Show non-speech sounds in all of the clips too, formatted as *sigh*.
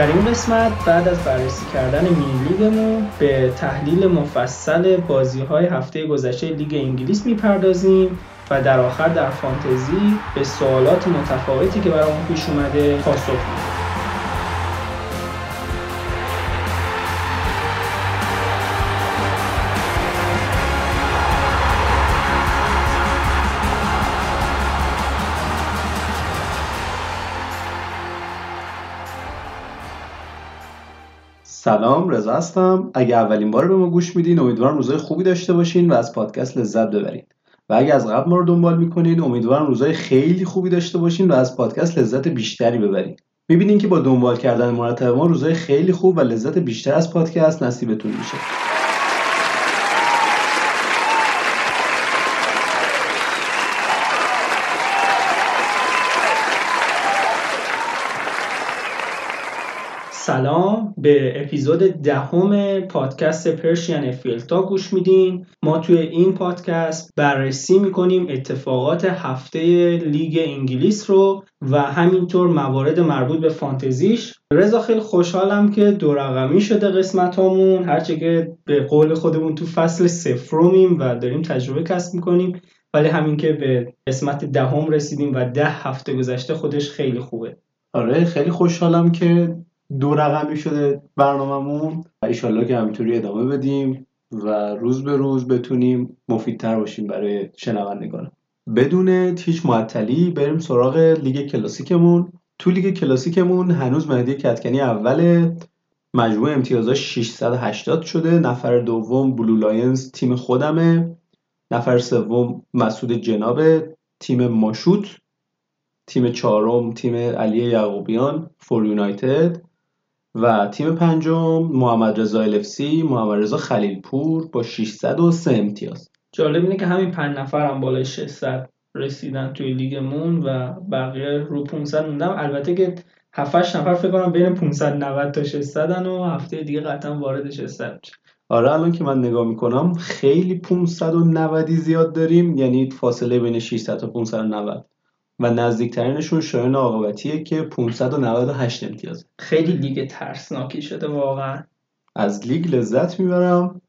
در این قسمت بعد از بررسی کردن مینی لیگمون به تحلیل مفصل بازی های هفته گذشته لیگ انگلیس می‌پردازیم و در آخر در فانتزی به سوالات متفاوتی که برامون پیش اومده پاسخ میدیم. رضا هستم. اگه اولین بار به ما گوش میدین امیدوارم روزای خوبی داشته باشین و از پادکست لذت ببرین. و اگه از قبل ما رو دنبال می‌کنین امیدوارم روزای خیلی خوبی داشته باشین و از پادکست لذت بیشتری ببرین. می‌بینین که با دنبال کردن مرتب ما روزای خیلی خوب و لذت بیشتر از پادکست نصیبتون میشه. سلام. به اپیزود دهم پادکست پرشین افیلتا گوش میدین. ما توی این پادکست بررسی می‌کنیم اتفاقات هفته لیگ انگلیس رو و همینطور موارد مربوط به فانتزیش. رضا خیلی خوشحالم که دو رقمی شده قسمت هامون هرچه که به قول خودمون تو فصل سفرومیم و داریم تجربه کسب می‌کنیم. ولی همین که به قسمت دهم رسیدیم و ده هفته گذشته خودش خیلی خوبه. آره خیلی خوشحالم که دو رقمی شده برنامهمون و ایشالله که همینطوری ادامه بدیم و روز به روز بتونیم مفیدتر باشیم برای شنوندگان. بدون هیچ معطلی بریم سراغ لیگ کلاسیکمون. تو لیگ کلاسیکمون هنوز مهدی کتکنی اول مجموع امتیازاش 680 شده. نفر دوم Blue Lions تیم خودمه. نفر سوم مسعود جناب تیم ماشوت. تیم چهارم تیم علی یعقوبیان فور یونایتد. و تیم پنجم محمد رضا الفسی محمد رضا خلیلپور با 603 امتیاز. جالب اینه که همین پنج نفر هم بالای 600 رسیدن توی لیگمون و بقیه رو 500 موندم البته که 7 نفر فکر کنم بین 590 تا 600 و هفته دیگه قطعا وارد 600 میشه. آره الان که من نگاه می‌کنم خیلی 590 زیاد داریم یعنی فاصله بین 600 تا 590 و نزدیکترینشون شایان عاقبتیه که 598 امتیازه. خیلی لیگ ترسناکی شده واقعا. از لیگ لذت می‌برم.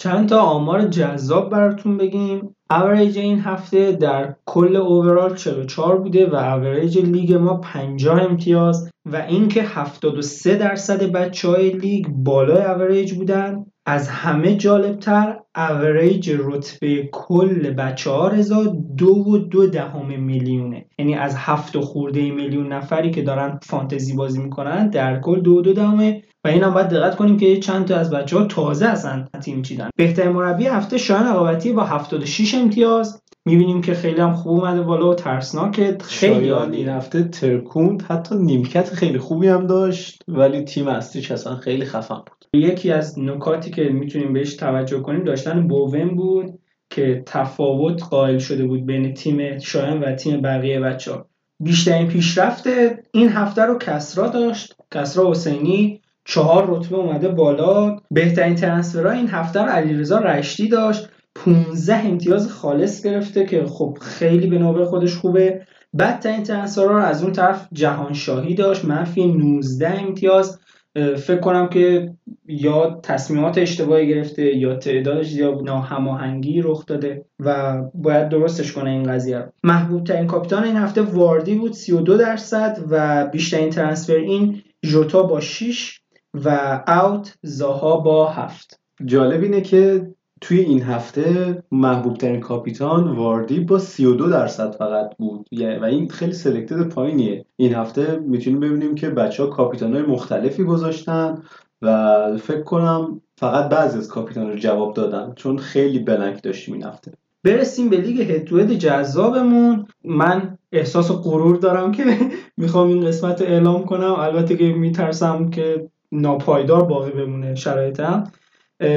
چند تا آمار جذاب براتون بگیم. اوریج این هفته در کل overall 44 بوده و اوریج لیگ ما 50 امتیاز و اینکه 73 درصد بچه های لیگ بالای اوریج بودن. از همه جالبتر اوریج رتبه کل بچه ها رضا دو و دو دهم میلیونه. یعنی از هفت و خورده میلیون نفری که دارن فانتزی بازی می‌کنن در کل دو و دو دهمه و این هم باید دقت کنیم که چند تا از بچه ها تازه اصلا تیم چیدن. بهترین مربی هفته شایان عقابتی با 76 امتیاز. می‌بینیم که خیلی هم خوب اومده بالا و ترسناکه خیلی عالی. این هفته ترکوند حتی نیمکت خیلی خوبی هم داشت ولی تیم اصلیش اصلا خیلی خفن بود. یکی از نکاتی که می‌تونیم بهش توجه کنیم داشتن بوون بود که تفاوت قائل شده بود بین تیم شایان و تیم بقیه بچه ها بیشترین پیشرفت این هفته رو کسرا داشت. کسرا حسینی چهار رتبه اومده بالا. بهترین ترنسفرها این هفته رو علیرضا رشتی داشت. 15 امتیاز خالص گرفته که خب خیلی به نوبه خودش خوبه. بدترین ترنسفرها رو از اون طرف جهان شاهی داشت. منفی 19 امتیاز. فکر کنم که یا تصمیمات اشتباهی گرفته یا تعدادش زیاد ناهماهنگی رخ داده و باید درستش کنه این قضیه رو. محبوب ترین کاپیتان این هفته واردی بود 32 درصد و بیشترین ترنسفر این ژوتا با 6 و اوت زاها با 7 جالب اینه که توی این هفته محبوب ترین کاپیتان واردی با 32 درصد فقط بود. و این خیلی سلکتد پایینیه. این هفته می‌تونیم ببینیم که بچه ها کاپیتان های مختلفی گذاشتن و فکر کنم فقط بعضی از کاپیتان رو جواب دادن چون خیلی بلنک داشتیم این هفته. برسیم به لیگ هدوید جذابمون. من احساس غرور دارم که *laughs* می‌خوام این قسمت اعلام کنم. البته که میترسم که ناپایدار باقی بمونه شرایطم.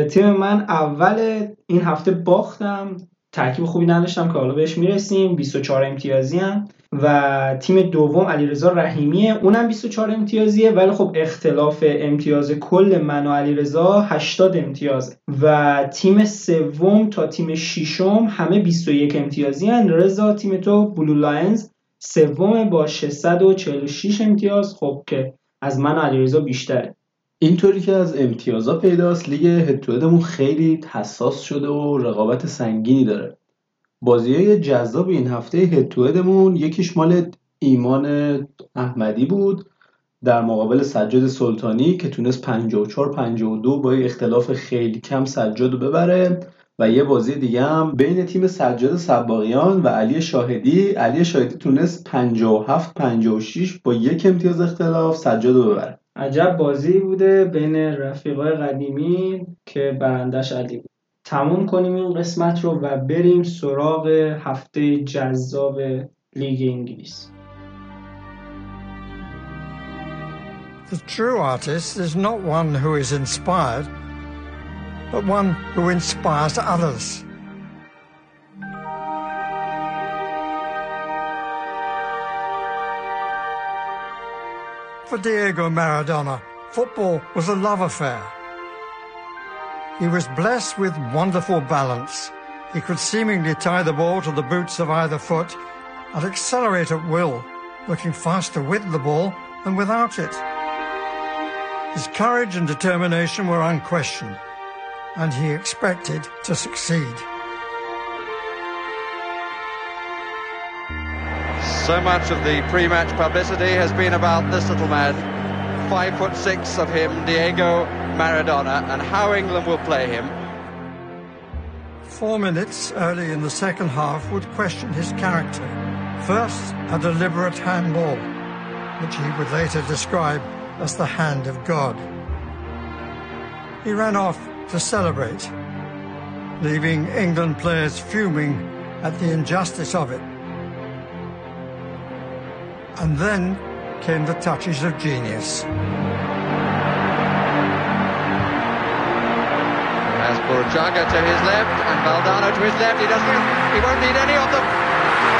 تیم من اول این هفته باختم. ترکیب خوبی نداشتم که حالا بهش می‌رسیم. 24 امتیازی هم. و تیم دوم علیرضا رحیمیه. اونم 24 امتیازیه. ولی خب اختلاف امتیاز کل من و علیرضا 80 امتیازه و تیم سوم تا تیم ششم همه 21 امتیازی ان. رضا تیم تو Blue Lions سوم با 646 امتیاز. خب که از من علیرضا بیشتره. اینطوری که از امتیازا پیداست لیگ head-to-head مون خیلی حساس شده و رقابت سنگینی داره. بازی های جذاب این هفته head-to-head مون یکیش مال ایمان احمدی بود در مقابل سجاد سلطانی که تونست 54 52 با اختلاف خیلی کم سجاد رو ببره و یه بازی دیگه هم بین تیم سجاد سباقیان و علی شاهدی. علی شاهدی تونست 57 56 با یک امتیاز اختلاف سجاد رو ببره. عجب بازی بوده بین رفیقای قدیمی که برندش علی بود تموم کنیم این قسمت رو و بریم سراغ هفته جذاب لیگ انگلیس The true artist is not one who is inspired, but one who inspires others. For Diego Maradona, football was a love affair. He was blessed with wonderful balance. He could seemingly tie the ball to the boots of either foot and accelerate at will, looking faster with the ball than without it. His courage and determination were unquestioned, and he expected to succeed. So much of the pre-match publicity has been about this little man, five foot six of him, Diego Maradona, and how England will play him. Four minutes early in the second half would question his character. First, a deliberate handball, which he would later describe as the hand of God. He ran off to celebrate, leaving England players fuming at the injustice of it. And then came the touches of genius. As Burjaga to his left and Valdano to his left, he doesn't. He won't need any of them.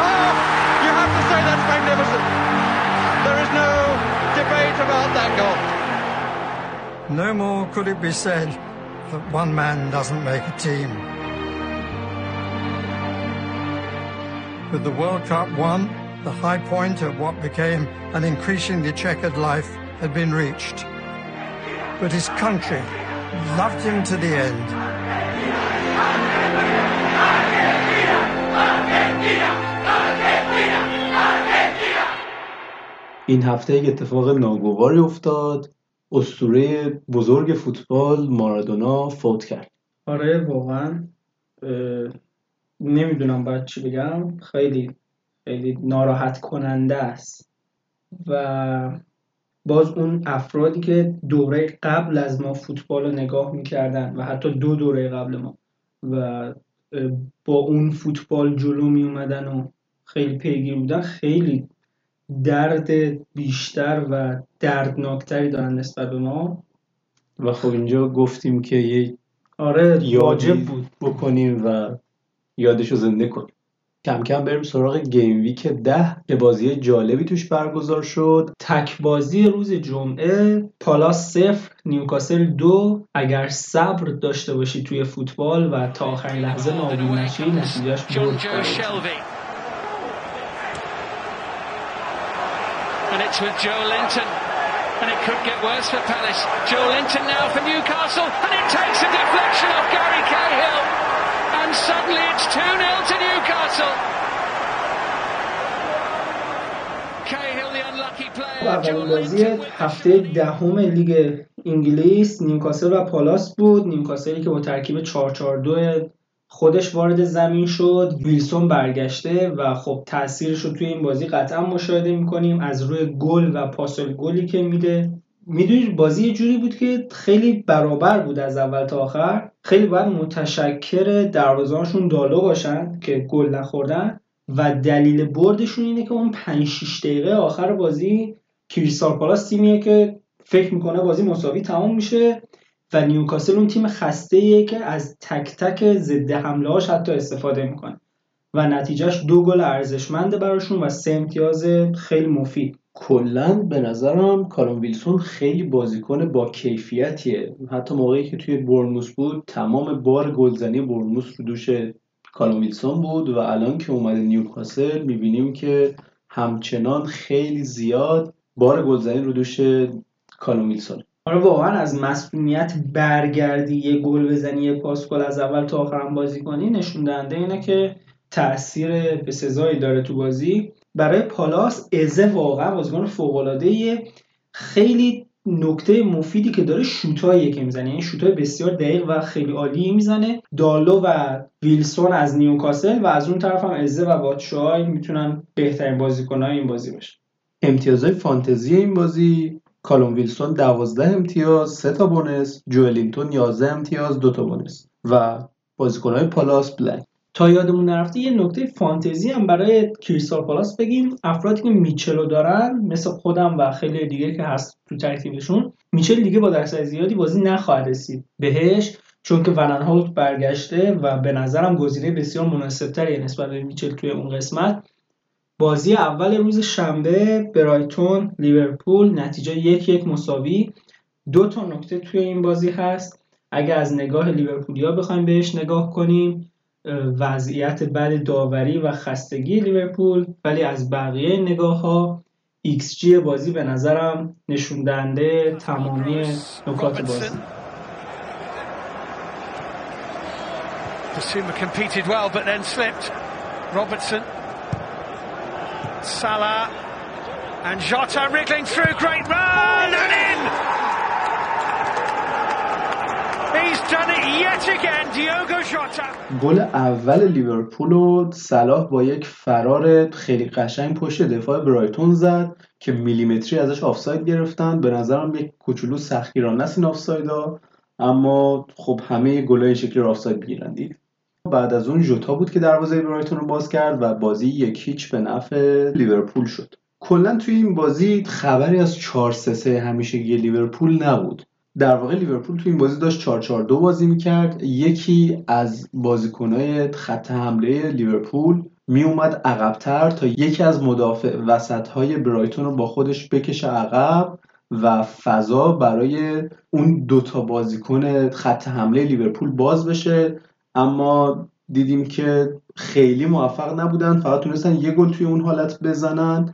Oh, you have to say that's magnificent. There is no debate about that goal. No more could it be said that one man doesn't make a team. With the World Cup won, the high point of what became an increasingly checkered life had been reached. But his country loved him to the end. این هفته یک اتفاق ناگواری افتاد اسطوره بزرگ فوتبال مارادونا فوت کرد آره واقعا نمیدونم باید چی بگم خیلی خیلی ناراحت کننده است. و باز اون افرادی که دوره قبل از ما فوتبال رو نگاه می‌کردن و حتی دو دوره قبل ما و با اون فوتبال جلو می اومدن و خیلی پیگیر بودن خیلی درد بیشتر و دردناکتری دارن نسبت به ما. و خب اینجا گفتیم که یه آره واجب بود. بکنیم و یادشو زنده کنیم. کم کم بریم سراغ گیم ویک ده. که بازی جالبی توش برگزار شد. تک بازی روز جمعه پالاس صفر نیوکاسل دو. اگر صبر داشته باشی توی فوتبال و تا آخرین لحظه ناامید نشی نتیجهش برد and. And suddenly it's 2 0 to Newcastle. اولین بازی هفته دهم لیگ انگلیس نیوکاسل و پالاس بود. نیوکاسلی که با ترکیب 442 خودش وارد زمین شد. ویلسون برگشته و خب تاثیرش رو توی این بازی قطعا مشاهده می‌کنیم. از روی گل و پاسل گلی که میده. می‌دونید بازی یه جوری بود که خیلی برابر بود از اول تا آخر. خیلی باید متشکر دروازه‌هاشون دالو باشن که گل نخوردن و دلیل بردشون اینه که اون 5 6 دقیقه آخر بازی کریستال پالاس تیمیه که فکر می‌کنه بازی مساوی تمام میشه و نیوکاسل اون تیم خسته ایه که از تک تک ضد حمله هاش حتی استفاده می‌کنه. و نتیجهش دو گل ارزشمنده براشون و سه امتیاز خیلی مفید. کلا به نظرم کارون ویلسون خیلی بازیکن با کیفیتیه. حتی موقعی که توی برنموس بود تمام بار گلزنی برنموس رو دوش کارون ویلسون بود و الان که اومده نیوکاسل می‌بینیم که همچنان خیلی زیاد بار گلزنی رو دوش کالوم ویلسون. آره واقعا از مسئولیت برگردی یه گل بزنی یه پاس گل از اول تا آخر هم بازی کنی نشون دهنده اینه که تاثیر به سزایی داره تو بازی. برای پالاس ازه واقعا بازیکن فوق العاده خیلی نکته مفیدی که داره شوتایی که می‌زنه. یعنی شوتای بسیار دقیق و خیلی عالی می‌زنه. دالو و ویلسون از نیوکاسل و از اون طرف هم ازه و باتشای می‌تونن بهترین بازیکنهای این بازی باشه امتیازهای فانتزی این بازی کالوم ویلسون 12 امتیاز 3 تا بونس جوئلینتون 11 امتیاز 2 تا بونس و بازیکنهای پالاس بلک. تا یادمون نرفته یه نکته فانتزی هم برای کریستال پالاس بگیم. افرادی که میچلو دارن مثل خودم و خیلی دیگه که هست تو ترکیبشون میچل دیگه با درصد زیادی بازی نخواهد رسید بهش چون که ونن هولت برگشته و به نظرم گزینه بسیار مناسبتری نسبت به میچل توی اون قسمت. بازی اول روز شنبه برایتون لیورپول نتیجه یک یک مساوی. دو تا نکته توی این بازی هست. اگر از نگاه لیورپولیا بخوایم بهش نگاه کنیم وضعیت بد داوری و خستگی لیورپول ولی از بقیه نگاه ها XG بازی به نظرم نشون دهنده تمامی نکات بازی Basuma competed well but then slipped. Robertson, Salah, and Jota wriggling through. Great run and in! گل اول لیورپول و صلاح با یک فرار خیلی قشنگ پشت دفاع برایتون زد که میلیمتری ازش آفساید گرفتن. به نظرم یک کوچولو سختگیرانه است این آفسایدا. اما خب همه گلای شکلی رو آفساید دید. بعد از اون جوتا بود که دروازه برایتون رو باز کرد و بازی یک هیچ به نفع لیورپول شد. کلا توی این بازی خبری از 4 3 3 همیشگی لیورپول نبود. در واقع لیورپول تو این بازی داشت 4 4 2 بازی می‌کرد. یکی از بازیکنهای خط حمله لیورپول می اومد عقبتر تا یکی از مدافع وسط های برایتون رو با خودش بکشه عقب و فضا برای اون دوتا بازیکن خط حمله لیورپول باز بشه. اما دیدیم که خیلی موفق نبودن فقط تونستن یه گل توی اون حالت بزنن.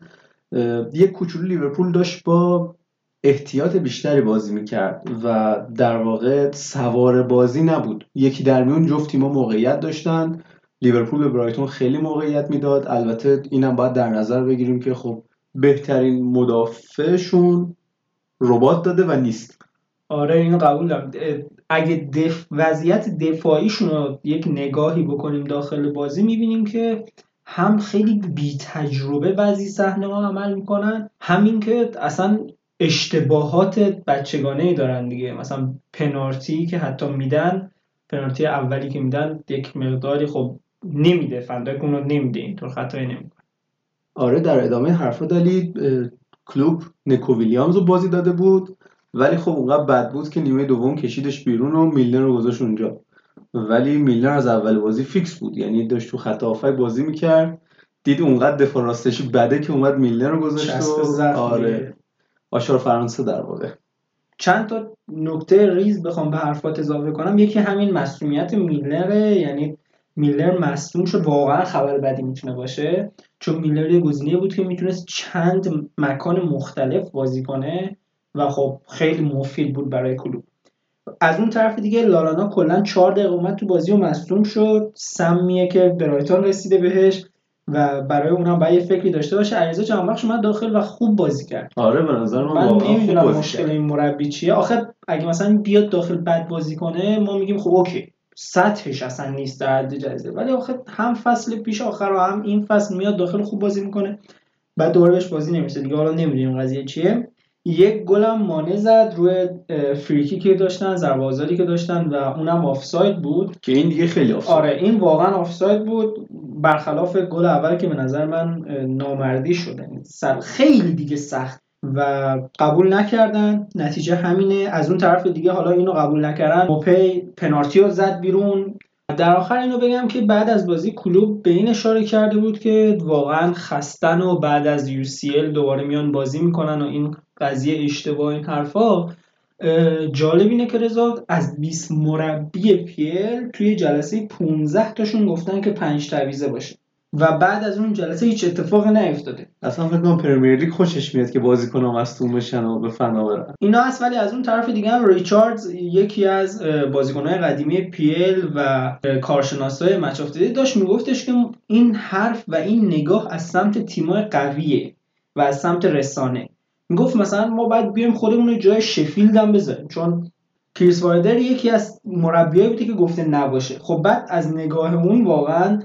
یه کوچولو لیورپول داشت با احتیاط بیشتری بازی می‌کرد و در واقع سوار بازی نبود. یکی در میون جفت تیما موقعیت داشتن. لیورپول به برایتون خیلی موقعیت می‌داد. البته اینم باید در نظر بگیریم که خب بهترین مدافعشون ربات داده و نیست. آره اینو قبول دارم. اگه دف... وضعیت دفاعیشون رو یک نگاهی بکنیم داخل بازی می‌بینیم که هم خیلی بی تجربه بعضی صحنه ها عمل می‌کنن همین که اصلا اشتباهات بچگانه ای دارن دیگه. مثلا پنالتی که حتی میدن پنالتی اولی که میدن یک مقداری خب نمیده. فندک اون رو نمیده. اینطور خطایی نمی‌کنه. آره در ادامه حرفا ولی کلوپ نکو ویلیامز رو بازی داده بود ولی خب اونقدر بد بود که نیمه دوم کشیدش بیرون و میلنر رو گذاشت اونجا. ولی میلنر از اول بازی فیکس بود. یعنی داشت تو خط هافای بازی می‌کرد دید اونقدر دفاع راستش بده که اومد میلنر رو گذاشت و آره. آچار فرانسه در واقع. چند تا نکته ریز بخوام به حرفات اضافه کنم. یکی همین مصدومیت میلنره یعنی میلر مصدوم شد واقعا خبر بدی می‌تونه باشه. چون میلر یه گزینه بود که می‌تونست چند مکان مختلف بازی کنه و خب خیلی مفید بود برای کلوب. از اون طرف دیگه لالانا کلا 4 دقیقه اومد تو بازی و مصدوم شد. سمیه که برایتون رسیده بهش. و برای اونم باید یه فکری داشته باشه. علیرضا جانبخش اومد داخل و خوب بازی کرد. آره به نظر من, من نمی‌دونم مشکل این مربی چیه. آخه اگه مثلا بیاد داخل بد بازی کنه ما میگیم خب اوکی سطحش اصلا نیست در حد جایزه. ولی آخه هم فصل پیش آخر و هم این فصل میاد داخل خوب بازی می‌کنه. بعد دوباره بهش بازی نمیشه دیگه حالا نمی‌دونیم قضیه چیه. یک گلم مانع زد روی فریکی که داشتن ضربه که داشتن و اونم آفساید بود. که این دیگه خیلی آفساید. آره این واقعا آفساید بود. برخلاف گل اول که به نظر من نامردی شده. خیلی دیگه سخت و قبول نکردن. نتیجه همینه. از اون طرف دیگه حالا اینو قبول نکردن. موپی پنالتی رو زد بیرون. در آخر اینو بگم که بعد از بازی کلوب به این اشاره کرده بود که واقعا خستن و بعد از UCL دوباره میان بازی می‌کنن و این قضیه اشتباه این حرفا جالب اینه که رضا از 20 مربی پیل توی جلسه 15 تاشون گفتن که 5 تعویزه باشه و بعد از اون جلسه هیچ اتفاقی نیفتاده. اصلا فکر کنم پرمیر لیگ خوشش میاد که بازیکن‌ها مصدوم بشن و به فنا برن. اینا هست ولی از اون طرف دیگه هم ریچاردز یکی از بازیکنهای قدیمی پیل و کارشناسای مچ داشت میگفتش که این حرف و این نگاه از سمت تیمای قویه و از سمت رسانه. می‌گفت مثلا ما باید بیایم خودمون رو جای شفیلد هم بذاریم چون کریس وایدر یکی از مربیایی بوده که گفته نباشه. خب بعد از نگاه اون واقعا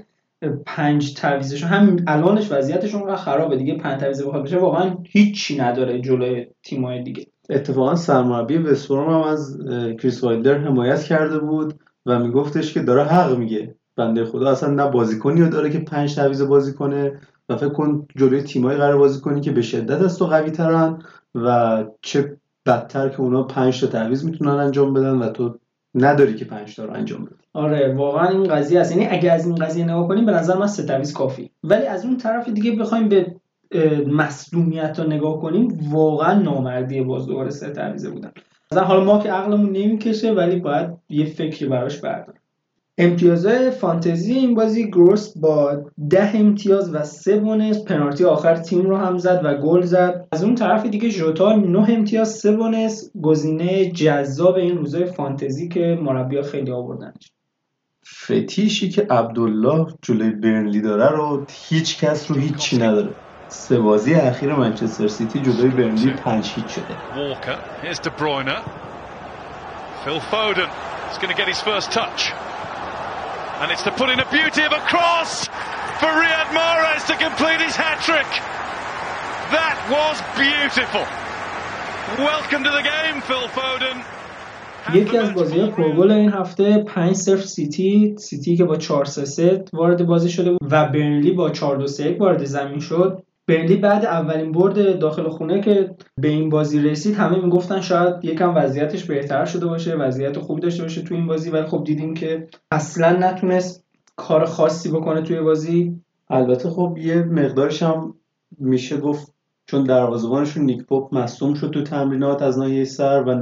پنج تعویزشون هم الانش وضعیتشون اونقدر خرابه دیگه پنج تعویض بخواد بشه واقعا هیچی نداره جلوی تیمای دیگه. اتفاقا سرمربی وستبروم هم از کریس وایلدر حمایت کرده بود و میگفتش که داره حق میگه. بنده خدا اصلا نه بازیکنی رو داره که پنج تعویض بازی کنه و فکر کن جلوی تیمای قرار بازی کنی که به شدت از تو قوی ترن و چه بدتر که اونا پنج تا تعویض می‌تونن انجام بدن و تو نداری که پنج تا رو انجام بدی. آره واقعا این قضیه است. یعنی اگه از این قضیه نگاه کنیم به نظر من سه تعویض کافی. ولی از اون طرف دیگه بخوایم به مصدومیت رو نگاه کنیم واقعا نامردی باز دوباره تعویض بودن. مثلا حالا ما که عقلمون نمی‌کشه ولی باید یه فکری براش برداریم. امتیازهای فانتزی این بازی گروس با ده امتیاز و سه بونس. پنالتی آخر تیم رو هم زد و گل زد. از اون طرف دیگه ژوتا نه امتیاز سه بونس. گزینه جذاب این روزای فانتزی که مربیا خیلی آوردنش. فتیشی که عبدالله جلوی برنلی داره رو هیچ کس رو هیچی نداره سه بازی اخیر منچستر سیتی جلوی برنلی پنج هیچ شده Walker, here's De Bruyne. Phil Foden is going to get his first touch. And it's to put in a beauty of a cross for Riyad Mahrez to complete his hat-trick. That was beautiful. Welcome to the game, Phil Foden. یکی از بازی پرگل این هفته 5 0 سیتی سیتی که با 4 3 وارد بازی شده بود و برنلی با 4 2 3 وارد زمین شد. برنلی بعد اولین برد داخل خونه که به این بازی رسید همه می‌گفتن شاید یکم وضعیتش بهتر شده باشه وضعیت خوبی داشته باشه تو این بازی ولی خب دیدیم که اصلا نتونست کار خاصی بکنه توی بازی. البته خب یه مقدارش هم میشه گفت چون دروازه‌بانشون نیک پاپ مصدوم شد تو تمرینات از ناحیه سر و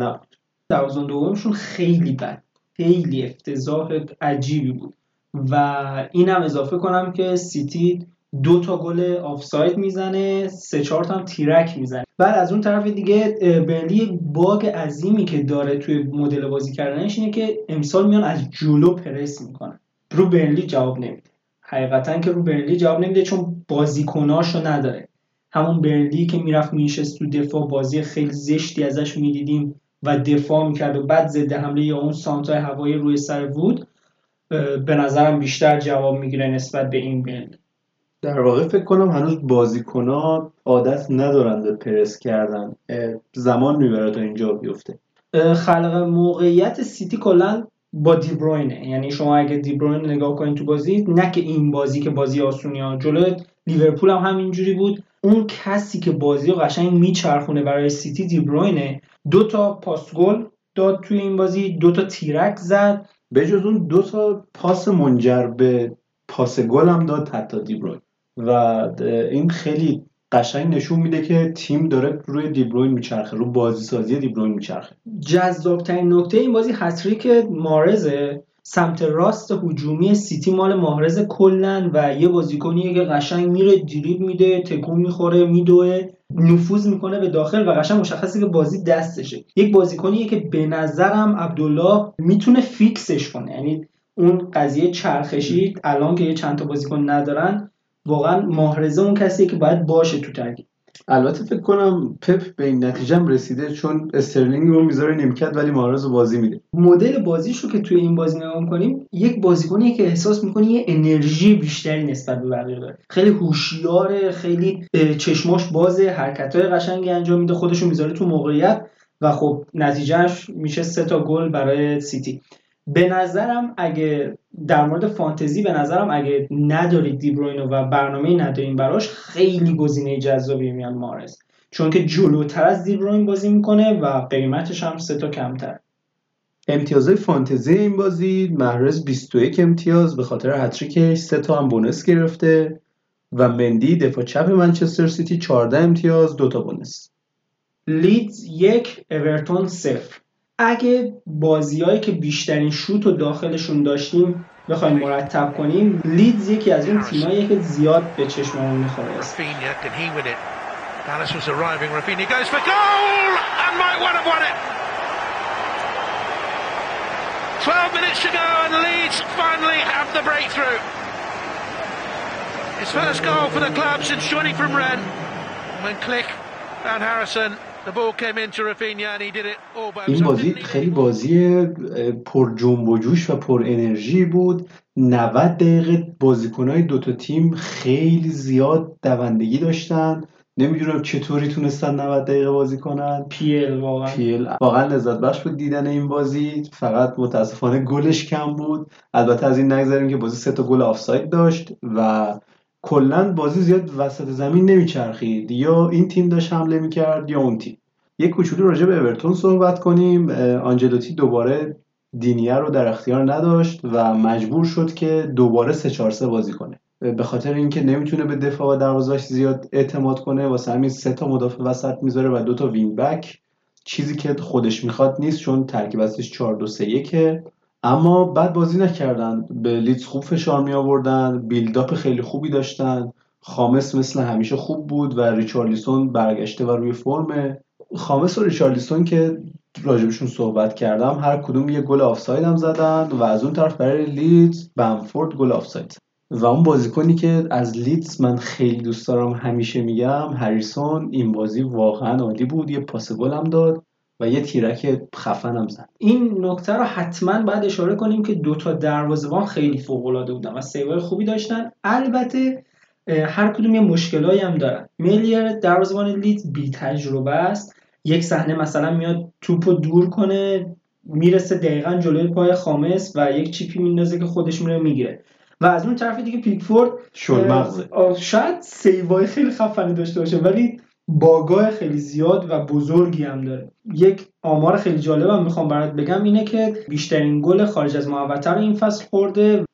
دروازه‌بان دومشون خیلی بد. خیلی افتضاح عجیبی بود. و اینم اضافه کنم که سیتی دو تا گل آفساید می‌زنه سه چهار تا هم تیرک می‌زنه. بعد از اون طرف دیگه برلی باگ عظیمی که داره توی مدل بازی کردنش اینه که امسال میان از جلو پرس می‌کنن. رو برلی جواب نمیده. حقیقتا که رو برلی جواب نمیده چون بازیکناشو نداره. همون برلی که می‌رفت میشست تو دفاع بازی خیلی زشتی ازش می‌دیدیم. و دفاع می‌کرد و بعد ضد حمله یا اون سانتای هوایی روی سر وود به نظرم بیشتر جواب می‌گیره نسبت به این برلی در واقع فکر کنم هنوز بازیکنها عادت ندارن به پرس کردن. زمان می‌بره تا اینجا بیفته. خلق موقعیت سیتی کلا با دیبروینه یعنی شما اگه دیبروین نگاه کنید تو بازی نه که این بازی که بازی آسونی ها جلو لیورپول هم همینجوری بود. اون کسی که بازی رو قشنگ میچرخونه برای سیتی دیبروینه دو تا پاس گل داد توی این بازی دو تا تیرک زد. به جز اون دو تا پاس منجر به پاس گل هم داد حتی دیبروین و این خیلی قشنگ نشون میده که تیم داره روی دیبروین میچرخه رو بازی سازی دیبروین میچرخه. جذابترین نکته این بازی هتریک مارزه. سمت راست هجومی سیتی مال ماهرز کلن و یه بازیکنیه که قشنگ میره دریب میده تکون می‌خوره میدوه. نفوذ می‌کنه به داخل و قشنگ مشخصه که بازی دستشه. یک بازیکنیه که به نظرم عبدالله می‌تونه فیکسش کنه. یعنی اون قضیه چرخشی الان که یه چند تا بازیکن ندارن واقعا ماهرزه اون کسیه که باید باشه تو ترکیب. البته فکر کنم پپ به این نتیجه هم رسیده چون استرلینگ رو می‌ذاره نیمکت ولی ماهرز رو بازی میده. مدل بازیش رو که توی این بازی نگاه کنیم یک بازیکنیه که احساس می‌کنی یه انرژی بیشتری نسبت به بقیه داره. خیلی هوشیاره خیلی چشماش بازه حرکتهای قشنگی انجام میده خودشو می‌ذاره تو موقعیت و خب نتیجهش میشه سه تا گل برای سیتی. به نظرم اگه در مورد فانتزی به نظرم اگه ندارید دیبروینو و برنامه ندارین براش خیلی گزینه جذابی میاد مارز چون که جلوتر از دیبروین بازی می‌کنه و قیمتش هم سه تا کمتر امتیازهای فانتزی این بازی محرز 21 امتیاز به خاطر هتریکش سه تا هم بونس گرفته و مندی دفاع چپ منچستر سیتی 14 امتیاز دو تا بونس. لیدز یک اورتون صفر. اگه بازیهایی که بیشترین شوت و داخلشون داشتیم بخوایم مرتب کنیم لیدز یکی از اون تیماییه که زیاد به چشممون می‌خوره Rafinha, can he win it? Palace was arriving. Rafinha goes for goal and might well have won it. 12 minutes to go and Leeds finally have the breakthrough. His first goal for the club since joining from Rennes. When Click found Harrison, the ball came into Rafinha and he did it all by این. بازی خیلی بازی پر جنب و جوش و پر انرژی بود. 90 دقیقه بازیکنهای دوتا تیم خیلی زیاد دوندگی داشتن. نمی‌دونم چطوری تونستن 90 دقیقه بازی کنن. پیل واقعا. پیل واقعا لذت بخش بود دیدن این بازی. فقط متاسفانه گلش کم بود. البته از این نگذاریم که بازی سه تا گل آفساید داشت و کلا بازی زیاد وسط زمین نمیچرخید. یا این تیم داشت حمله می‌کرد یا اون تیم. یک کوچولو راجع به اورتون صحبت کنیم. آنجلوتی دوباره دینیه رو در اختیار نداشت و مجبور شد که دوباره 3 4 3 بازی کنه. به خاطر اینکه نمی‌تونه به دفاع و دروازه‌اش زیاد اعتماد کنه واسه همین سه تا مدافع وسط می‌ذاره و دو تا wing back. چیزی که خودش می‌خواد نیست چون ترکیب اصلیش 4 2 3 1 اما بد بازی نکردن. به لیدز خوب فشار می آوردن build-up خیلی خوبی داشتن. خامس مثل همیشه خوب بود و ریچارلیسون برگشته و روی فرمه خامس و ریچارلیسون که راجبشون صحبت کردم هر کدوم یه گل آفساید هم زدن و از اون طرف برای لیدز بمفورد گل آفساید. و اون بازیکنی که از لیدز من خیلی دوست دارم همیشه میگم هریسون. این بازی واقعا عالی بود. یه پاس گل هم داد. و یه تیرک خفن هم زد. این نکته رو حتما باید اشاره کنیم که دوتا دروازه‌بان خیلی فوق‌العاده بودن و save های خوبی داشتن. البته هر کدوم یه مشکلایی هم دارن. میلیر دروازه‌بان لیدز بی تجربه است. یک صحنه مثلا میاد توپو دور کنه می‌رسه دقیقا جلوی پای خامس و یک چیپی میندازه که خودش میره می‌گیره. و از اون طرف دیگه پیکفورد شاید سیوای خیلی خفنی داشته باشه ولی باگاه خیلی زیاد و بزرگی هم داره. یک آمار خیلی جالبم می‌خوام برات بگم اینه که بیشترین گل خارج از محوطه رو این فصل خورده.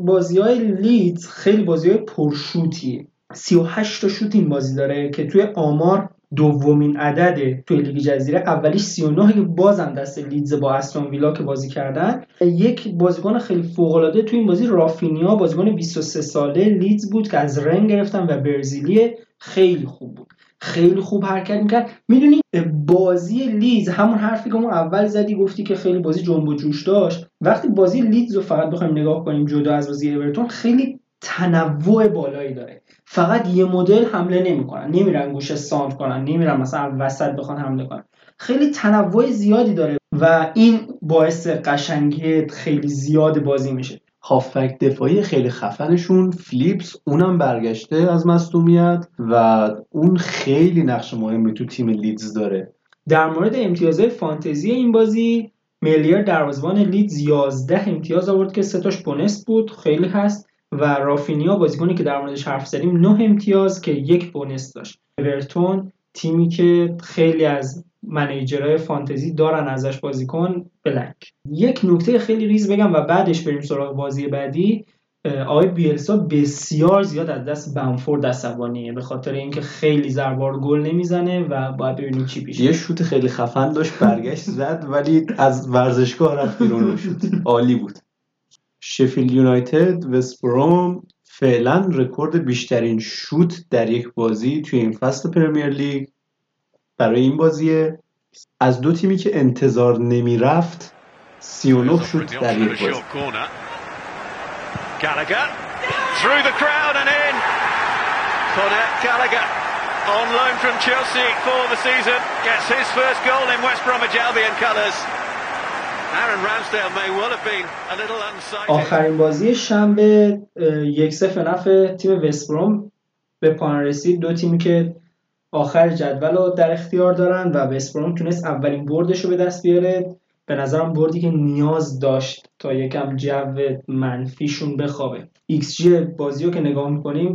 بازی های لیدز خیلی بازی های پرشوتیه 38 تا شوت این بازی داره که توی آمار دومین عدده توی لیگ جزیره. اولیش 39 که بازم دست لیدز با استون ویلا که بازی کردن. یک بازیکن خیلی فوق العاده توی این بازی رافینیا بازیکن 23 ساله لیدز بود که از رن گرفتن و برزیلی خیلی خوب بود. خیلی خوب حرکت می‌کرد. می‌دونی بازی لیدز همون حرفی که ما اول زدی گفتی که خیلی بازی جنب و جوش داشت. وقتی بازی لیدز رو فقط بخوایم نگاه کنیم جدا از بازی اورتون خیلی تنوع بالایی داره. فقط یه مدل حمله نمی‌کنن. نمیرن گوشه سانتر کنن. نمیرن مثلا وسط بخوان حمله کنن. خیلی تنوع زیادی داره و این باعث قشنگی خیلی زیاد بازی میشه. هافبک دفاعی خیلی خفنشون. فلیپس اونم برگشته از مصدومیت و اون خیلی نقش مهمی تو تیم لیدز داره. در مورد امتیازهای فانتزی این بازی ملیر دروازه‌بان لیدز 11 امتیاز آورد که سه تاش bonus بود خیلی هست. و رافینیا بازیکنی که در موردش حرف زدیم 9 امتیاز که یک bonus داشت. اورتون تیمی که خیلی از manager های فانتزی دارن ازش بازیکن blank. یک نکته خیلی ریز بگم و بعدش بریم سراغ بازی بعدی. آقای بیلسا بسیار زیاد از دست بمفورد عصبانیه به خاطر اینکه خیلی زربار گل نمی‌زنه و باید ببینیم چی پیش یه شوت خیلی خفن داشت برگشت زد ولی از ورزشگاه رفت بیرون رو شوت عالی بود. شفیلد یونایتد وستبروم فعلا رکورد بیشترین شوت در یک بازی توی این فصل پرمیر لیگ. برای این بازیه از دو تیمی که انتظار نمی رفت 39 شوت در یک بازی through the crowd and in. Conor Gallagher on loan from Chelsea for the season gets his first goal in West Bromwich Albion colours. Aaron Ramsdale may well have been a little unsighted. آخرین بازی شنبه یک صفر نفع تیم وستبروم به پایان رسید دو تیمی که آخر جدول رو در اختیار دارن و وستبروم تونست اولین بردش رو به دست بیاره. به نظرم بردی که نیاز داشت تا یکم جو منفیشون بخوابه. XG بازی رو که نگاه می‌کنیم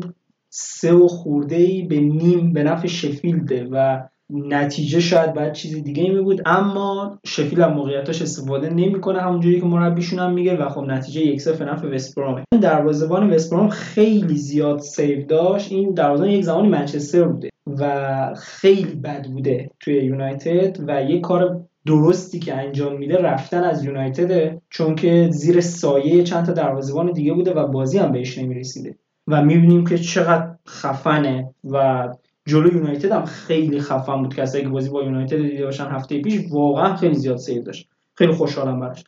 سه و خورده ای به نیم به نفع شفیلده و نتیجه شاید باید چیز دیگه می بود اما شفیل هم موقعیتاش استفاده نمی‌کنه همونجوری که مربیشون هم میگه و خب نتیجه یک صفر نفع وستبرومه دروازه‌بان وستبروم خیلی زیاد save داشت. این دروازه‌بان یک زمانی منچستر بوده. و خیلی بد بوده توی یونایتد و یه کار درستی که انجام میده رفتن از یونایتد چون که زیر سایه چند تا دروازه‌بان دیگه بوده و بازی هم بهش نمی‌رسیده. و می‌بینیم که چقدر خفنه و جلو یونایتد هم خیلی خفن بود. کسایی که بازی با یونایتد دیده باشن هفته پیش واقعا خیلی زیاد save داشت. خیلی خوشحالم براش.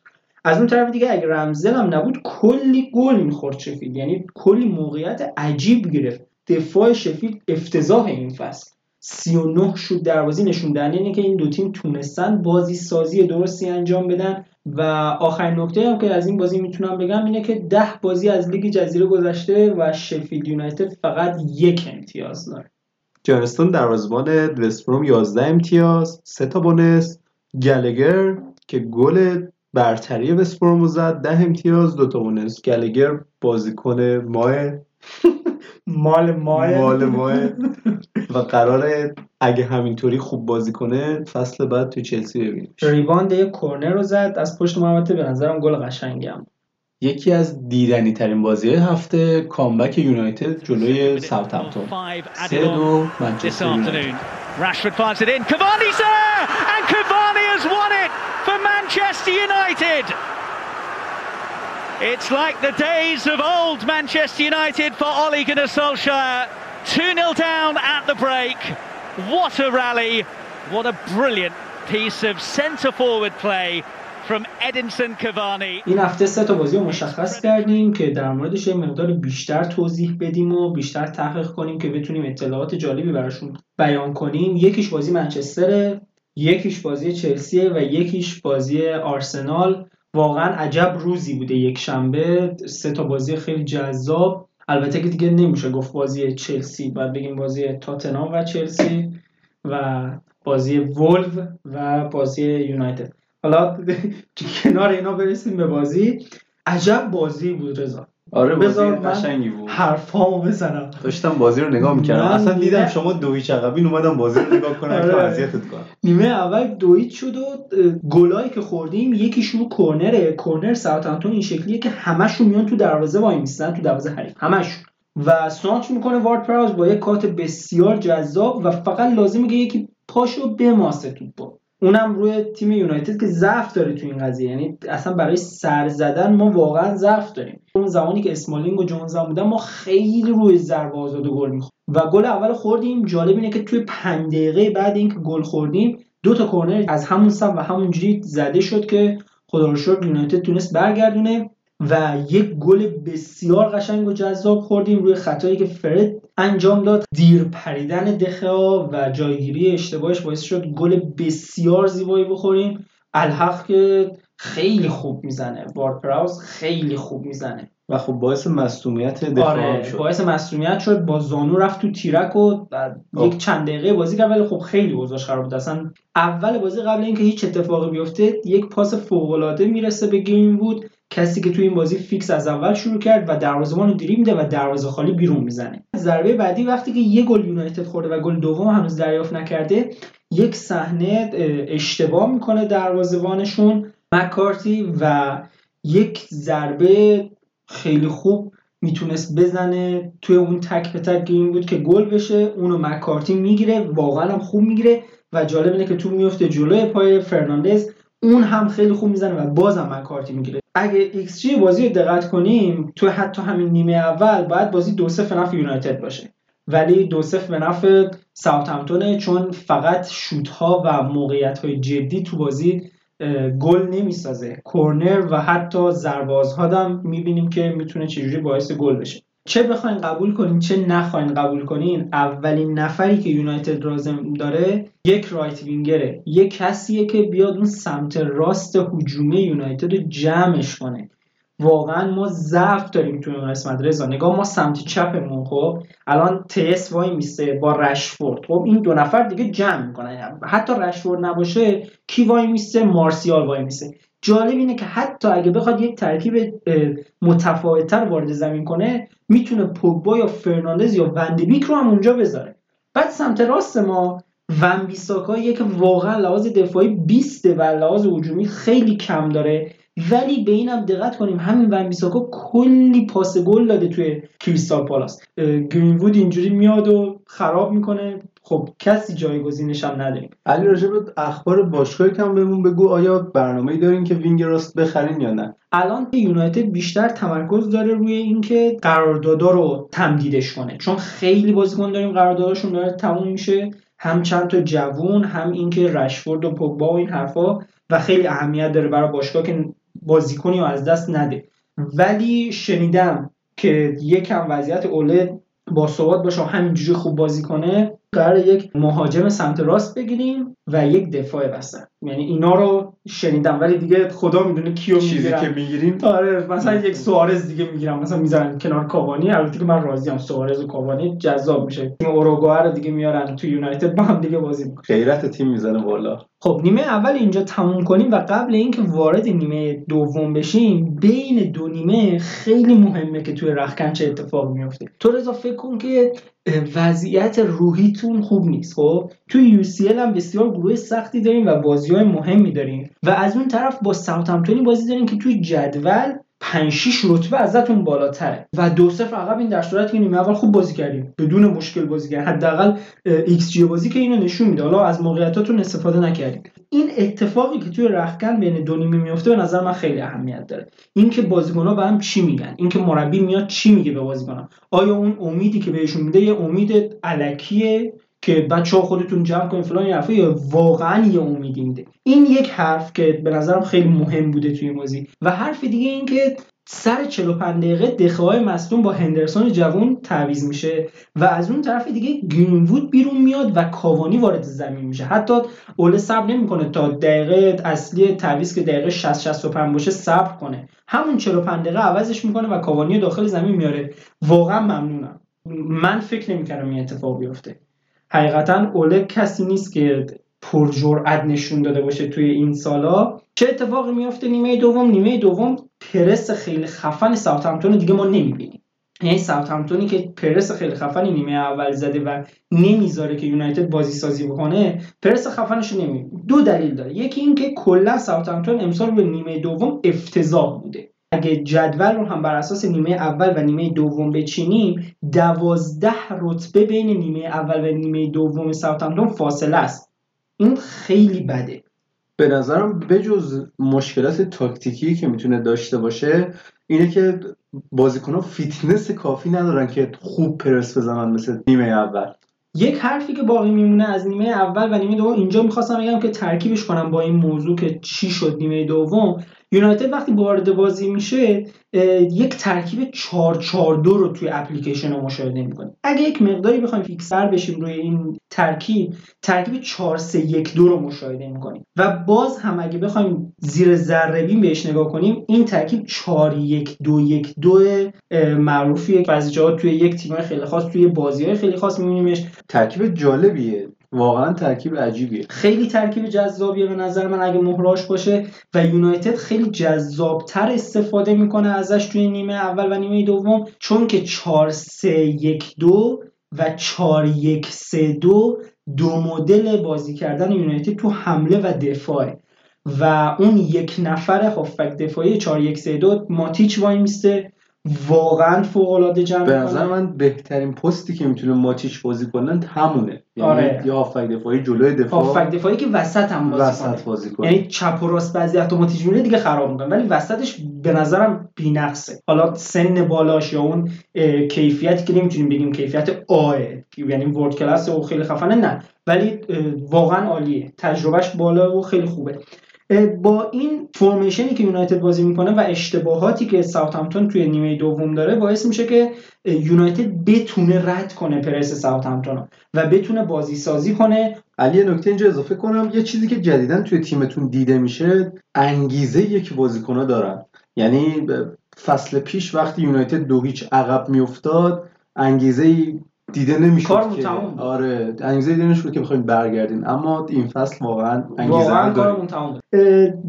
از اون طرف دیگه اگه رمزدیل هم نبود کلی گل می‌خورد شفیل یعنی کلی موقعیت عجیب گرفت. دفاع شفیل افتضاح این فصل. 39 شوت دروازی نشون دهنده اینه که این دو تیم تونستن بازی سازی درستی انجام بدن. و آخرین نکته هم که از این بازی می‌تونم بگم اینه که ده بازی از لیگ جزیره گذشته و شفیلد یونایتد فقط یک امتیاز داره. جانستون دروازه‌بان وستبروم 11 امتیاز. سه تا بونس. گلگر که گل برتری وستبروم زد ده امتیاز. دو تا بونس. گلگر بازیکن ماه مال ماه مال ماه و قراره اگه همینطوری خوب بازی کنه فصل بعد تو چلسی ببینیم ریباند یک کورنر رو زد از پشت محمد به نظرم گل قشنگی هم یکی از دیدنی ترین بازی هفته کامبک یونایتد جلوی ساوثهمپتون سه دو منچستر یونایتد Rashford fires it in. Cavani's there! And Cavani has won it for Manchester United! It's like the days of old Manchester United for Ole Gunnar Solskjaer. 2-0 down at the break. What a rally. What a brilliant piece of centre-forward play from Edinson Cavani. این هفته سه تا بازی رو مشخص کردیم که در موردش یه مقدار بیشتر توضیح بدیم و بیشتر تحقیق کنیم که بتونیم اطلاعات جالبی براشون بیان کنیم یکیش بازی منچستر یکیش بازی چلسی و یکیش بازی آرسنال واقعا عجب روزی بوده یک شنبه. سه تا بازی خیلی جذاب. البته که دیگه نمیشه گفت بازی چلسی. باید بگیم بازی تاتنام و چلسی و بازی ولو و بازی یونایتد. حالا *laughs* کنار اینا برسیم به بازی. عجب بازی بود رضا. آره بازی بذار قشنگی بود. حرفامو بزنم. داشتم بازی رو نگاه می‌کردم. اصلا دیدم دیدم- شما دو هیچ عقبین اومدم بازی رو نگاه کنم *laughs* که آره. اذیتت کنم. نیمه اول دویت شد و گلایی که خوردیم یکیش رو کرنره کرنر ساوثهمپتون این شکلیه که همشون میان تو دروازه وای میستن تو دروازه حریف. همشون و سانچ می‌کنه وارد پراوز با یک کات بسیار جذاب و فقط لازمه که یکی پاشو بماسه توپو اونم روی تیم یونایتد که ضعف داره تو این قضیه. یعنی اصلا برای سر زدن ما واقعا ضعف داریم. اون زمانی که اسمالینگ و جونز هم بودن ما خیلی روی ضربه آزاد گل می‌خوریم و گل اول خوردیم. جالب اینه که توی 5 دقیقه بعد اینکه گل خوردیم دو تا کورنر از همون سم و همونجوری زده شد که خدا رو شکر یونایتد تونست برگردونه و یک گل بسیار قشنگ و جذاب خوردیم روی خطایی که فرد انجام داد. دیر پریدن دخیا و جایگیری اشتباهش باعث شد گل بسیار زیبایی بخوریم. الحق که خیلی خوب می‌زنه. وارد پراوس خیلی خوب می‌زنه. و خب باعث مصدومیت دخیا آره شد. باعث مصدومیت شد. با زانو رفت تو تیرک و آه. یک چند دقیقه بازی کرد ولی خب خیلی اوضاعش خراب بود. اصلا اول بازی قبل اینکه هیچ اتفاقی بیفته یک پاس فوق العاده می‌رسه به گرین بود کسی که تو این بازی فیکس از اول شروع کرد و دروازه‌بان رو دریبل میده و دروازه خالی بیرون می‌زنه. ضربه بعدی وقتی که یه گل یونایتد خورده و گل دوم هنوز دریافت نکرده یک صحنه اه، اشتباه می‌کنه دروازه‌بانشون. مکارتی و یک ضربه خیلی خوب می‌تونست بزنه. توی اون تک به تک این بود که گل بشه اونو مکارتی می‌گیره واقعا هم خوب می‌گیره و جالب اینه که تو میفته جلوی پای فرناندز اون هم خیلی خوب می‌زنه و بازم مکارتی می‌گیره. اگه XG بازی رو دقت کنیم تو حتی همین نیمه اول باید بازی دو صفر نفع یونایتد باشه. ولی دو صفر به نفع ساوثهمپتونه چون فقط شوت ها و موقعیت های جدی تو بازی گل نمی‌سازه. کورنر و حتی زربازها هم می‌بینیم که می‌تونه چجوری باعث گل بشه. چه بخواین قبول کنین چه نخواین قبول کنین اولین نفری که یونایتد لازم داره یک رایت وینگره. یک کسیه که بیاد اون سمت راست هجومی یونایتد رو جمعش کنه. واقعا ما ضعف داریم تو این قسمت رضا. نگاه ما سمت چپمون خب؟ الان تس وای میسته با رشفورد. خب این دو نفر دیگه جمع می‌کنن. حتی رشفورد نباشه کی وای میسته؟ مارسیال وای میسته. جالب اینه که حتی اگه بخواد یک ترکیب متفاوتتر وارد زمین کنه می‌تونه پوگبا یا فرناندز یا وندبیک رو هم اونجا بذاره. بعد سمت راست ما ون بیساکاییه که واقعا لحاظ دفاعی 20 و لحاظ هجومی خیلی کم داره. ولی به اینم دقت کنیم همین ون بیساکا کلی پاس گل داده توی کریستال پالاس. گرینوود اینجوری میاد و خراب می‌کنه. خب کسی جایگزینش هم نداریم. علی راجب اخبار باشگاه یکم بهمون بگو آیا برنامه‌ای دارین که wing راست بخرین یا نه؟ الان یونایتد بیشتر تمرکز داره روی اینکه قراردادا رو تمدیدش کنه. چون خیلی بازیکن داریم قرارداداشون داره تموم میشه. هم چند تا جوون هم اینکه رشفورد و پوگبا و این حرفا و خیلی اهمیت داره برای باشگاه که بازیکنی رو از دست نده. ولی شنیدم که یکم وضعیت اوله با ثبات باشه و همینجوری خوب بازی کنه. قرار یک مهاجم سمت راست بگیریم و یک دفاع وسط. یعنی اینا رو شنیدم ولی دیگه خدا می‌دونه کیو چیزی که می‌گیریم. آره مثلا یک سوارز دیگه می‌گیرم مثلا می‌ذارن کنار کاوانی. البته که من راضیم سوارز و کاوانی جذاب میشه. تیم اوروگوئه رو دیگه میارن تو یونایتد با هم دیگه بازی می‌کنن. غیرت تیم می‌زنه بالا. خب نیمه اول اینجا تموم کنیم و قبل اینکه وارد نیمه دوم بشیم بین دو نیمه خیلی مهمه که توی رخکن چه اتفاقی میفته تو رضا فکر کن که وضعیت روحیتون خوب نیست خب؟ توی یو هم بسیار گروه سختی داریم و بازی های مهمی داریم. و از اون طرف با ساوثهمپتونی بازی داریم که توی جدول 5 6 رتبه ازتون بالاتره. و دو صفر عقب این در صورتی که نیمه اول خوب بازی کردیم. بدون مشکل بازی کردیم. حداقل XG بازی که اینو نشون میده. حالا از موقعیتاتون استفاده نکردیم. این اتفاقی که توی رخکن بین دو نیمه میفته به نظر من خیلی اهمیت داره. اینکه بازیکن‌ها به هم چی میگن؟ اینکه مربی میاد چی میگه به بازیکن‌ها؟ آیا اون امیدی که بهشون میده یه امید الکیه که بچه خودتون جمع کنید فلان یه حرفه یا واقعا یه امیدی میده. این یک حرف که به نظرم خیلی مهم بوده توی بازی. و حرف دیگه این که سر 45 دقیقه دخیای مصدوم با هندرسون جوون تعویض میشه و از اون طرف دیگه گرینوود بیرون میاد و کاوانی وارد زمین میشه. حتی اوله صبر نمی‌کنه تا دقیقه اصلی تعویض که دقیقه 60 65 باشه صبر کنه. همون 45 دقیقه عوضش می‌کنه و کاوانی داخل زمین میاره. واقعا ممنونم. من فکر نمی‌کردم این اتفاق بیفته. حقیقتا اوله کسی نیست که پرجرأت نشون داده باشه توی این سالا. چه اتفاقی میفته نیمه دوم؟ نیمه دوم پرس خیلی خفن ساوثهمپتون دیگه ما نمی‌بینیم. یعنی ساوثهمپتونی که پرس خیلی خفنی نیمه اول زده و نمی‌ذاره که یونایتد بازی سازی بکنه پرس خفنش نمی‌بینیم. دو دلیل داره. یکی اینکه کلا ساوثهمپتون امسال به نیمه دوم افتضاح بوده. اگه جدول رو هم بر اساس نیمه اول و نیمه دوم بچینیم دوازده رتبه بین نیمه اول و نیمه دوم ساوثهمپتون فاصله است. این خیلی بده. به نظرم بجز مشکلات تاکتیکی که می‌تونه داشته باشه اینه که بازیکنها فیتنس کافی ندارن که خوب پرس بزنن مثل نیمه اول. یک حرفی که باقی میمونه از نیمه اول و نیمه دوم اینجا می‌خواستم بگم که ترکیبش کنم با این موضوع که چی شد نیمه دوم. یونایتد وقتی وارد بازی میشه یک ترکیب 4 4 2 رو توی اپلیکیشن رو مشاهده می‌کنیم اگه یک مقداری بخوایم فیکس‌تر بشیم روی این ترکیب ترکیب 4 3 1 2 رو مشاهده می‌کنیم. و باز هم اگه بخوایم زیر ذره بین بهش نگاه کنیم این ترکیب 4 1 2 1 2 معروفیه. بعضی جاها توی یک تیم خیلی خاص توی بازی های خیلی خاص میبینیمش. ترکیب جالبیه. واقعا ترکیب عجیبیه. خیلی ترکیب جذابیه به نظر من اگه مهراش باشه و یونایتد خیلی جذابتر استفاده می‌کنه ازش توی نیمه اول و نیمه دوم چون که 4 3 1 2 و 4 1 3 2 دو مدل بازی کردن یونایتد تو حمله و دفاعه. و اون یک نفر هافبک دفاعی 4 1 3 2 ماتیچ وای میسته واقعا فوق العاده جمع به نظر من بهترین پستی که می‌تونه ماتیچ بازی کنن همونه. یعنی آره. یا هافک دفاعی جلوی دفاع. هافک دفاعی که وسط هم بازی وسط کنه. بازی کنه. یعنی چپ و راست بعضی وقتا ماتیچ میره دیگه خراب می‌کنه. ولی وسطش به نظرم بی‌نقصه. حالا سن بالاش یا اون کیفیتی که نمی‌تونیم بگیم کیفیت آه یعنی ورد کلاس و خیلی خفنه نه. ولی واقعا عالیه. تجربهش بالا و خیلی خوبه. با این فرمیشنی که یونایتد بازی می‌کنه و اشتباهاتی که ساوثهمپتون توی نیمه دوم داره باعث میشه که یونایتد بتونه رد کنه پرس ساوثهمپتون رو و بتونه بازی سازی کنه. علی نکته اینجا اضافه کنم. یه چیزی که جدیدن توی تیمتون دیده میشه انگیزه یک بازیکنها دارن. یعنی فصل پیش وقتی یونایتد دو هیچ عقب میافتاد انگیزه دیده نمی‌شد کارمون که تموم بود. آره انگیزه دیده نمی‌شد که بخوایم برگردین اما این فصل واقعا انگیزه واقعا کارمون تمام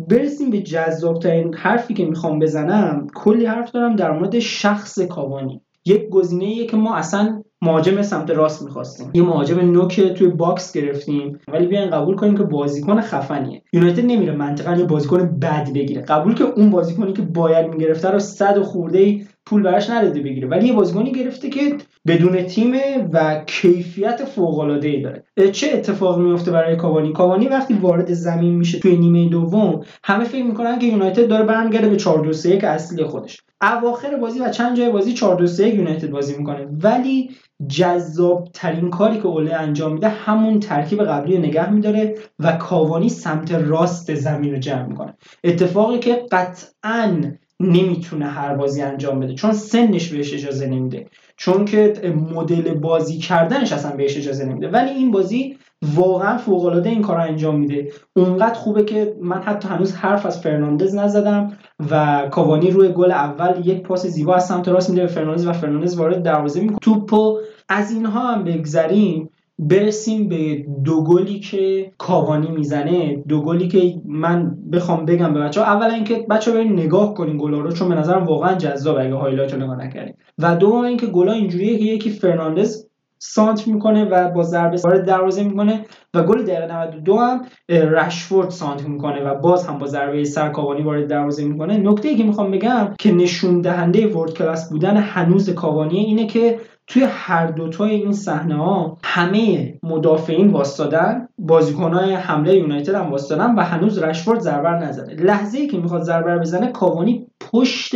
برسیم به جذابترین حرفی که می‌خوام بزنم. کلی حرف دارم در مورد شخص کاوانی. یک گزینه که ما اصلا مهاجم سمت راست می‌خواستیم. یه مهاجم نوک توی box گرفتیم. ولی بیاین قبول کنیم که بازیکن خفنیه. یونایتد نمیره منطقا یه بازیکن بد بگیره. قبول که اون بازیکنی که باید می‌گرفته رو صد خورده ای پول براش نداده بگیره. ولی یه بازیکنی گرفته که بدون تیم و کیفیت فوق العاده ای داره چه اتفاقی میفته برای کاوانی؟ کاوانی وقتی وارد زمین میشه توی نیمه دوم همه فکر می‌کنن که یونایتد داره برمیگرده به 4 2 3 اصلی خودش. اواخر بازی و چند جای بازی 4 2 3 یونایتد بازی می‌کنه. ولی جذاب ترین کاری که اوله انجام میده همون ترکیب قبلی رو نگه میداره و کاوانی سمت راست زمین رو جمع می‌کنه. اتفاقی که قطعا نمی‌تونه هر بازی انجام بده چون سنش بهش اجازه نمیده. چون که مدل بازی کردنش اصلا بهش اجازه نمیده. ولی این بازی واقعا فوق العاده این کار انجام میده. اونقدر خوبه که من حتی هنوز حرف از فرناندز نزدم و کاوانی روی گل اول یک پاس زیبا از سمت راست میده به فرناندز و فرناندز وارد دروازه می‌کنه. توپو از اینها هم بگذریم. برسیم به دو گلی که کاوانی می‌زنه. دو گلی که من بخوام بگم به بچه ها اولا اینکه بچه ها بریم نگاه کنین گلا رو چون به نظرم واقعا جذاب اگه highlight رو نگاه نکردیم و دوم اینکه گلا اینجوریه که یکی فرناندز سانت می‌کنه و با ضربه وارد دروازه می‌کنه و گل دقیقه 92 هم رشفورد سانت می‌کنه و باز هم با ضربه سرکاوانی وارد دروازه می‌کنه. نکته ای که می‌خوام بگم که نشون دهنده ورد کلاس بودن هنوز کاوانی اینه که توی هر دوتای این صحنه ها همه مدافعین واستادن بازیکنهای حمله یونایتد هم واستادن و هنوز رشفورد ضربه نزده. لحظه ای که می‌خواد ضربه بزنه کاوانی پشت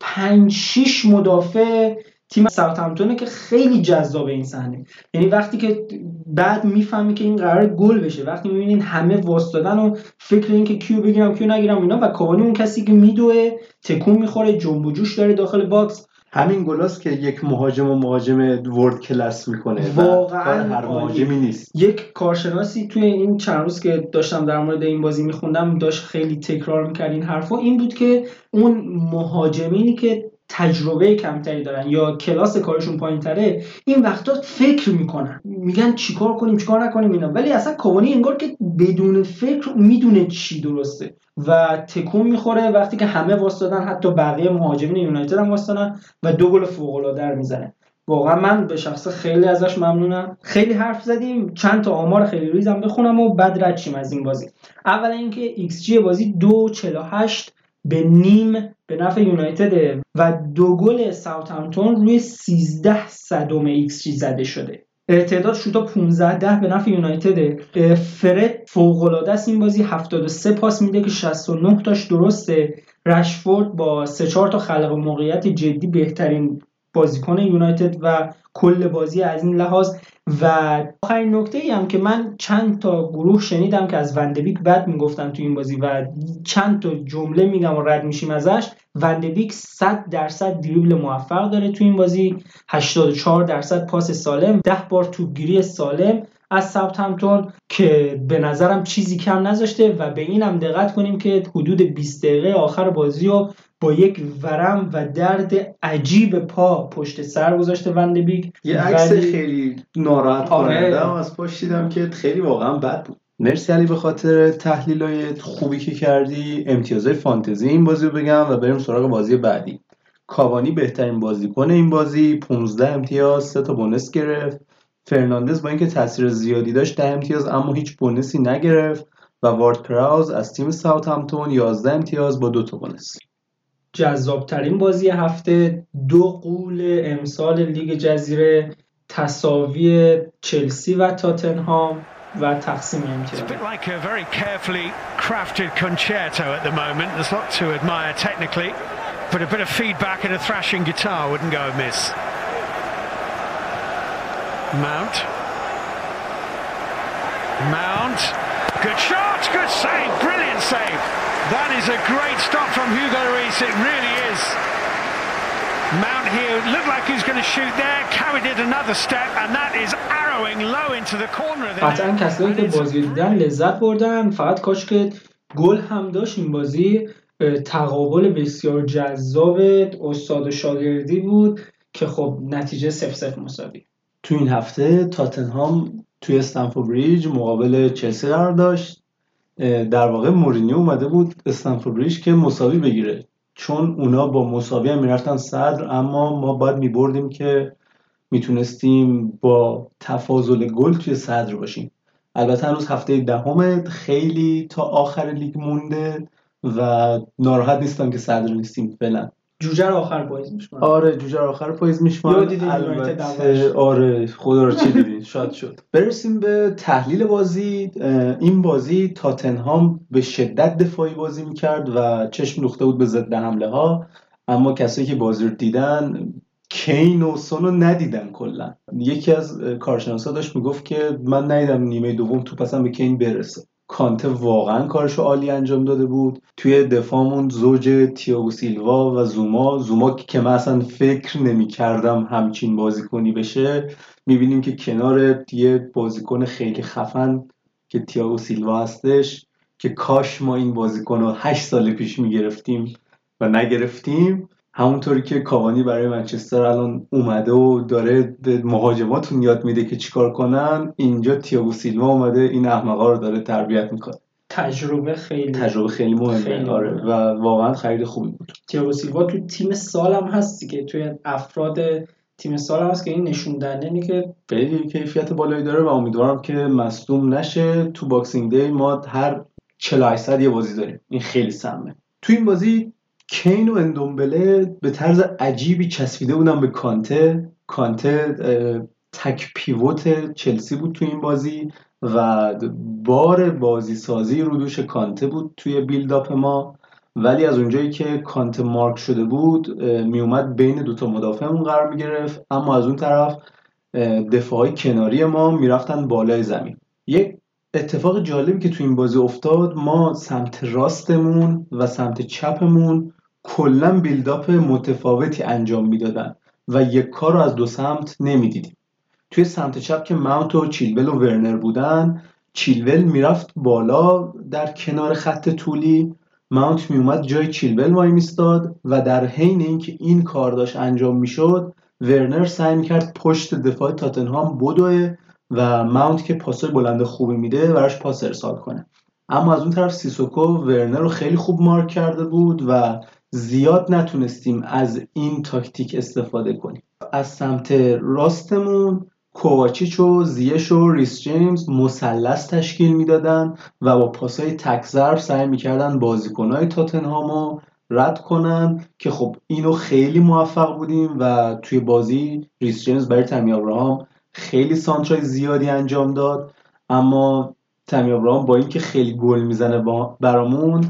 5 6 مدافع تیم ساوثهمپتونه که خیلی جذاب این صحنه. یعنی وقتی که بعد می‌فهمی که این قرار گل بشه وقتی می‌بینین همه وایسادن و فکر این که کیو بگیرم کیو نگیرم اینا و کاوانی اون کسی که میدوه تکون می‌خوره جنب و جوش داره داخل box همین گلاست که یک مهاجم و مهاجم world class می‌کنه واقعا هر مهاجمی نیست. یک کارشناسی توی این چند روز که داشتم در مورد این بازی میخوندم داشت خیلی تکرار می‌کرد این حرفا این بود که اون مهاجمینی که تجربه کمتری دارن یا کلاس کارشون پایین تره این وقتا فکر می‌کنن. میگن چیکار کنیم چیکار نکنیم اینا. ولی اصلا کوانی انگار که بدون فکر می‌دونه چی درسته و تکون می‌خوره وقتی که همه واسطادن حتی بقیه مهاجمین یونایتد هم واسطادن و دو گل فوق العاده می‌زنه. واقعا من به شخص خیلی ازش ممنونم. خیلی حرف زدیم. چند تا آمار خیلی ریزم بخونم و بعد رد از این بازی. اولا اینکه XG بازی 2.48 به نیم به نفع یونایتد و دو گل ساوثهمپتون روی 13 صدم XG زده شده. تعداد شوتا 15 ده به نفع یونایتد. فرد فوق العاده است این بازی. 73 پاس میده که 69 تاش درسته. رشفورد با 3 4 تا خلق موقعیت جدی بهترین بازیکن یونایتد و کل بازی از این لحاظ. و آخرین نکته ای هم که من چند تا گروه شنیدم که از وندبیک بد می‌گفتن تو این بازی و چند تا جمله میگم و رد میشیم ازش وندبیک 100 درصد دریبل موفق داره تو این بازی 84 درصد پاس سالم 10 بار توپگیری سالم. از همتون که به نظرم چیزی کم نذاشته و به اینم دقت کنیم که حدود 20 دقیقه آخر بازی رو با یک ورم و درد عجیب پا پشت سر گذاشته وندبیک یه عکس خیلی ناراحت آره. کننده از پشت دیدم که خیلی واقعا بد بود. مرسی علی به خاطر تحلیل های خوبی که کردی. امتیازهای فانتزی این بازی رو بگم و بریم سراغ بازی بعدی. کاوانی بهترین بازیکن این بازی 15 امتیاز 3 تا bonus گرفت. فرناندز با اینکه تاثیر زیادی داشت 10 امتیاز اما هیچ bonus ی نگرفت و وارد پراوز از تیم ساوت همپتون 11 امتیاز با دو تا bonus. جذابترین بازی هفته دو غول امسال لیگ جزیره تساوی چلسی و تاتنهام و تقسیم امتیاز. But a bit of feedback and a thrashing guitar wouldn't go amiss. Mount. Mount. Good shot, good save, brilliant save. That is a great stop from Hugo Reis, it really is. Mount here looked like he was going to shoot there, carried it another step, and that is arrowing low into the corner of the قطعا کسایی که بازی دیدن لذت بردن فقط کاش که گل هم داشت این بازی تقابل بسیار جذاب استاد و شاگردی بود که خب نتیجه سف سف مساوی تو این هفته تاتنهام توی استنفورد بریج مقابل چلسی قرار داشت. در واقع مورینیو اومده بود استنفورد بریج که مساوی بگیره. چون اونا با مساوی هم می‌رفتن صدر اما ما باید میبردیم که می‌تونستیم با تفاضل گل توی صدر باشیم. البته هنوز هفته دهم خیلی تا آخر لیگ مونده و ناراحت نیستم که صدر نیستیم فعلا. جوجه رو آخر پاییز میشمن آره جوجه رو آخر پاییز میشمن یا دیدی یونایتد اولش. البته آره خدا رو چی دیدی شاد شد. برسیم به تحلیل بازی. این بازی تاتنهام به شدت دفاعی بازی می‌کرد و چشم دوخته بود به ضد حمله ها اما کسایی که بازی رو دیدن کین و سون رو ندیدن کلا. یکی از کارشناسا داشت می‌گفت که من ندیدم نیمه دوم توپ اصلا به کین برسه. کانته واقعا کارشو عالی انجام داده بود. توی دفاعمون زوج تیاگو سیلوا و زوما. زوما که من اصلا فکر نمی کردم همچین بازیکنی بشه. می‌بینیم که کنار یه بازیکن خیلی خفن که تیاگو سیلوا هستش که کاش ما این بازیکن رو هشت سال پیش می‌گرفتیم و نگرفتیم. همونطوری که کاوانی برای منچستر الان اومده و داره به مهاجماتون یاد میده که چیکار کنن اینجا تیاگو سیلوا اومده این احمقا رو داره تربیت می‌کنه. تجربه خیلی تجربه خیلی مهمه. خیلی آره. و واقعا خرید خوبی بود. تیاگو سیلوا تو تیم سالم هستی که توی افراد تیم سالم هست که این نشون دهنده اینه که خیلی کیفیت بالایی داره و امیدوارم که مصدوم نشه. تو Boxing Day ما هر 48 ساعت یه بازی داریم. این خیلی سمه. تو این بازی کین و اندومبله به طرز عجیبی چسبیده بودن به کانته. کانته تک پیوت چلسی بود تو این بازی و بار بازی سازی رو دوش کانته بود توی بیلداپ ما. ولی از اونجایی که کانته مارک شده بود میومد بین دوتا مدافعمون قرار می‌گرفت. اما از اون طرف اه، دفاعهای کناری ما می‌رفتن بالای زمین. یک اتفاق جالبی که تو این بازی افتاد ما سمت راستمون و سمت چپمون کلا بیلداپ متفاوتی انجام می‌دادن و یک کار رو از دو سمت نمی‌دیدیم. توی سمت چپ که ماونت و چیلول و ورنر بودن چیلول می‌رفت بالا در کنار خط طولی. ماونت میومد جای چیلول وای میستاد و در حین اینکه این کار داشت انجام می‌شد ورنر سعی می‌کرد پشت دفاع تاتنهام بدوه و ماونت که پاسای بلند خوبی میده براش پاس ارسال کنه. اما از اون طرف سیسوکو ورنر رو خیلی خوب مارک کرده بود و زیاد نتونستیم از این تاکتیک استفاده کنیم. از سمت راستمون کوواچیچ و زیش و ریس جیمز مثلث تشکیل می‌دادن و با پاسای تک ضرب سعی می‌کردن بازیکنهای تاتنهامو رد کنن که خب اینو خیلی موفق بودیم و توی بازی ریس جیمز برای تامی ابراهام خیلی سانترای زیادی انجام داد. اما تامی آبراهام با اینکه خیلی گل می‌زنه برامون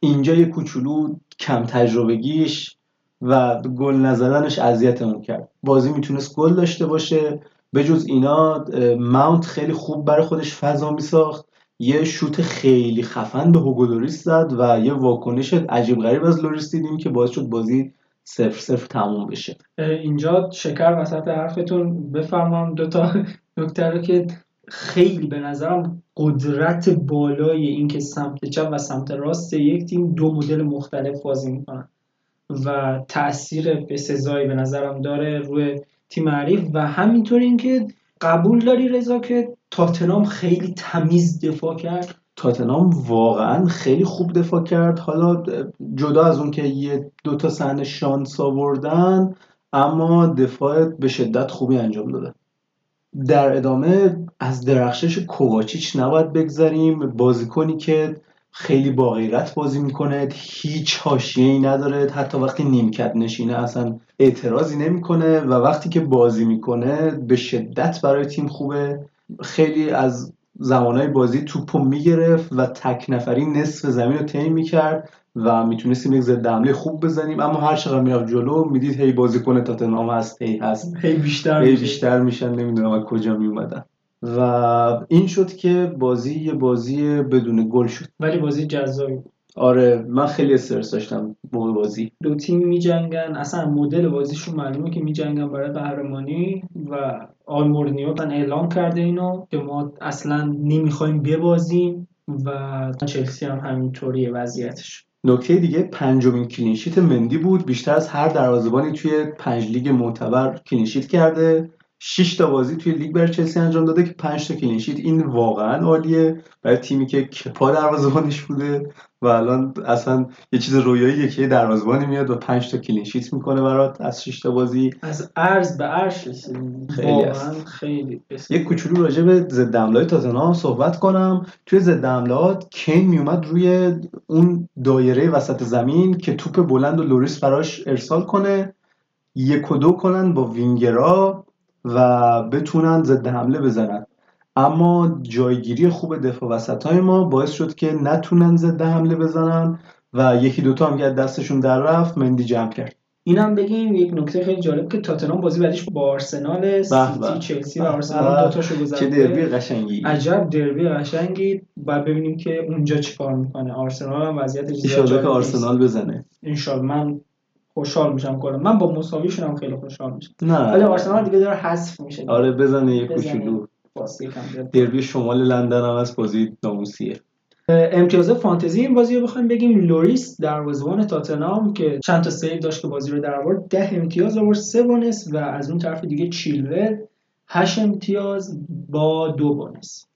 اینجا یه کوچولو کم تجربگیش و گل نزدنش اذیتمون کرد. بازی می‌تونست گل داشته باشه. به جز اینا ماونت خیلی خوب برای خودش فضا میساخت. یه شوت خیلی خفن به هوگو لوریس زد و یه واکنش عجیب غریب از لوریس دیدیم که باعث شد بازی صفر صفر تموم بشه. اینجا شکر وسط حرفتون. بفرمام دوتا *laughs* نکته رو که خیلی به نظرم قدرت بالای اینکه سمت چپ و سمت راست یک تیم دو مدل مختلف بازی می‌کنن. و تاثیر به سزایی به نظرم داره روی تیم حریف و همینطور اینکه قبول داری رضا که تاتنام خیلی تمیز دفاع کرد. تاتنهام واقعا خیلی خوب دفاع کرد. حالا جدا از اون که یه دوتا صحنه شانس آوردن اما دفاع به شدت خوبی انجام داده. در ادامه از درخشش کوواچیچ نباید بگذریم. بازیکنی که خیلی با غیرت بازی می‌کنه هیچ حاشیه‌ای نداره. حتی وقتی نیمکت نشینه اصلا اعتراضی نمی‌کنه و وقتی که بازی می‌کنه به شدت برای تیم خوبه. خیلی از زمانهای بازی توپو می‌گرفت و تک نفری نصف زمین رو طی می‌کرد. و می‌تونستیم یک ضد حمله خوب بزنیم. اما هر چقدر می‌رفت جلو می‌دید هی بازیکن تاتنهام هست هی هست. هی بیشتر هی. بیشتر میشن نمی‌دونم از کجا میومدن و این شد که بازی یه بازی بدون گل شد. ولی بازی جذابی آره من خیلی استرس داشتم موقع بازی. دو تیم میجنگن. اصلا مدل بازیشون معلومه که میجنگن برای قهرمانی و آل مورینیو من اعلام کرده اینو که ما اصلا نمی‌خوایم ببازیم و چلسی هم همینطوریه وضعیتش. نکته دیگه پنجمین clean sheet مندی بود. بیشتر از هر دروازه‌بانی توی پنج لیگ معتبر clean sheet کرده. 6 تا بازی توی لیگ برای چلسی انجام داده که 5 تا clean sheet این واقعا عالیه. برای تیمی که کپا دروازه‌بانش بوده. و الان اصلا یه چیز رویاییه که دروازه‌بانی میاد و 5 تا clean sheet می‌کنه برات از 6 تا بازی. از فرش به عرش خیلی خیلی یه کوچولو راجع به ضد حمله تاتنهام صحبت کنم. توی ضد حملات کین میومد روی اون دایره وسط زمین که توپ بلند و لوریس براش ارسال کنه. یک و دو کنن با وینگرا و بتونن ضد حمله بزنن. اما جایگیری خوب دفاع وسط های ما باعث شد که نتونن ضد حمله بزنن و یکی دوتا هم که دستشون در رفت مندی جمع کرد. اینم بگیم یک نکته خیلی جالب که تاتنهام بازی بعدش با آرسنال سیتی چلسی و آرسنال دو تاشو گذرونده چه دربی قشنگی. عجب دربی قشنگی. بعد ببینیم که اونجا چیکار می‌کنه. آرسنال هم وضعیتش ان که آرسنال بزنه. ان من خوشحال میشم کنم من با مساویشون هم خیلی خوشحال میشم. نه. ولی آرسنال دیگه داره حذف میشه. آره بزنه یه کوچولو. دربی شمال لندن هم از بازی ناموسیه. امتیاز فانتزی این بازی رو بخوایم بگیم. لوریس دروازه‌بان تاتنهام که چند تا سیو داشت که بازی رو در آورد 10 امتیاز آورد 3 بونس و از اون طرف دیگه چیلول 8 امتیاز با دو بونس.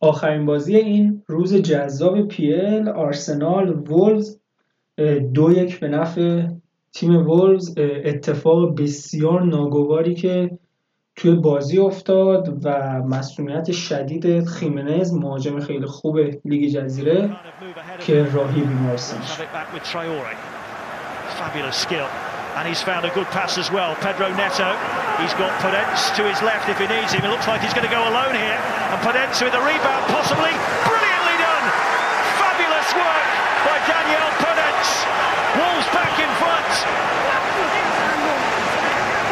آخرین بازی این روز جذاب پیل آرسنال وولز دو یک به نفع تیم وولز. اتفاق بسیار ناگواری که توی بازی افتاد و مسئولیت شدید خیمنز مهاجم خیلی خوب لیگ جزیره که راهی بیمارستان And he's found a good pass as well. Pedro Neto. He's got Podence to his left if he needs him. It looks like he's going to go alone here. And Podence with a rebound, possibly. Brilliantly done! Fabulous work by Daniel Podence. Wolves back in front.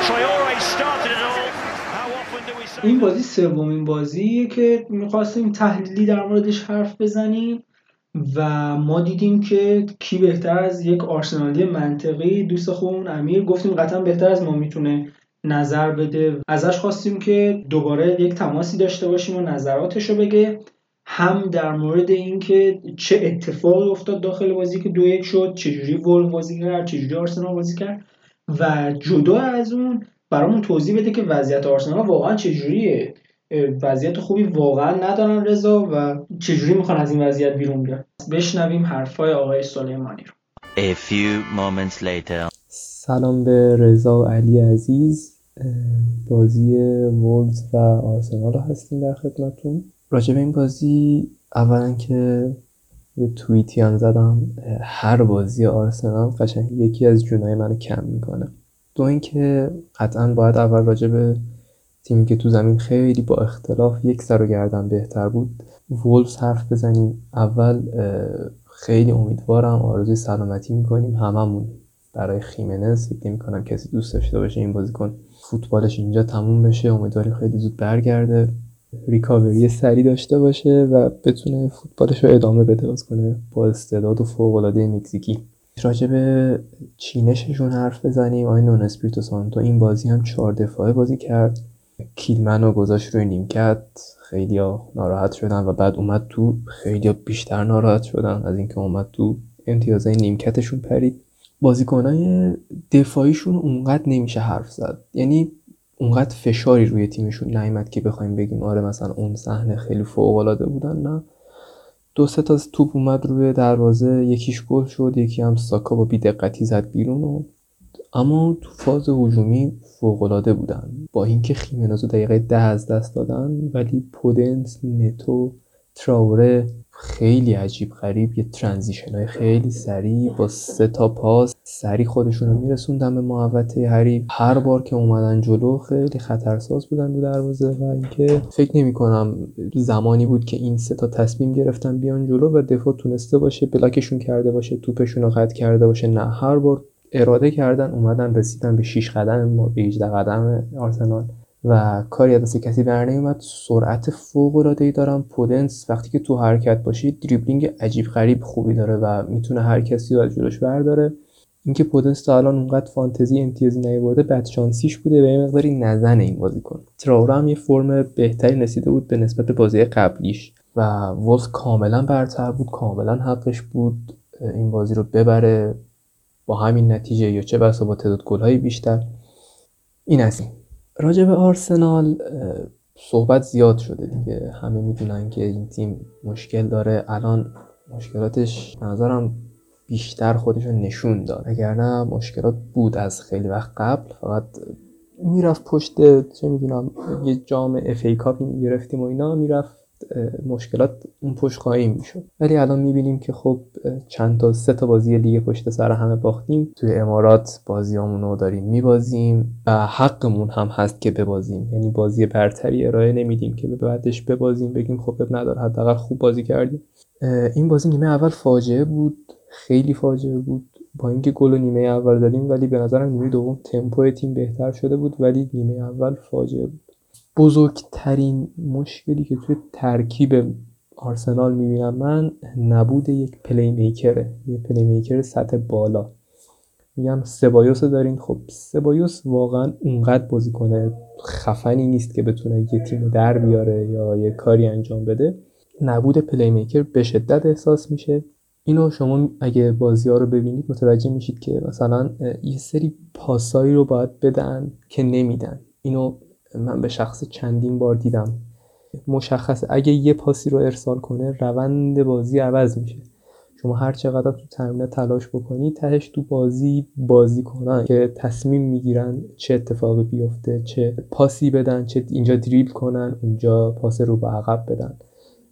Traore started it all. این بازی سومین بازی که می‌خواستیم تحلیلی در موردش حرف بزنیم و ما دیدیم که کی بهتر از یک آرسنالی منطقی دوست خوبمون امیر گفتیم قطعا بهتر از ما می‌تونه نظر بده. ازش خواستیم که دوباره یک تماسی داشته باشیم و نظراتش رو بگه. هم در مورد اینکه چه اتفاقی افتاد داخل بازی که دو یک شد چجوری ولف بازی کرد چجوری آرسنال بازی کرد و جدا از اون برامون توضیح بده که وضعیت آرسنال واقعا چجوریه. وضعیت خوبی واقعا ندارن رضا و چجوری می‌خوان از این وضعیت بیرون بیان؟ بشنویم حرفای آقای سلیمانی رو. A few moments later. سلام به رضا و علی عزیز. بازی وولز و آرسنال رو هستیم در خدمتون راجع به این بازی اولا که یه توییتی هم زدم هر بازی آرسنال قشنگ یکی از جونای منو کم می‌کنه. دو اینکه قطعا باید اول راجع به تیمی که تو زمین خیلی با اختلاف یک سر و گردن بهتر بود وولفز حرف بزنیم. اول خیلی امیدوارم آرزوی سلامتی می‌کنیم هممون. برای خیمنز فکر نمی‌کنم کسی دوست داشته باشه این بازیکن فوتبالش اینجا تموم بشه. امیدواریم خیلی زود برگرده. ریکاوری سری داشته باشه و بتونه فوتبالش رو ادامه بده کنه با استعداد و فوق العاده مکزیکی. راجع به چینششون حرف بزنیم. آی نونو اسپریتو سانتو این بازی هم چهار دفاعه بازی کرد. کیلمن رو گذاشت روی نیمکت. خیلی ناراحت شدن و بعد اومد تو خیلی بیشتر ناراحت شدن از اینکه اومد تو امتیازهای نیمکتشون پرید. بازیکنهای دفاعیشون اونقدر نمیشه حرف زد. یعنی اونقدر فشاری روی تیمشون نیامد که بخوایم بگیم آره مثلا اون صحنه خیلی فوق العاده بودن. نه. دو سه تا توپ اومد روی دروازه یکیش گل شد یکی هم ساکا با بیدقتی زد بیرون و اما تو فاز هجومی فوقالعاده بودن. با اینکه خیمنازو دقیقه ده از دست دادن ولی پودنس نتو تراوره خیلی عجیب غریب یه ترانزیشن های خیلی سریع با سه تا پاس سریع خودشون رو میرسوندن به محوطه حریف. هر بار که اومدن جلو خیلی خطرساز بودن رو دروازه و اینکه فکر نمی کنم زمانی بود که این سه تا تصمیم گرفتن بیان جلو و دفاع تونسته باشه بلاکشون کرده باشه توپشون رو قطع کرده باشه. نه هر بار اراده کردن اومدن رسیدن به 6 قدم ما به 18 قدم آرسنال. و کاری از دست کسی بر اومد سرعت فوق العاده ای دارم. پودنس وقتی که تو حرکت باشید دریبلینگ عجیب غریب خوبی داره و می‌تونه هر کسی رو از جلوش برداره. اینکه پودنس تا الان اونقدر فانتزی امتیازی نیورده بد شانسیش بوده. و یه مقداری نزن این بازیکن. تراوره هم یه فرم بهتری نسیده بود به نسبت بازی قبلیش و وولز کاملا برتر بود کاملا حقش بود این بازی رو ببره. با همین نتیجه یا چه بسا با تعداد گل‌های بیشتر. این از این. راجع به آرسنال صحبت زیاد شده دیگه. همه می‌دونن که این تیم مشکل داره. الان مشکلاتش نظرم بیشتر خودشون نشون داد. نه مشکلات بود از خیلی وقت قبل فقط می‌رفت پشت چه می‌دونم یه جام اف ای کاپی می‌گرفتیم و اینا می‌رفت مشکلات اون پشت خواهی می‌شد. ولی الان می‌بینیم که خب چند تا سه تا بازی لیگ پشت سر همه باختیم. توی امارات بازیامون رو داریم میبازیم و حقمون هم هست که ببازیم. یعنی بازی برتری ارائه نمیدیم که به بعدش ببازیم بگیم خب نداره حداقل خوب بازی کردیم. این بازی نیمه اول فاجعه بود. خیلی فاجعه بود. با اینکه گل و نیمه اول دادیم ولی به نظرم نیمه دوم تمپو تیم بهتر شده بود ولی نیمه اول فاجعه بود. بزرگترین مشکلی که توی ترکیب آرسنال می‌بینم من نبود یک playmaker ه یک playmaker سطح بالا. میگم سبایوس دارین. خب سبایوس واقعا اونقدر بازیکن خفنی نیست که بتونه یه تیم در بیاره یا یه کاری انجام بده. نبود playmaker به شدت احساس میشه. اینو شما اگه بازی ها رو ببینید متوجه میشید که مثلا یه سری پاسایی رو باید بدن که نمیدن. اینو من به شخص چندین بار دیدم. مشخصه اگه یه پاسی رو ارسال کنه روند بازی عوض میشه. شما هر چقدر تو تمرین تلاش بکنی تهش تو بازی بازی کنن که تصمیم می‌گیرن چه اتفاقی بیفته چه پاسی بدن چه اینجا دریبل کنن اونجا پاس رو به عقب بدن.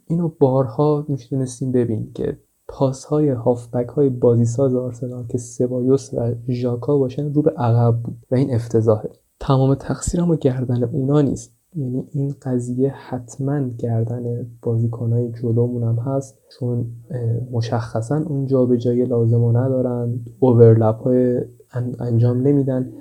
اینو بارها می‌تونستیم ببینید که پاس های هافبک های بازیساز آرسنال که سبایوس و ژاکا باشن رو به عقب بود و این افتضاحه. تمام تقصیر و گردن اونا نیست. یعنی این قضیه حتما گردن بازیکنهای جلومون هم هست. چون مشخصا اون به جای لازم و ندارن اوورلپ های انجام نمیدن.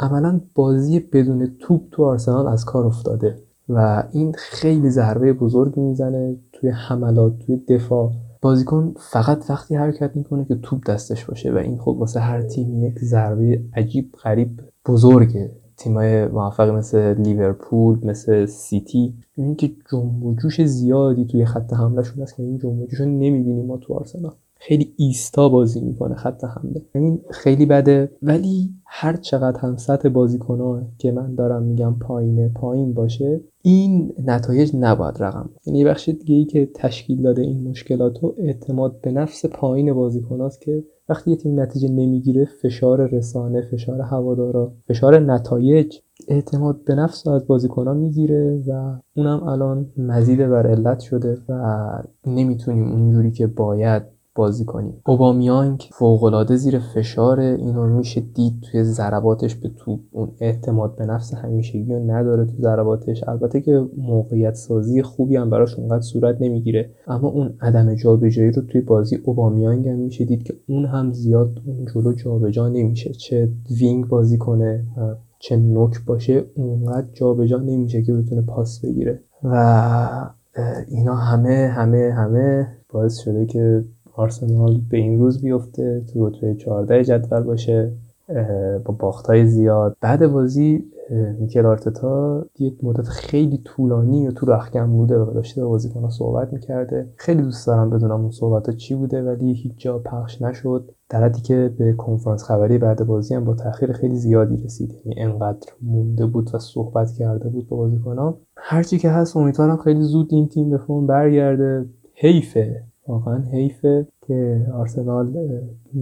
عملا بازی بدون توپ تو آرسنال از کار افتاده و این خیلی ضربه بزرگی می‌زنه توی حملات توی دفاع. بازیکن فقط وقتی حرکت می‌کنه که توپ دستش باشه و این خب واسه هر تیم یک ضربه عجیب غریب بزرگه. تیمای موفقی مثل لیورپول مثل سیتی. می‌بینید که جنب و جوش زیادی توی خط حملهشون هست که این جنب و جوش رو نمی‌بینیم ما تو آرسنال. خیلی ایستا بازی می‌کنه خط حمله. این خیلی بده ولی هر چقدر هم سطح بازیکنها که من دارم میگم پایینه پایین باشه این نتایج نباید رقم یعنی بخش دیگه ای که تشکیل داده این مشکلات رو اعتماد به نفس پایین بازیکناست که وقتی یه تیم نتیجه نمی‌گیره فشار رسانه فشار هوادارا فشار نتایج اعتماد به نفس از بازیکنان می‌گیره و اونم الان مزید بر علت شده و نمی‌تونیم اونجوری که باید بازی کنیم. اوبامیانگ فوقالعاده زیر فشار اینو میشه دید توی ضرباتش به توپ اون اعتماد به نفس همیشگی رو نداره تو ضرباتش. البته که موقعیت سازی خوبی هم براش اونقدر صورت نمی‌گیره. اما اون عدم جابجایی رو توی بازی اوبامیانگ هم میشه دید که اون هم زیاد اون جلو جابجا نمیشه. چه وینگ بازی کنه چه نوک باشه اونقدر جابجا نمیشه که بتونه پاس بگیره. و اینا همه همه همه باعث شده که آرسنال به این روز بیفته تو رتبه 14 جدول باشه با باختای زیاد. بعد بازی میکل آرتتا یه مدت خیلی طولانی و تو رخکم بوده و داشته با بازیکن‌ها صحبت می‌کرده. خیلی دوست دارم بدونم اون صحبت چی بوده ولی هیچ جا پخش نشد. در حدی که به کنفرانس خبری بعد بازی هم با تاخیر خیلی زیادی رسید. یعنی انقدر مونده بود و صحبت کرده بود با بازیکن‌ها. هرچی که هست امیدوارم خیلی زود این تیم به فرم برگرده. حیفه. واقعا حیفه که آرسنال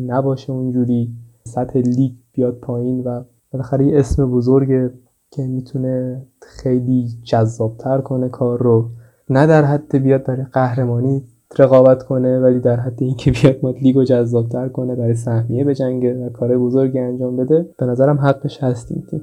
نباشه اونجوری سطح لیگ بیاد پایین و بالاخره یه اسم بزرگه که می‌تونه خیلی جذابتر کنه کار رو. نه در حد بیاد برای قهرمانی رقابت کنه ولی در حد اینکه بیاد ما لیگ رو جذابتر کنه برای سهمیه به جنگه و کار بزرگی انجام بده. به نظرم حقش هستیم تیم.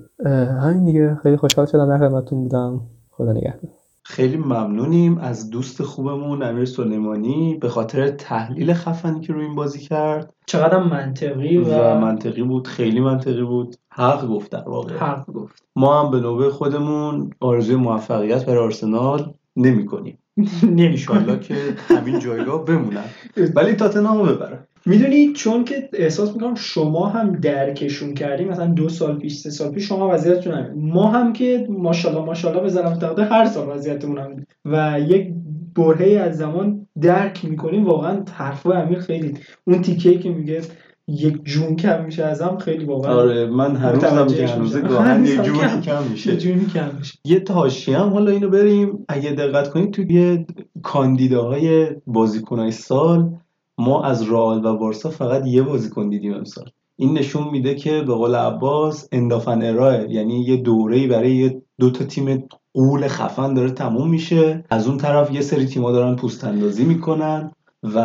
همین دیگه. خیلی خوشحال شدم در خدمتتون بودم. خدا نگهدار. خیلی ممنونیم از دوست خوبمون امیر سلیمانی به خاطر تحلیل خفنی که روی این بازی کرد. چقدر منطقی و, و منطقی بود خیلی منطقی بود. حق گفت در واقع حق گفت. ما هم به نوبه خودمون آرزوی موفقیت برای آرسنال نمی کنیم *laughs* نمیشالله که همین جایگاه بمونن. ولی تاتنهامو ببرن. می‌دونی؟ چون که احساس می‌کنم شما هم درکشون کردیم مثلا دو سال پیش سه سال پیش شما وضعیتتون هم ما هم که ماشاءالله ماشاءالله به زلم هر سال وضعیتمون هم و یک برهه از زمان درک می‌کنیم. واقعا حرفای امیر خیلی. اون تیکه که میگه یک جون کم میشه ازم خیلی واقعا آره من هنوزم متوجهش که. گاهن هنوز یه هم جونی کم. کم یه میشه جونی کم میشه. یه تاشی هم حالا اینو بریم. اگه دقت کنید توی یه کاندیداهای بازیکنهای سال ما از رئال و بارسا فقط یه بازیکن دیدیم امسال. این نشون میده که به قول عباس اندافن ارائه یعنی یه دوره‌ای برای یه دو تا تیم قول خفن داره تموم میشه. از اون طرف یه سری تیم‌ها دارن پوست اندازی می‌کنن و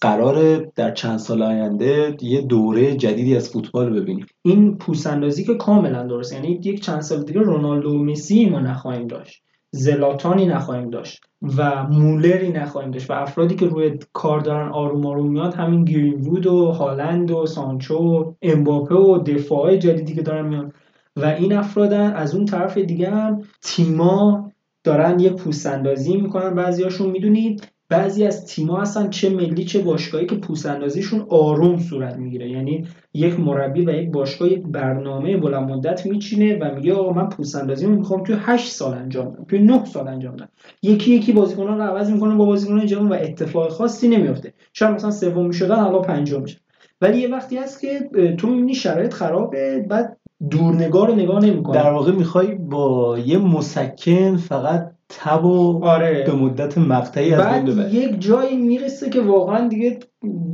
قراره در چند سال آینده یه دوره جدیدی از فوتبال ببینیم. این پوسندازی که کاملا درست یعنی یک چند سال دیگه رونالدو و مسی ما نخواهیم داشت. زلاتانی نخواهیم داشت و مولری نخواهیم داشت و افرادی که روی کار دارن آروم آروم میاد همین گرینوود و هالند و سانچو و امباپه و دفاع جدیدی که دارن میاد و این افرادن. از اون طرف دیگه هم تیما دارن یه پوستاندازی می‌کنن بعضیاشون می‌دونید بعضی از تیما هستن چه ملی چه باشگاهی که پوستاندازیشون آروم صورت می‌گیره. یعنی یک مربی و یک باشگاه یک برنامه بلند مدت میچینه و میگه آقا من پوستاندازی رو می‌خوام توی 8 سال انجام بدم توی 9 سال انجام بدم. یکی یکی بازیکنان رو عوض می‌کنه با بازیکنان جوان و اتفاق خاصی نمیفته شاید مثلا سوم می‌شدن الان پنجم میشن. ولی یه وقتی هست که تو می‌بینی شرایط خرابه بعد دورنگاه رو نگاه نمی‌کنه. در واقع می‌خوای با یه مسکن فقط تب و آره. به مدت مقطعی از بعد یک جایی می‌رسه که واقعا دیگه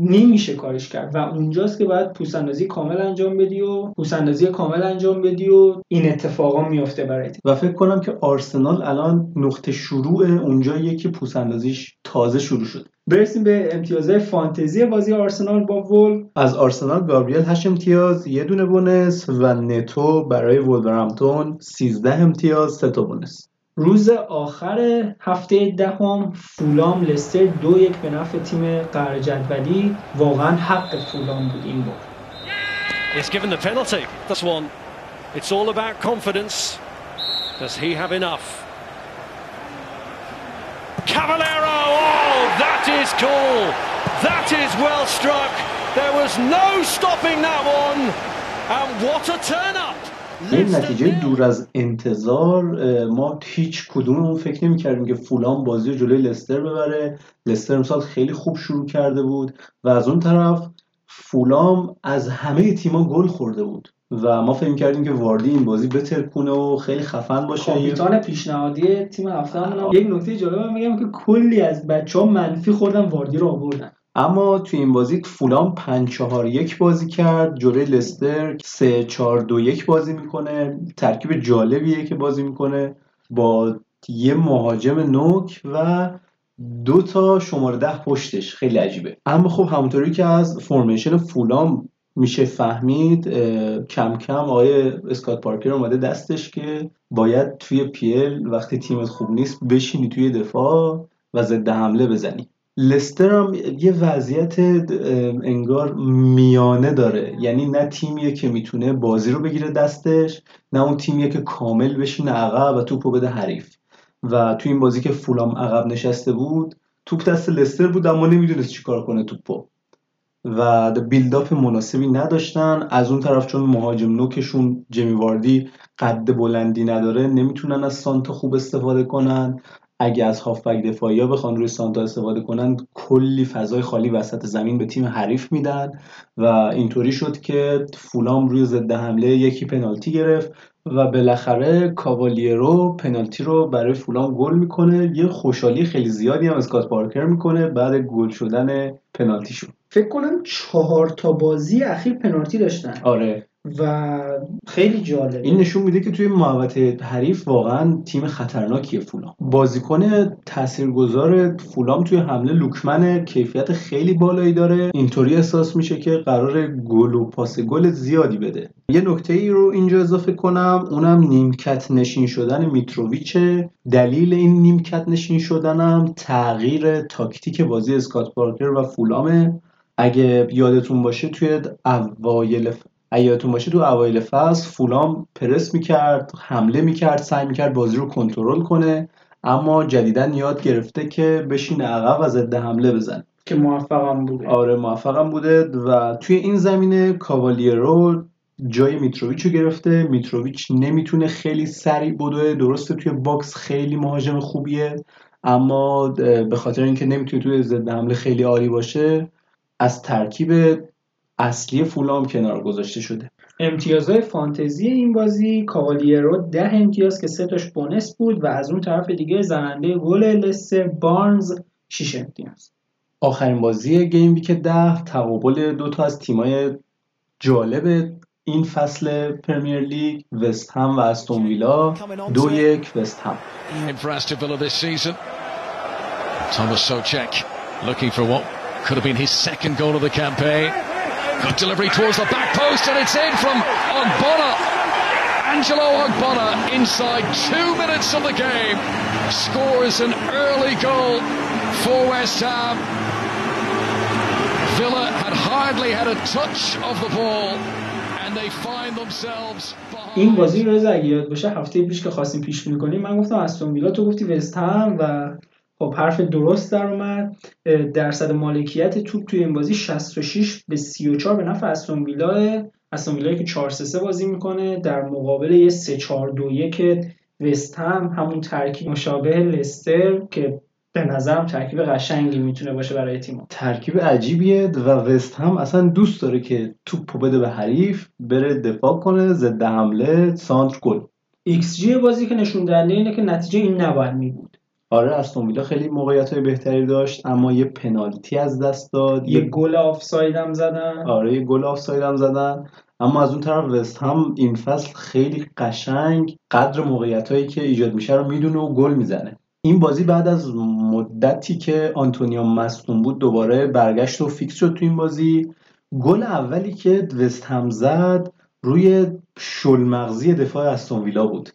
نمیشه کارش کرد و اونجاست که باید پوسندازی کامل انجام بدی و پوسندازی کامل انجام بدی و این اتفاقا میفته برای و فکر کنم که آرسنال الان نقطه شروع اونجاییه که پوسندازیش تازه شروع شد برسیم به امتیازهای فانتزی بازی آرسنال با وول. از آرسنال گابریل 8 امتیاز یه دونه بونس و نتو برای وولورهمپتون 13 امتیاز 3 تا بونس. روز آخر هفته دهم فولام لستر دو یک به نفع تیم قهر جدولی واقعا حق فولام بود این بود He's given the penalty. This one. It's all about confidence. Does he have enough? Cavallero! Oh, that is cool. That is well struck. There was no stopping that one. And what a turn up. این نتیجه دور از انتظار ما هیچ کدوممون فکر نمی کردیم که فولام بازی جلوی لستر ببره. لستر امسال خیلی خوب شروع کرده بود و از اون طرف فولام از همه تیما گل خورده بود و ما فکر کردیم که واردی این بازی بترکونه و خیلی خفن باشه. کاپیتان پیشنهادی تیم هفته یک نکته جالب میگم که کلی از بچه ها منفی خوردن واردی رو آوردن. اما توی این بازی فولام 5 4 1 بازی کرد جلوی لستر 3 4 2 1 بازی می‌کنه. ترکیب جالبیه که بازی می‌کنه با یه مهاجم نوک و دو تا شماره ده پشتش. خیلی عجیبه. اما خب همونطوری که از فرمیشن فولام میشه فهمید کم کم آقای اسکات پارکر اومده دستش که باید توی پیل وقتی تیمت خوب نیست بشینی توی دفاع و ضد حمله بزنی. لستر هم یه وضعیت انگار میانه داره. یعنی نه تیمیه که می‌تونه بازی رو بگیره دستش نه اون تیمیه که کامل بشینه عقب و توپو بده حریف. و تو این بازی که فولام عقب نشسته بود توپ دست لستر بود اما نمی‌دونست چیکار کنه توپو. و بیلداپ مناسبی نداشتن. از اون طرف چون مهاجم نوکشون جمی واردی قد بلندی نداره نمی‌تونن از سانتا خوب استفاده کنن. اگه از هافبک دفاعی ها بخوان روی سانتا استفاده کنن کلی فضای خالی وسط زمین به تیم حریف میدن و اینطوری شد که فولام روی ضد حمله یکی پنالتی گرفت و بالاخره کاوالیرو پنالتی رو برای فولام گل می‌کنه. یه خوشحالی خیلی زیادی هم اسکات پارکر می‌کنه بعد گل شدن پنالتیشون. فکر کنم چهار تا بازی اخیر پنالتی داشتن. آره. و خیلی جالبه. این نشون میده که توی محوطه حریف واقعا تیم خطرناکیه فولام. بازیکن تاثیرگذار فولام توی حمله لوکمن کیفیت خیلی بالایی داره. اینطوری احساس میشه که قرار گل و پاس گل زیادی بده. یه نکته ای رو اینجا اضافه کنم اونم نیمکت نشین شدن میتروویچه دلیل این نیمکت نشین شدنم تغییر تاکتیک بازی اسکات پارکر و فولامه. اگه یادتون باشه توی اوایل یادتون باشه تو اوایل فصل فولام پرس می‌کرد حمله می‌کرد سعی می‌کرد بازی رو کنترل کنه اما جدیدا یاد گرفته که بشین عقب و ضد حمله بزنه. که موفقم بوده. آره موفقم بوده و توی این زمینه کاوالیرو جای میتروویچ رو گرفته. میتروویچ نمی‌تونه خیلی سریع بدوه. درسته توی box خیلی مهاجم خوبیه اما به خاطر اینکه نمی‌تونه توی ضد حمله خیلی عالی باشه از ترکیب اصلی فولام کنار گذاشته شده امتیازهای فانتزی این بازی کاوالیرو ده امتیاز که سه تاش bonus بود و از اون طرف دیگه زننده گل لستر بارنز 6 امتیاز آخرین بازی game week ده تقابل دو تا از تیمای جالب این فصل پرمیر لیگ وست هم و استون ویلا دو یک وست هم. Thomas Socek looking for what could have been his second goal of the campaign. Good delivery towards the back post and it's in from Ogbonna. Angelo Ogbonna inside two minutes of the game scores an early goal for West Ham. Villa had hardly had a touch of the ball and they find themselves این بازی رو اگه یاد باشه هفته پیش که خواستیم پیش بینی کنیم من گفتم استون ویلا تو گفتی وست هم و خب حرف درست در اومد. درصد مالکیت توپ توی این بازی 66 به 34 به نفع استون ویلا. استون ویلا که 4 3 بازی می‌کنه. در مقابل یه 3 4 2 1 وست هم همون ترکیب مشابه لستر که به نظرم ترکیب قشنگی می‌تونه باشه برای تیم ترکیب عجیبیه و وست هم اصلا دوست داره که توپ بده به حریف بره دفاع کنه ضد حمله سانتر گل. ایکس جی بازی که نشون دهنده اینه که نتیجه این نباید می آره استون ویلا خیلی موقعیت های بهتری داشت اما یه پنالتی از دست داد یه گل آفساید هم زدن. آره یه گل آفساید هم زدن. اما از اون طرف وست هم این فصل خیلی قشنگ قدر موقعیت هایی که ایجاد میشه رو می‌دونه و گل می‌زنه. این بازی بعد از مدتی که آنتونیو مصدوم بود دوباره برگشت و fix شد تو این بازی. گل اولی که وست هم زد روی شلمغزی دفاع استون ویلا بود.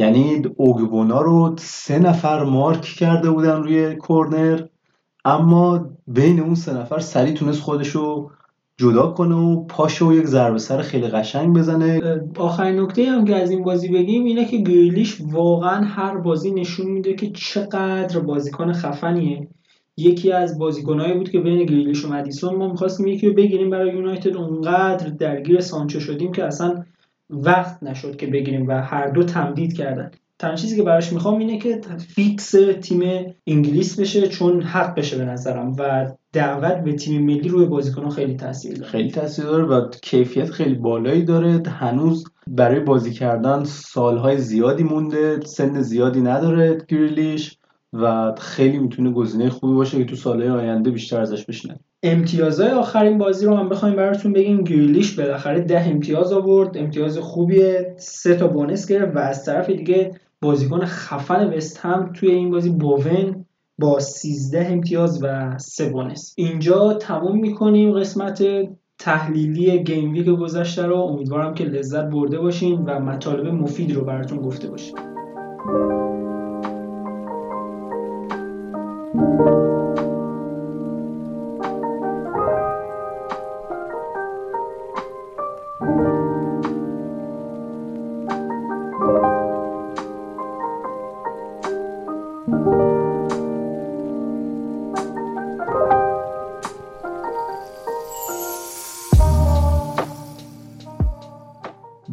یعنی اوگبونا رو سه نفر مارک کرده بودن روی کورنر اما بین اون سه نفر سریع تونست خودشو جدا کنه و پاشو یک ضربه سر خیلی قشنگ بزنه. آخرین نکته هم که از این بازی بگیم اینه که گریلیش واقعا هر بازی نشون میده که چقدر بازیکن خفنیه. یکی از بازیکنایی بود که بین گریلیش و مدیسون ما می‌خواستیم یکی رو بگیریم برای یونایتد اونقدر درگیر سانچو شدیم که اصلا وقت نشد که بگیریم و هر دو تمدید کردن. تنها چیزی که براش می‌خوام اینه که fix تیم انگلیس بشه چون حق بشه به نظرم و دعوت به تیم ملی روی بازیکن خیلی تاثیر داره. خیلی تاثیر داره و کیفیت خیلی بالایی داره. هنوز برای بازی کردن سالهای زیادی مونده سن زیادی نداره گریلیش و خیلی می‌تونه گزینه خوبی باشه که تو سالهای آینده بیشتر ازش بشنن امتیازهای آخرین بازی رو هم بخوایم براتون بگیم. گریلیش بالاخره ده امتیاز آورد. امتیاز خوبیه. سه تا بونس گرفت و از طرف دیگه بازیکن خفن وست هم توی این بازی بوون با 13 امتیاز و 3 بونس. اینجا تموم می‌کنیم قسمت تحلیلی گیم ویک گذشته رو. امیدوارم که لذت برده باشین و مطالب مفید رو براتون گفته باشیم.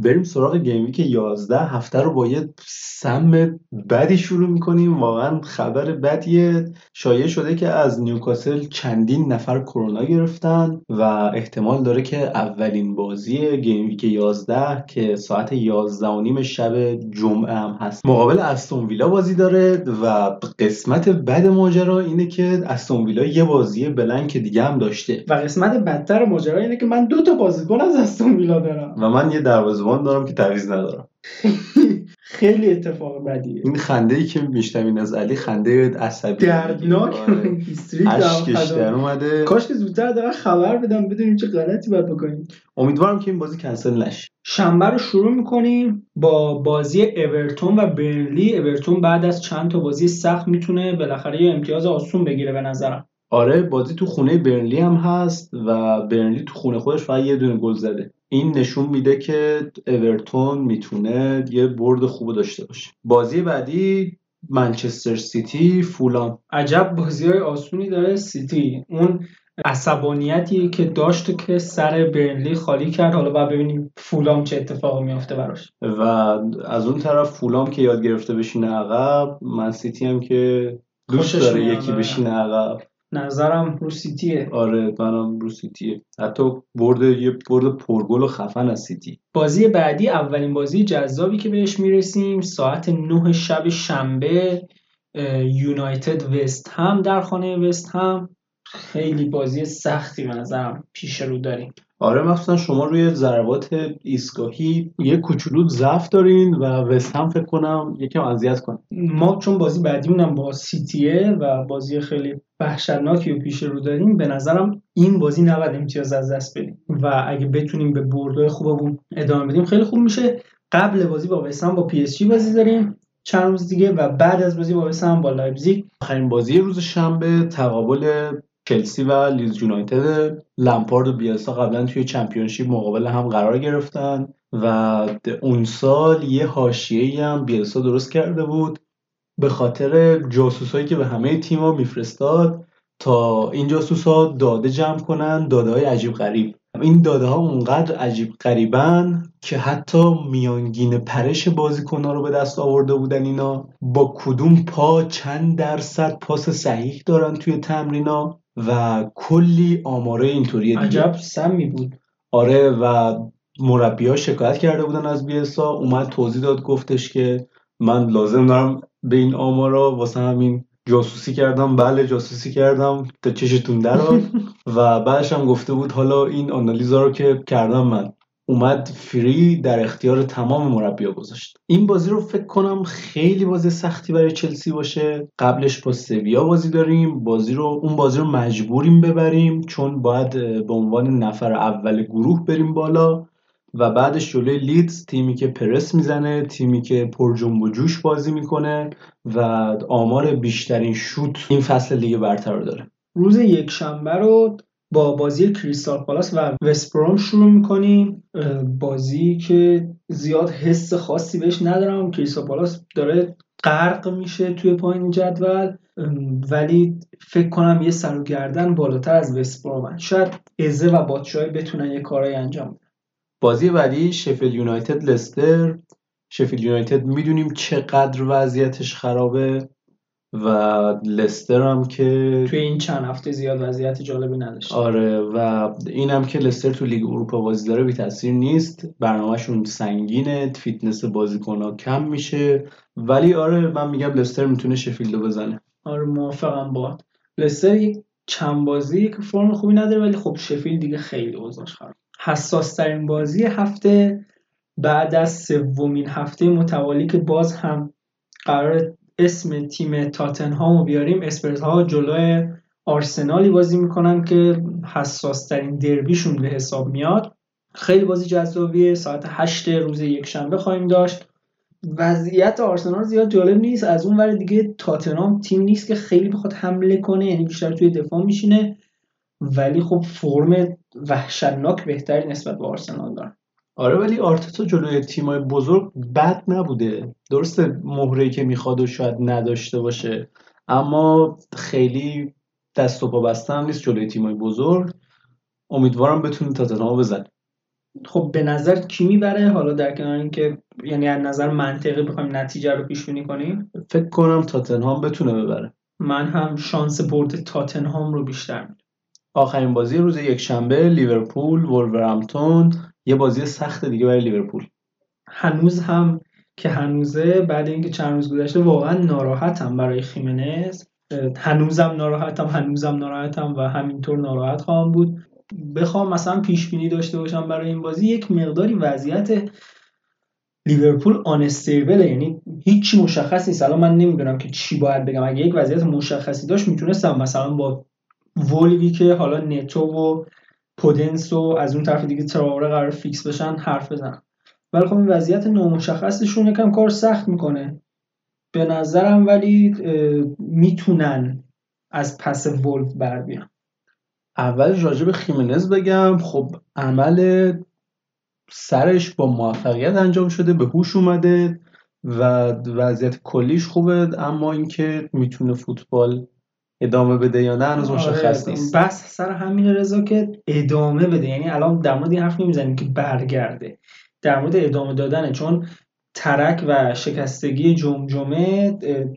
بریم سراغ game week 11 هفته رو با یه سم بدی شروع می‌کنیم. واقعا خبر بدیه. شایع شده که از نیوکاسل چندین نفر کرونا گرفتن و احتمال داره که اولین بازی game week 11 که ساعت 11 و نیم شب جمعه هم هست. مقابل استون ویلا بازی داره و قسمت بد ماجرا اینه که استون ویلا یه بازی blank دیگه هم داشته. و قسمت بدتر ماجرا اینه که من دو تا بازیکن از استون ویلا دارم. و من یه دروازه‌بان دارم که تعویض ندارم. *laughs* خیلی اتفاق بدیه. این خنده ای که میشنوین از علی خنده عصبی. دردناک اشکش در اومده. کاش که زودتر دارن خبر بدم بدونیم چه غلطی باید بکنیم. امیدوارم که این بازی کنسل نشه. شنبه رو شروع می‌کنیم با بازی اورتون و برنلی. اورتون بعد از چند تا بازی سخت می‌تونه بالاخره یه امتیاز آسون بگیره به نظرم. آره بازی تو خونه برنلی هم هست و برنلی تو خونه خودش فقط یه دونه گل زده. این نشون میده که اورتون می‌تونه یه برد خوب داشته باشه. بازی بعدی منچستر سیتی فولان. عجب بازی های آسونی داره سیتی. اون عصبانیتی که داشت که سر برنلی خالی کرد. حالا باید ببینیم فولام چه اتفاقی میافته براش. و از اون طرف فولام که یاد گرفته بشینه عقب من سیتی هم که دوست داره یکی بشینه عقب. نظرم رو سیتیه. آره منم رو سیتیه. حتی برد یه برد پرگل و خفن از سیتی. بازی بعدی اولین بازی جذابی که بهش می‌رسیم ساعت 9 شب شنبه یونایتد وست هم در خانه وست هم. خیلی بازی سختی به نظرم پیش رو داریم. آره مخصوصا شما روی ضربات ایستگاهی یه کوچولو ضعف دارین و وست هم فکر کنم یکم اذیت کنه ما چون بازی بعدیمونم با سیتیه و بازی خیلی وحشتناکی و پیش رو داریم به نظرم این بازی نباید امتیاز از دست بدیم. و اگه بتونیم به بردای خوبمون ادامه بدیم خیلی خوب میشه. قبل بازی با وست هم با پی اس جی بازی داریم چند روز دیگه و بعد از بازی با وست هم با لایپزیگ. آخرین بازی روز شنبه تقابل چلسی و لیدز یونایتد لمپارد و بیلسا قبلا توی چمپیونشیپ مقابل هم قرار گرفتن و اون سال یه حاشیه‌ای هم بیلسا درست کرده بود. به خاطر جاسوسایی که به همه تیم‌ها میفرستاد تا این جاسوسا داده جمع کنن داده های عجیب غریب. این داده ها اونقدر عجیب غریبن که حتی میانگین پرش بازیکنها رو به دست آورده بودن اینا. با کدوم پا چند درصد پاس صحیح دارن توی تمرینا و کلی آماره اینطوری دیگه. عجب سمی بود. آره و مربی ها شکایت کرده بودن از بیلسا اومد توضیح داد گفتش که من لازم دارم به این آمارا واسه همین جاسوسی کردم. بله جاسوسی کردم. تا چشتون دراد *laughs* و بعدش هم گفته بود حالا این آنالیزا رو که کردم من. اومد فری در اختیار تمام مربیا گذاشت. این بازی رو فکر کنم خیلی بازی سختی برای چلسی باشه. قبلش با سویا بازی داریم. بازی رو اون بازی رو مجبوریم ببریم. چون باید به عنوان نفر اول گروه بریم بالا. و بعدش جلوی لیدز تیمی که پرس می‌زنه تیمی که پر جنب و جوش بازی می‌کنه و آمار بیشترین شوت این فصل لیگ برتر رو داره. روز یک شنبه رو با بازی کریستال پالاس و وستبروم شروع می‌کنیم. بازی که زیاد حس خاصی بهش ندارم. کریستال پالاس داره غرق میشه توی پایین جدول ولی فکر کنم یه سر و بالاتر از وستبرومن شاید ازه و باتشای بتونن یه کارایی انجام بدن. بازی بعدی شفیل یونایتد لستر. شفیلد یونایتد می‌دونیم چقدر وضعیتش خرابه و لستر هم که توی این چند هفته زیاد وضعیت جالبی نداشت آره و این هم که لستر تو لیگ اروپا بازی داره بی تاثیر نیست. برنامهشون سنگینه فیتنس بازیکن کم میشه. ولی آره من میگم لستر می‌تونه شفیلد رو بزنه. آره موافقم با. لستر یک چند بازی که فرم خوبی نداره ولی خب شفیلد دیگه خیلی اوضاعش خراب حساس ترین بازی هفته بعد از سومین هفته متوالی که باز هم قرار اسم تیم تاتنهام رو بیاریم. اسپرس ها جلوی آرسنالی بازی می‌کنن که حساس ترین دربیشون به حساب میاد. خیلی بازی جذابیه. ساعت 8 روز یک شنبه خواهیم داشت. وضعیت آرسنال زیاد جالب نیست. از اون ور دیگه تاتنهام تیم نیست که خیلی بخواد حمله کنه یعنی بیشتر توی دفاع میشینه. ولی خب فرم وحشتناک بهتری نسبت به آرسنال دارن. آره ولی آرتتا جلوی تیمای بزرگ بد نبوده. درسته مهره که می‌خواد و شاید نداشته باشه اما خیلی دست و پا بسته هم نیست جلوی تیمای بزرگ. امیدوارم بتونه تاتنهام بزنه خب به نظر کی می‌بره؟ حالا در کنار اینکه یعنی از نظر منطقی بخوایم نتیجه رو پیش بینی کنیم؟ فکر کنم تاتنهام بتونه ببره. من هم شانس برد تاتنهام رو بیشتر میدم آخرین بازی روز یک شنبه لیورپول وولورهمپتون یه بازی سخت دیگه برای لیورپول. هنوز هم که هنوزه بعد اینکه چند روز گذشته واقعا ناراحتم برای خیمنز. هنوزم ناراحتم هنوزم ناراحتم و همینطور ناراحت خواهم بود. بخوام مثلا پیش بینی داشته باشم برای این بازی. یک مقداری وضعیت لیورپول unstable ه یعنی هیچی مشخص نیست. الان من نمی‌دونم که چی باید بگم. اگه یک وضعیت مشخصی داشت می‌تونستم مثلا با وولوی که حالا نتو و پودنس و از اون طرف دیگه تراوره قرار فیکس بشن حرف بزنم ولی خب این وضعیت نامشخصشون یکم کار سخت می‌کنه. به نظرم ولی می‌تونن از پس ولف بر بیان. اول راجع به خیمنز بگم. خب عمل سرش با موفقیت انجام شده به هوش اومده و وضعیت کلیش خوبه اما اینکه می‌تونه فوتبال ادامه بده یا نه هنوز مشخص نیست. بس سر همین رضا که ادامه بده. یعنی الان در مورد این حرف نمی‌زنیم که برگرده. در مورد ادامه دادنه چون ترک و شکستگی جمجمه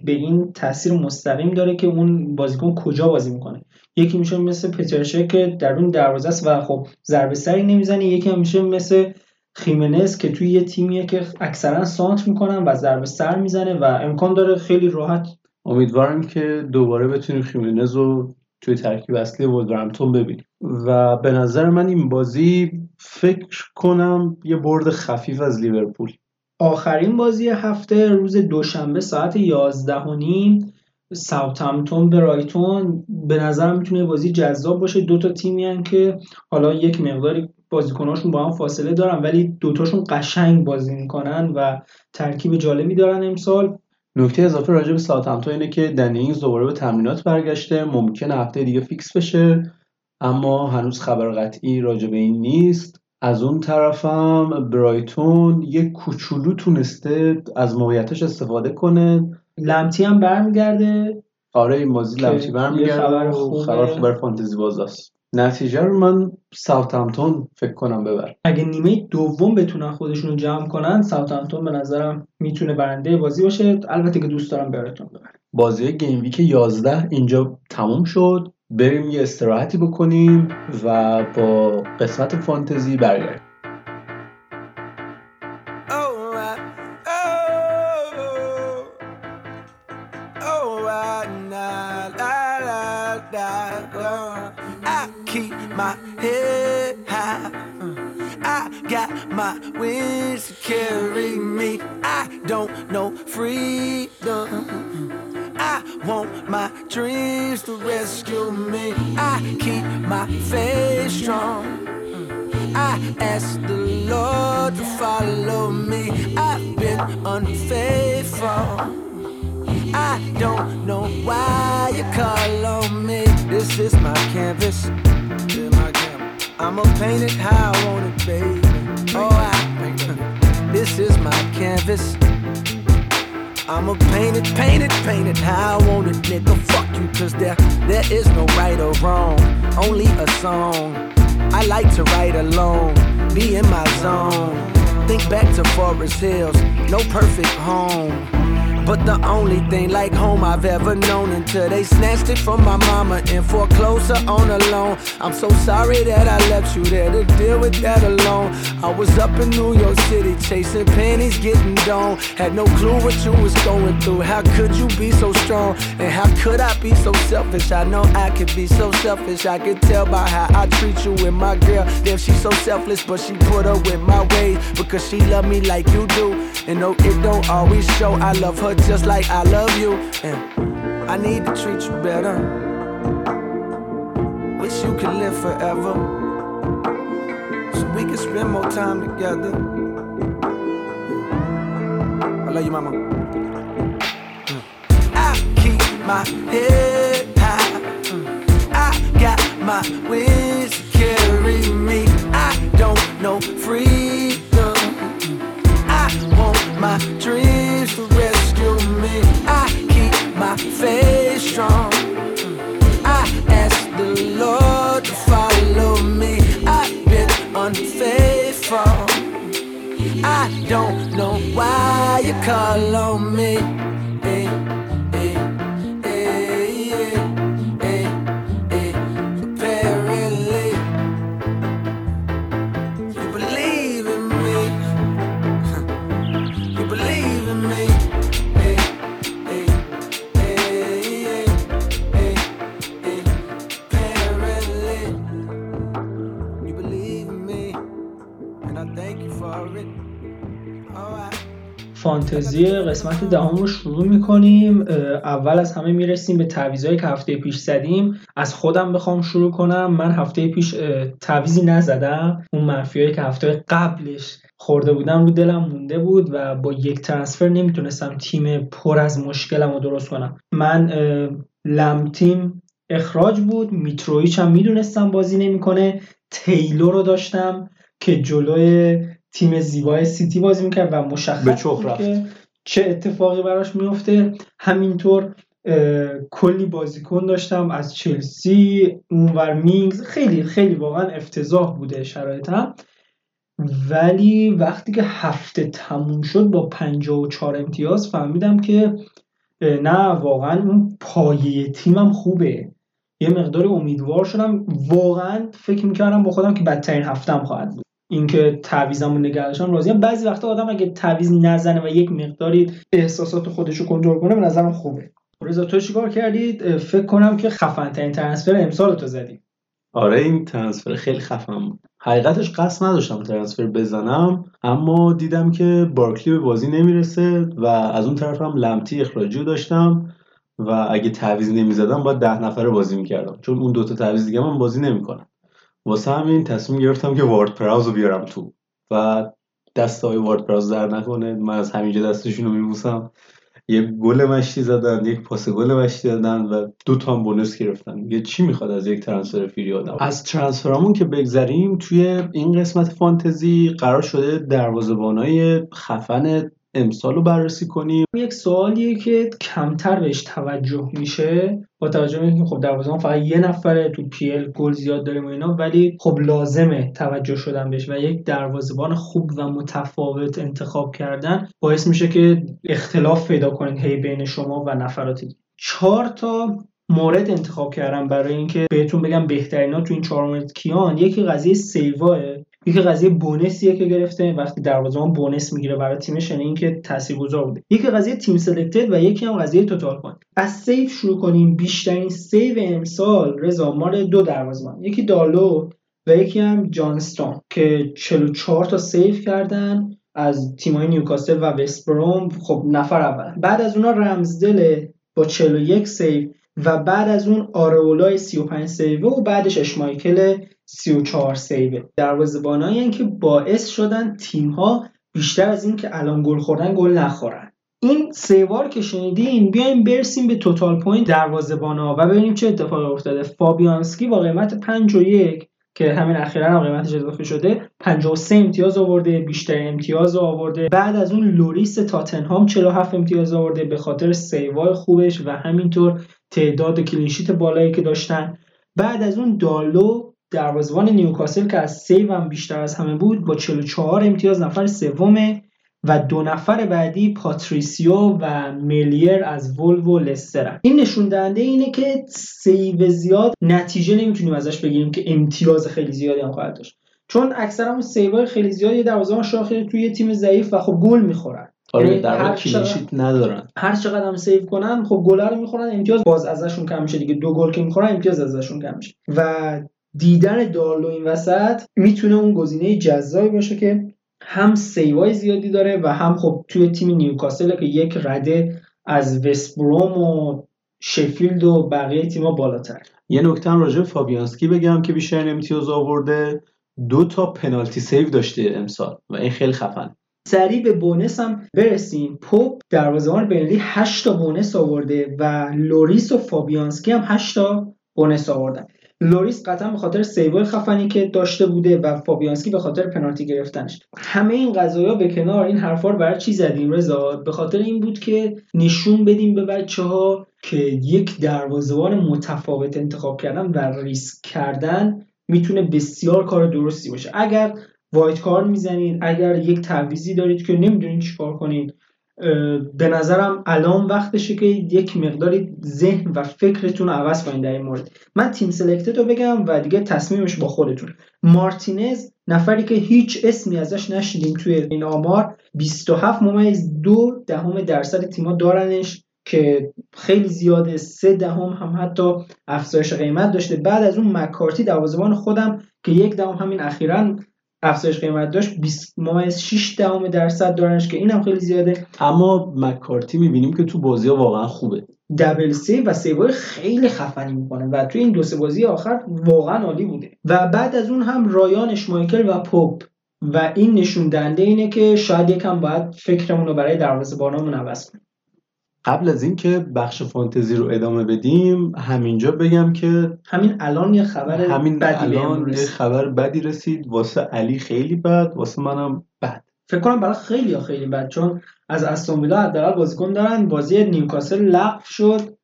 به این تاثیر مستقیم داره که اون بازیکن کجا بازی می‌کنه. یکی میشه مثل پترشه که درون دروازه است و خب ضربه سری نمی‌زنه. یکی هم میشه مثل خیمنز که توی یه تیمیه که اکثرا سانت می‌کنن و ضربه سر می‌زنه و امکان داره خیلی راحت امیدوارم که دوباره بتونیم خیمنز رو توی ترکیب اصلی وولورهمپتون ببینیم. و به نظر من این بازی فکر کنم یه برد خفیف از لیورپول. آخرین بازی هفته روز دوشنبه ساعت 11 و نیم ساوثهمپتون برایتون به نظر می‌تونه بازی جذاب باشه. دو تا تیمی که حالا یک مقداری بازیکناشون با هم فاصله دارن ولی دوتاشون قشنگ بازی می‌کنن و ترکیب جالبی دارن امسال. نکته اضافه راجع به ساوثهمپتون اینه که دنی اینگز دوباره به تمرینات برگشته. ممکن هفته دیگه فیکس بشه. اما هنوز خبر قطعی راجع به این نیست. از اون طرفم برایتون یه کوچولو تونسته از موقعیتش استفاده کنه. لمپتی هم برمیگرده. آره این بازی لمپتی برمیگرده خبر خوبه. خبر فانتزی بازاست نتیجه رو من ساوثهمپتون فکر کنم ببر اگه نیمه دوم بتونن خودشون رو جمع کنن ساوثهمپتون به نظرم می‌تونه برنده بازی باشه. البته که دوست دارم براتون ببر بازی گیم ویک 11 اینجا تموم شد. بریم یه استراحتی بکنیم و با قسمت فانتزی برگردیم. My wings to carry me. I don't know freedom. I want my dreams to rescue me. I keep my faith strong. I ask the Lord to follow me. I've been unfaithful. I don't know why you call on me. This is my canvas. I'ma paint it how I want it, baby. Oh, I, *laughs* this is my canvas. I'ma paint it, paint it, paint it how I want it, nigga. Fuck you, cause there, there is no right or wrong, only a song. I like to write alone, be in my zone. Think back to Forest Hills, no perfect home. But the only thing like home I've ever known until they snatched it from my mama and foreclosed her on a loan. I'm so sorry that I left you there to deal with that alone. I was up in New York City chasing pennies, getting down. Had no clue what you was going through. How could you be so strong? And how could I be so selfish? I know I could be so selfish. I could tell by how I treat you with my girl. Damn, she's so selfless, but she put her with my ways because she love me like you do. And no, it don't always show. I love her just like I love you. And I need to treat you better. Wish you could live forever. So we can spend more time together. I love you, mama. Mm. I keep my head high. Mm. I got my wings to carry me. I don't know freedom. Mm. I want my know why you call on me. فانتزی قسمت دهم رو شروع می‌کنیم. اول از همه می‌رسیم به تعویضایی که هفته پیش زدیم. از خودم بخوام شروع کنم. من هفته پیش اه، تعویضی نزدم. اون منفیایی که هفته قبلش خورده بودم رو دلم مونده بود و با یک ترنسفر نمی‌تونستم تیم پر از مشکلم رو درست کنم. من لم تیم اخراج بود. میترویچ هم می‌دونستم بازی نمی‌کنه. تیلور رو داشتم که جلوی تیم زیبای سیتی بازی می‌کرد و به مشخص بود رفت. که چه اتفاقی براش میفته همینطور کلی بازیکن داشتم. از چلسی اونور مینگز خیلی خیلی واقعا افتضاح بوده شرایطم. ولی وقتی که هفته تموم شد با 54 امتیاز فهمیدم که نه واقعا اون پایه تیمم خوبه. یه مقدار امیدوار شدم. واقعا فکر می‌کردم با خودم که بدترین هفتم خواهد بود. اینکه تعویضمو نگه راضیم بعضی وقتا آدم اگه تعویض نزنه و یک مقداری احساسات خودش رو کنترل کنه به نظرم خوبه. رضا تو چیکار کردید؟ فکر کنم که خفن ترین ترنسفر امسال تو زدی. آره این ترنسفر خیلی خفن بود. حقیقتش قصد نداشتم ترنسفر بزنم اما دیدم که بارکلی به بازی نمی‌رسه و از اون طرف هم لمتی اخراجی داشتم و اگه تعویض نمی‌زدم باید ده نفره بازی می‌کردم. چون اون دوتا تعویض دیگه من بازی نمی‌کنم. واسه همین تصمیم گرفتم که وارد پراوز رو بیارم تو. و دست های وارد پراوز در نکنه. من از همینجا دستشون رو میبوسم. یه گل مشتی زدن یک پاس گل مشتی دادن و دو تا هم بونس گرفتن. یه چی می‌خواد از یک ترنسفر فری آدم؟ از ترنسفرامون که بگذریم توی این قسمت فانتزی قرار شده دروازه‌بانای خفن امسال رو بررسی کنیم. یک سوالیه که کمتر بهش توجه میشه. با توجه به اینکه خب دروازه‌بان فقط یه نفره تو PL گل زیاد داریم و اینا ولی خب لازمه توجه شدن بهش و یک دروازه‌بان خوب و متفاوت انتخاب کردن. باعث میشه که اختلاف پیدا کنید هی بین شما و نفرات چهار تا مورد انتخاب کردم برای اینکه بهتون بگم بهترینا تو این چهار مورد کیان. یکی قضیه save ا ه. یکی قضیه bonus یه که گرفته وقتی دروازه‌بان bonus می‌گیره برای تیمش یعنی اینکه تاثیرگذار بوده. یکی قضیه team selected و یکی هم قضیه total point از save شروع کنیم بیشترین save امسال رضا مال دو دروازه‌بان. یکی دارلو و یکی هم جانستون که 44 تا save کردن از تیمای نیوکاسل و وستبروم خب نفر اول. بعد از اونا رمزدل با 41 save و بعد از اون آرئولای 35 save و بعدش اشمایکل 34 save دروازه‌بانایی که باعث شدن تیم‌ها بیشتر از این که الان گل خوردن گل نخورن. این save ا رو که شنیدین بیایم برسیم به total point دروازه‌بانا و ببینیم چه اتفاقی افتاده. فابیانسکی با قیمت 5 و 1 که همین اخیرا هم قیمتش اضافه شده 53 امتیاز آورده بیشتر امتیاز آورده. بعد از اون لوریس تاتنهام 47 امتیاز آورده به خاطر save ای خوبش و همینطور تعداد clean sheet بالایی که داشتن. بعد از اون دارلو دروازه‌بان نیوکاسل که از save هم بیشتر از همه بود با 44 امتیاز نفر سومه و دو نفر بعدی پاتریسیو و مسلیر از ولو و لستر این نشون دهنده اینه که save زیاد نتیجه نمی‌تونیم ازش بگیریم که امتیاز خیلی زیادی هم خواهد داشت. چون اکثرا اون save های خیلی زیادی دروازه‌بان شاخه توی تیم ضعیف و خب گل می‌خورن. آره یعنی در واقع clean sheet ندارن. هر چقدر هم save کنن خب گل رو می‌خورن امتیاز باز ازشون کم میشه دیگه. دو گل که می‌خورن امتیاز ازشون کم میشه. و دیدن دارلو این وسط می‌تونه اون گزینه جذابی باشه که هم save ای زیادی داره و هم خب توی تیم نیوکاسل که یک رده از وستبروم و شفیلد و بقیه تیما بالاتر. یه نکته هم راجع به فابیانسکی بگم که بیشتر امتیاز آورده. دو تا پنالتی save داشته امسال و این خیلی خفن. سریع به bonus هم برسیم. پوپ دروازه‌بان برنلی 8 تا bonus آورده و لوریس و فابیانسکی هم 8 تا bonus آوردن. لوریس قطعا به خاطر save ای خفنی که داشته بوده و فابیانسکی به خاطر پنالتی گرفتنش. همه این قضايا به کنار این حرفا رو برای چی زدیم رضا؟ به خاطر این بود که نشون بدیم به بچه ها که یک دروازه‌بان متفاوت انتخاب کردن و ریسک کردن می‌تونه بسیار کار درستی باشه. اگر وایت کارت می‌زنید اگر یک تعویزی دارید که نمی‌دونید چیکار کنید به نظرم الان وقتشه که یک مقداری ذهن و فکرتون عوض کنید در این مورد. من تیم سلکتد رو بگم و دیگه تصمیمش با خودتون مارتینز نفری که هیچ اسمی ازش نشیدیم توی این آمار 27 ممیز دو دهم درصد تیما دارنش که خیلی زیاده. سه دهم هم حتی افزایش قیمت داشته. بعد از اون مکارتی دروازه‌بان خودم که یک دهم همین اخیرا افزایش قیمت داشت 20 ممیز 6 دهم درصد دارنش که اینم خیلی زیاده. اما مکارتی می‌بینیم که تو بازی ها واقعا خوبه. دبل سی و سیوای خیلی خفنی می‌کنه و توی این دو سه بازی آخر واقعا عالی بوده. و بعد از اون هم رایان اشمایکل و پوپ. و این نشون دهنده اینه که شاید یکم باید فکرمون رو برای دروازه‌بانامون عوض کنیم. قبل از اینکه بخش فانتزی رو ادامه بدیم همینجا بگم که همین الان یه خبر همین بدی الان یه. خبر بدی رسید. واسه علی خیلی بد واسه منم بد. فکر کنم برای خیلی خیلی بد چون از استون ویلا حداقل بازیکن دارن. بازی نیوکاسل لغو شد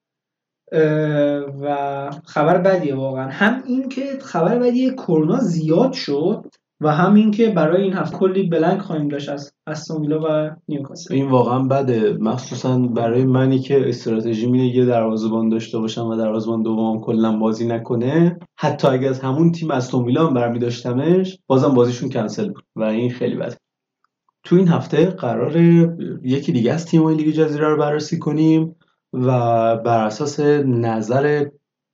و خبر بدیه واقعا. هم این که خبر بدیه کرونا زیاد شد و همین که برای این هفته کلی بلنک خواهیم داشت از استون و نیوکاسل. این واقعا بده. مخصوصا برای منی که استراتژی اینه یه دروازه‌بان داشته باشم و دروازه‌بان دوم کلا بازی نکنه. حتی اگه از همون تیم استون ویلا هم برمی داشتمش بازم بازیشون کنسل بود و این خیلی بده. تو این هفته قرار یکی دیگه از تیم‌های لیگ جزیره رو بررسی کنیم و بر اساس نظر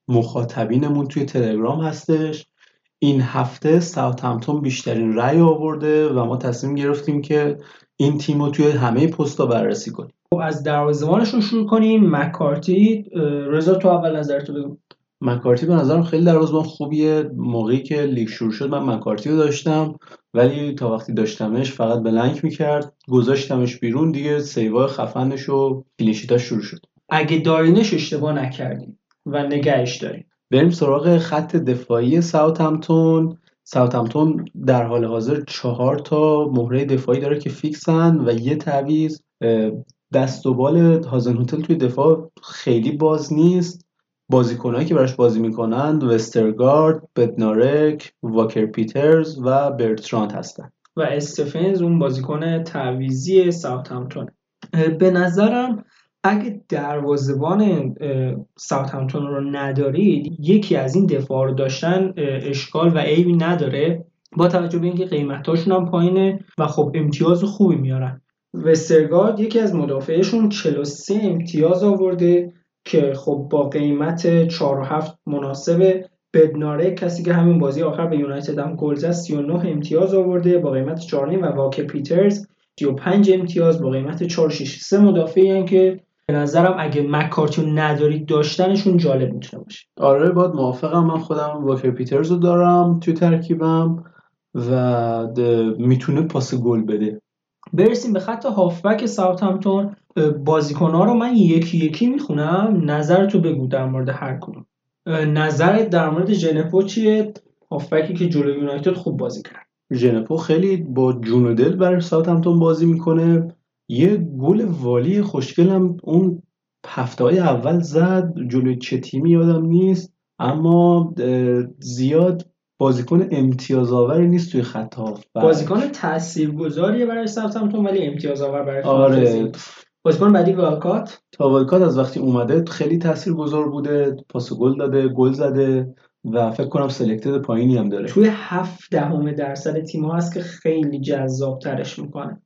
مخاطبینمون توی تلگرام هستش. این هفته ساوثهمپتون بیشترین رأی آورده و ما تصمیم گرفتیم که این تیم رو توی همه پستا بررسی کنیم. خب از دروازه‌بانشون شروع کنیم. مکارتی رضا تو اول نظرتو بگو. مکارتی به نظرم خیلی دروازه‌بان خوبیه. موقعی که لیگ شروع شد من مکارتی رو داشتم ولی تا وقتی داشتمش فقط blank می‌کرد. گذاشتمش بیرون دیگه save ای خفنش و clean sheet اش شروع شد. اگه دارینش اشتباه نکردیم و نگهش داریم. بریم سراغ خط دفاعی ساوثهمپتون. ساوثهمپتون در حال حاضر چهار تا مهره دفاعی داره که فیکسن و یه تعویض. دست و بال هازن هتل توی دفاع خیلی باز نیست. بازیکنهایی که براش بازی می‌کنند وسترگارد، بدنارک، واکر پیترز و برتراند هستن. و استفنز اون بازیکن تعویزی ساوثهمپتون. به نظرم اگه دروازبان ساوثهمپتون رو ندارید یکی از این دفاع رو داشتن اشکال و عیبی نداره با توجه به اینکه قیمتاشون هم پایینه و خب امتیاز خوبی میارن. وسترگارد یکی از مدافعشون 43 امتیاز آورده که خب با قیمت 4 و 7 مناسبه بدناره. کسی که همین بازی آخر به یونایتد هم گل زد 39 امتیاز آورده با قیمت 4 و واکر پیترز 35 امتیاز با قیمت 4 6 سه مدافعی که به نظرم اگه مکارتیو ندارید داشتنشون جالب می‌تونه باشه. آره باید موافقم. من خودم واکر پیترز رو دارم توی ترکیبم و می‌تونه پاس گل بده. برسیم به خط هافبک ساوثهمپتون بازیکنها رو من یکی یکی می‌خونم. نظرتو بگو در مورد هر کدوم. نظرت در مورد ژنپو چیه؟ هافبکی که جلوی یونایتد خوب بازی کرد. ژنپو خیلی با جون و دل برای ساوثهمپتون بازی می‌کنه. یه گل volley خوشگل هم اون هفته های اول زد جلوی چه تیمی یادم نیست اما زیاد بازیکن امتیاز آوری نیست توی خط بازیکن تاثیرگذاریه برای ساوثهمپتون ولی امتیاز آور برای آره. بازیکن بعدی والکات تا والکات از وقتی اومده خیلی تاثیرگذار بوده پاس گل داده گل زده و فکر کنم سلکتد پایینی هم داره. توی هفت دهم درصد تیم هست که خیلی جذاب ترش می‌کنه.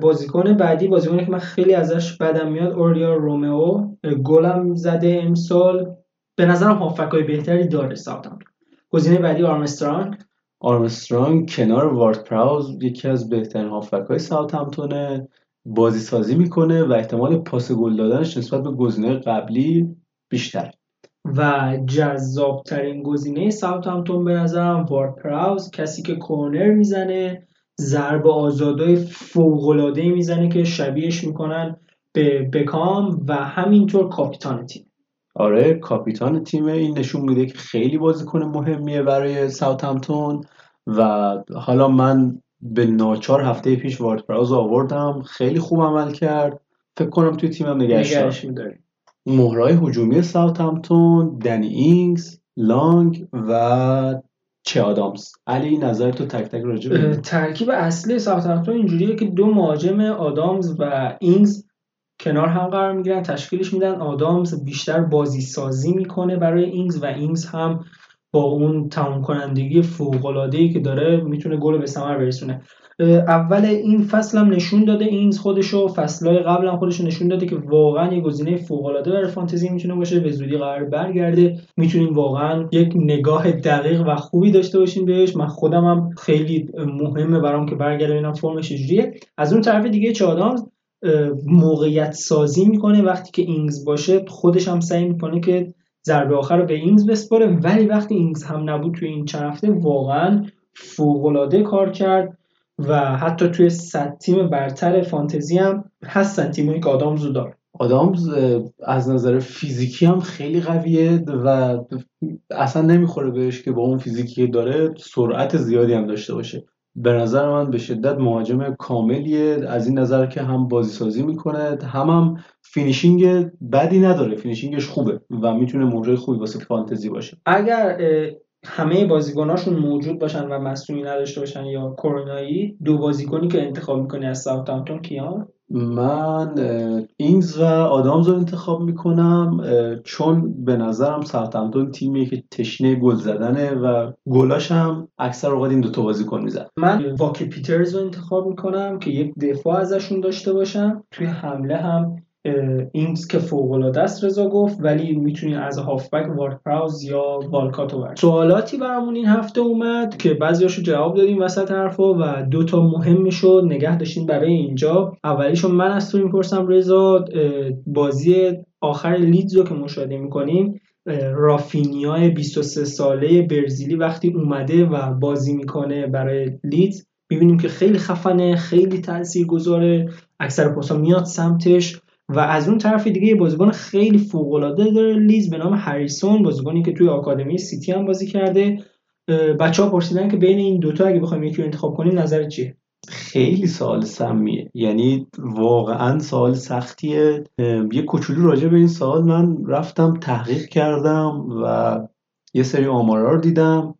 بازیکن بعدی بازیکنی که من خیلی ازش بدم میاد اوریا رومئو. گلم زده امسال. به نظرم هافکای بهتری داره ساوثهمپتون گزینه بعدی آرمسترانگ. آرمسترانگ کنار وارد پراوز یکی از بهترین هافکای ساوثهمپتونه بازی سازی می‌کنه و احتمال پاس گل دادنش نسبت به گزینه قبلی بیشتر. و جذابترین گزینه ساوثهمپتون به نظرم وارد پراوز. کسی که کورنر می‌زنه ضرب آزادای فوق‌العاده‌ای می‌زنه که شبیهش می‌کنن به بکام و همینطور کاپیتان تیم. آره کاپیتان تیم این نشون میده که خیلی بازیکن مهمیه برای ساوثهمپتون و حالا من به ناچار هفته پیش وارد پراوز آوردم. خیلی خوب عمل کرد. فکر کنم توی تیمم نگهش می‌داریم مهرای هجومی ساوثهمپتون دنی اینگز لانگ و چه آدامز علی نظر تو تک تک راجع ترکیب اصلی ساوثهمپتون اینجوریه که دو مهاجم آدامز و اینگز کنار هم قرار می‌گیرن تشکیلش میدن. آدامز بیشتر بازی سازی می‌کنه برای اینگز و اینگز هم با اون تمام کنندگی فوق العاده که داره می‌تونه گل به ثمر برسونه. اول این فصل هم نشون داده اینگز خودشو فصلهای قبل هم خودشو نشون داده که واقعا یه گزینه فوق العاده برای فانتزی می‌تونه باشه به زودی قرار برگرده. می‌تونیم واقعا یک نگاه دقیق و خوبی داشته باشیم بهش. من خودم هم خیلی مهمه برام که برگرده ببینم فرمش چجوریه. از اون طرف دیگه چه آدامز موقعیت سازی می‌کنه. وقتی که اینگز باشه خودش هم سعی می‌کنه که ضربه آخر رو به اینگز بسپاره. ولی وقتی اینگز هم نبود توی این چند هفته واقعا فوق‌العاده کار کرد و حتی توی صد تیم برتر فانتزی هم هستن. تیمایی که آدامز رو داره. آدامز از نظر فیزیکی هم خیلی قویه و اصلا نمی‌خوره بهش که با اون فیزیکی داره سرعت زیادی هم داشته باشه. به نظر من به شدت مهاجم کاملیه. از این نظر که هم بازی سازی می‌کنه هم هم finishing بدی نداره finishing ش خوبه و می‌تونه مهره خوبی واسه فانتزی باشه. اگر همه بازیکناشون موجود باشن و مصدومی نداشته باشن یا کرونایی دو بازیکنی که انتخاب می‌کنی از ساوثهامپتون کیان؟ من اینگز و آدامز رو انتخاب می‌کنم چون به نظرم ساوثهامپتون تیمیه که تشنه گل زدنه و گلاش هم اکثر اوقات این دوتا بازیکن میزن من واکر پیترز رو انتخاب می‌کنم که یک دفاع ازشون داشته باشم. توی حمله هم اینگز که فوق العاده است رضا گفت ولی می‌تونی از هافبک وارد پراوس یا والکاتو برد سوالاتی برامون این هفته اومد که بعضیاشو جواب دادیم وسط حرفا و دو تا مهم می‌شد نگه داشتیم برای اینجا. اولیشو من از تو می‌پرسم رضا بازی آخر لیدز که مشاهده می‌کنیم رافینیا 23 ساله برزیلی وقتی اومده و بازی می‌کنه برای لیدز می‌بینیم که خیلی خفنه خیلی تاثیر گذاره اکثر پاسا میاد سمتش. و از اون طرف دیگه یه بازیکن خیلی فوق العاده داره لیز به نام هریسون بازیکنی که توی آکادمی سیتی هم بازی کرده. بچه ها پرسیدن که بین این دوتا اگه بخوایم یکی رو انتخاب کنیم نظر چیه؟ خیلی سوال سمیه. یعنی واقعا سوال سختیه. یه کوچولو راجع به این سوال من رفتم تحقیق کردم و یه سری آمارا رو دیدم.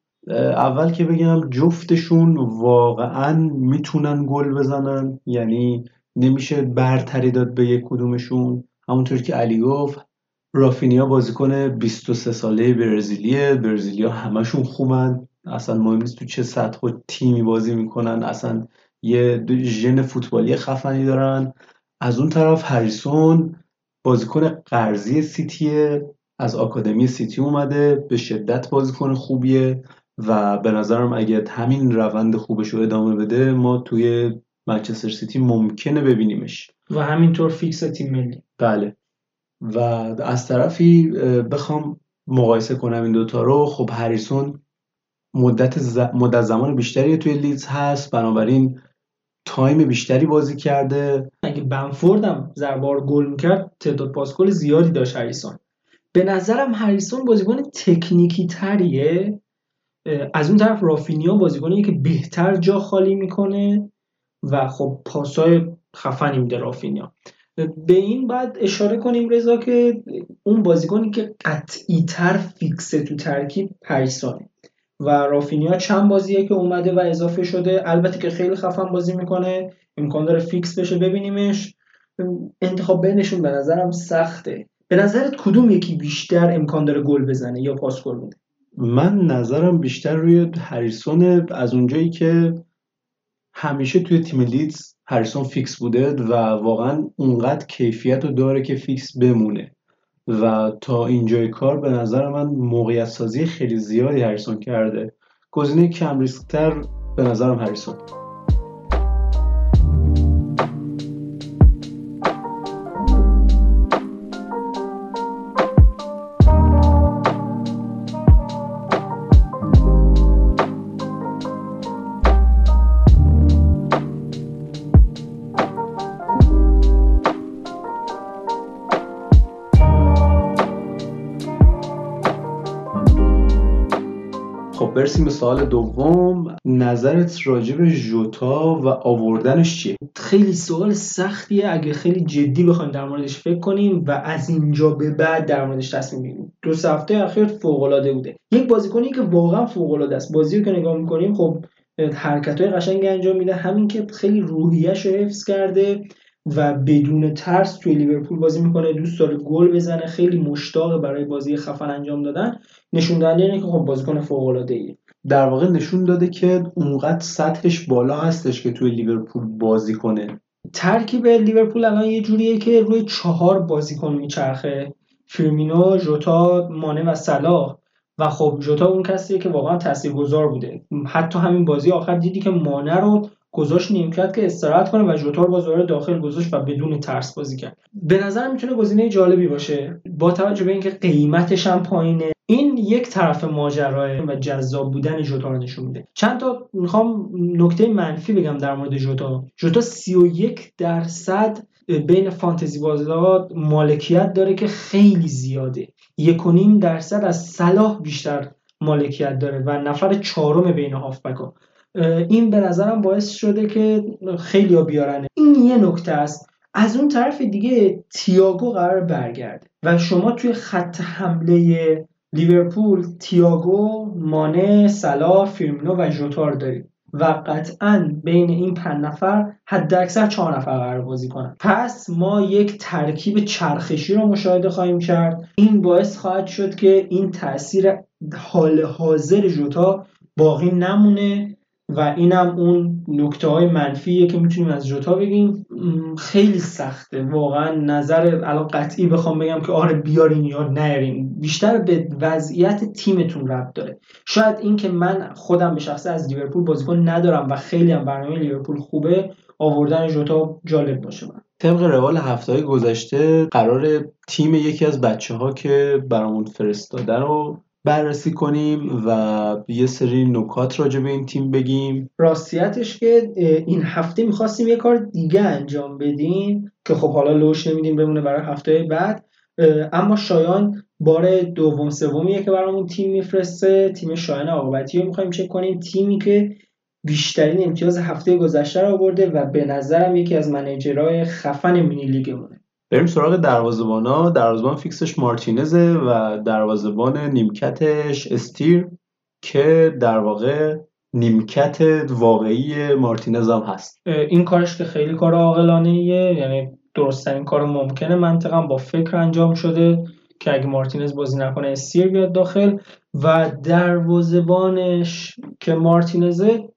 اول که بگم جفتشون واقعا می‌تونن گل بزنن. یعنی نمیشه برتری داد به یک کدومشون. همونطور که علی گفت رافینیا بازیکن 23 ساله برزیلیه. برزیلیا همشون خوبن. اصلا مهم نیست تو چه سطح و تیمی بازی می‌کنن. اصلا یه ژن فوتبالی خفنی دارن. از اون طرف هریسون بازیکن قرضی سیتیه. از آکادمی سیتی اومده. به شدت بازیکن خوبیه. و به نظرم اگه همین روند خوبش رو ادامه بده ما توی منچستر سیتی ممکنه ببینیمش. و همینطور فیکس تیم ملی. بله. و از طرفی بخوام مقایسه کنم این دوتا رو. خب هریسون مدت, ز... مدت زمان بیشتری توی لیدز هست. بنابراین time بیشتری بازی کرده. اگه بمفورد هم هر بار گل می‌کرد تعداد پاس گل زیادی داشت هریسون. به نظرم هریسون بازیکن تکنیکی تریه. از اون طرف رافینیا بازیکنیه که بهتر جا خالی می‌کنه. و خب پاسای خفنی میده رافینیا. به این بعد اشاره کنیم رضا که اون بازیکنی که قطعی تر فیکسه تو ترکیب هریسونه. و رافینیا چند بازیه که اومده و اضافه شده. البته که خیلی خفن بازی می‌کنه. امکان داره فیکس بشه ببینیمش. انتخاب بینشون به نظرم سخته. به نظرت کدوم یکی بیشتر امکان داره گل بزنه یا پاس گل بده؟ من نظرم بیشتر روی هریسون از اونجایی که همیشه توی تیم لیدز هریسون فیکس بوده و واقعا اونقدر کیفیت رو داره که فیکس بمونه. و تا اینجای کار به نظر من موقعیت سازی خیلی زیادی هریسون کرده. گزینه کم ریسکتر به نظرم هریسون. برسیم به سوال دوم. نظرت راجع به ژوتا و آوردنش چیه؟ خیلی سوال سختیه. اگه خیلی جدی بخوایم در موردش فکر کنیم و از اینجا به بعد در موردش تصمیم بگیریم. دو هفته اخیر فوق العاده بوده. یک بازیکنی که واقعا فوق العاده است. بازی رو که نگاه می‌کنیم خب حرکت های قشنگ انجام میده. همین که خیلی روحیش رو حفظ کرده و بدون ترس توی لیورپول بازی می‌کنه. دوست داره گل بزنه. خیلی مشتاق برای بازی خفن انجام دادن. نشون دهنده اینه که خب بازیکن فوق العاده ای در واقع نشون داده که اونقدر سطحش بالا هستش که توی لیورپول بازی کنه. ترکیب لیورپول الان یه جوریه که روی چهار بازیکن میچرخه. فیرمینو، ژوتا، مانه و صلاح. و خب ژوتا اون کسیه که واقعا تاثیرگذار بوده. حتی همین بازی آخر دیدی که مانه رو گذاشت نیمکت که استراحت کنه و ژوتا رو داخل گذاشت و بدون ترس بازی کرد. به نظر می‌تونه گزینه جالبی باشه. با توجه به اینکه قیمتش هم پایینه. این یک طرف ماجراه و جذاب بودن ژوتا رو نشون میده. چند تا می‌خوام نکته منفی بگم در مورد ژوتا ژوتا 31 درصد بین فانتزی بازی‌ها مالکیت داره که خیلی زیاده. یک درصد از صلاح بیشتر مالکیت داره و نفر چهارم بین هافبکا این به نظرم باعث شده که خیلی ها بیارنه. این یه نکته است. از اون طرف دیگه تیاگو قرار برگرده و شما توی خط حمله لیورپول تییاگو مانه سلا فیرمینو و ژوتا رو داریم و قطعا بین این پنج نفر حد اکثر چهار نفر قرار بازی کنن. پس ما یک ترکیب چرخشی رو مشاهده خواهیم کرد. این باعث خواهد شد که این تاثیر حال حاضر جوتا باقی نمونه. و اینم اون نکته های منفیه که می‌تونیم از جوتا بگیم. خیلی سخته. واقعا نظر الان قطعی بخوام بگم که آره بیارین یا نیارین. بیشتر به وضعیت تیمتون ربط داره. شاید این که من خودم به شخصه از لیورپول بازیکن ندارم و خیلی هم برنامه لیورپول خوبه آوردن جوتا جالب باشه من طبق روال هفته گذشته قرار تیم یکی از بچه ها که برامون فرستاده رو بررسی کنیم و یه سری نکات راجع به این تیم بگیم. راستیتش که این هفته می‌خواستیم یه کار دیگه انجام بدیم که خب حالا لوش نمیدیم بمونه برای هفته بعد. اما شایان بار دوم سومیه که برامون تیم میفرسته تیم شایان آقابتی رو می‌خوایم چک کنیم. تیمی که بیشترین امتیاز هفته گذشته رو آورده و به نظرم یکی از منیجرهای خفن مینی لیگمونه. بریم سراغ دروازه‌بانا. دروازه‌بان فیکسش مارتینزه و دروازه‌بان نیمکتش استیر که در واقع نیمکت واقعی مارتینز هم هست. این کارش که خیلی کار عاقلانه یعنی درستترین کار ممکنه منطقا با فکر انجام شده. که اگه مارتینز بازی نکنه استیر بیاد داخل و دروازه‌بانش که مارتینزه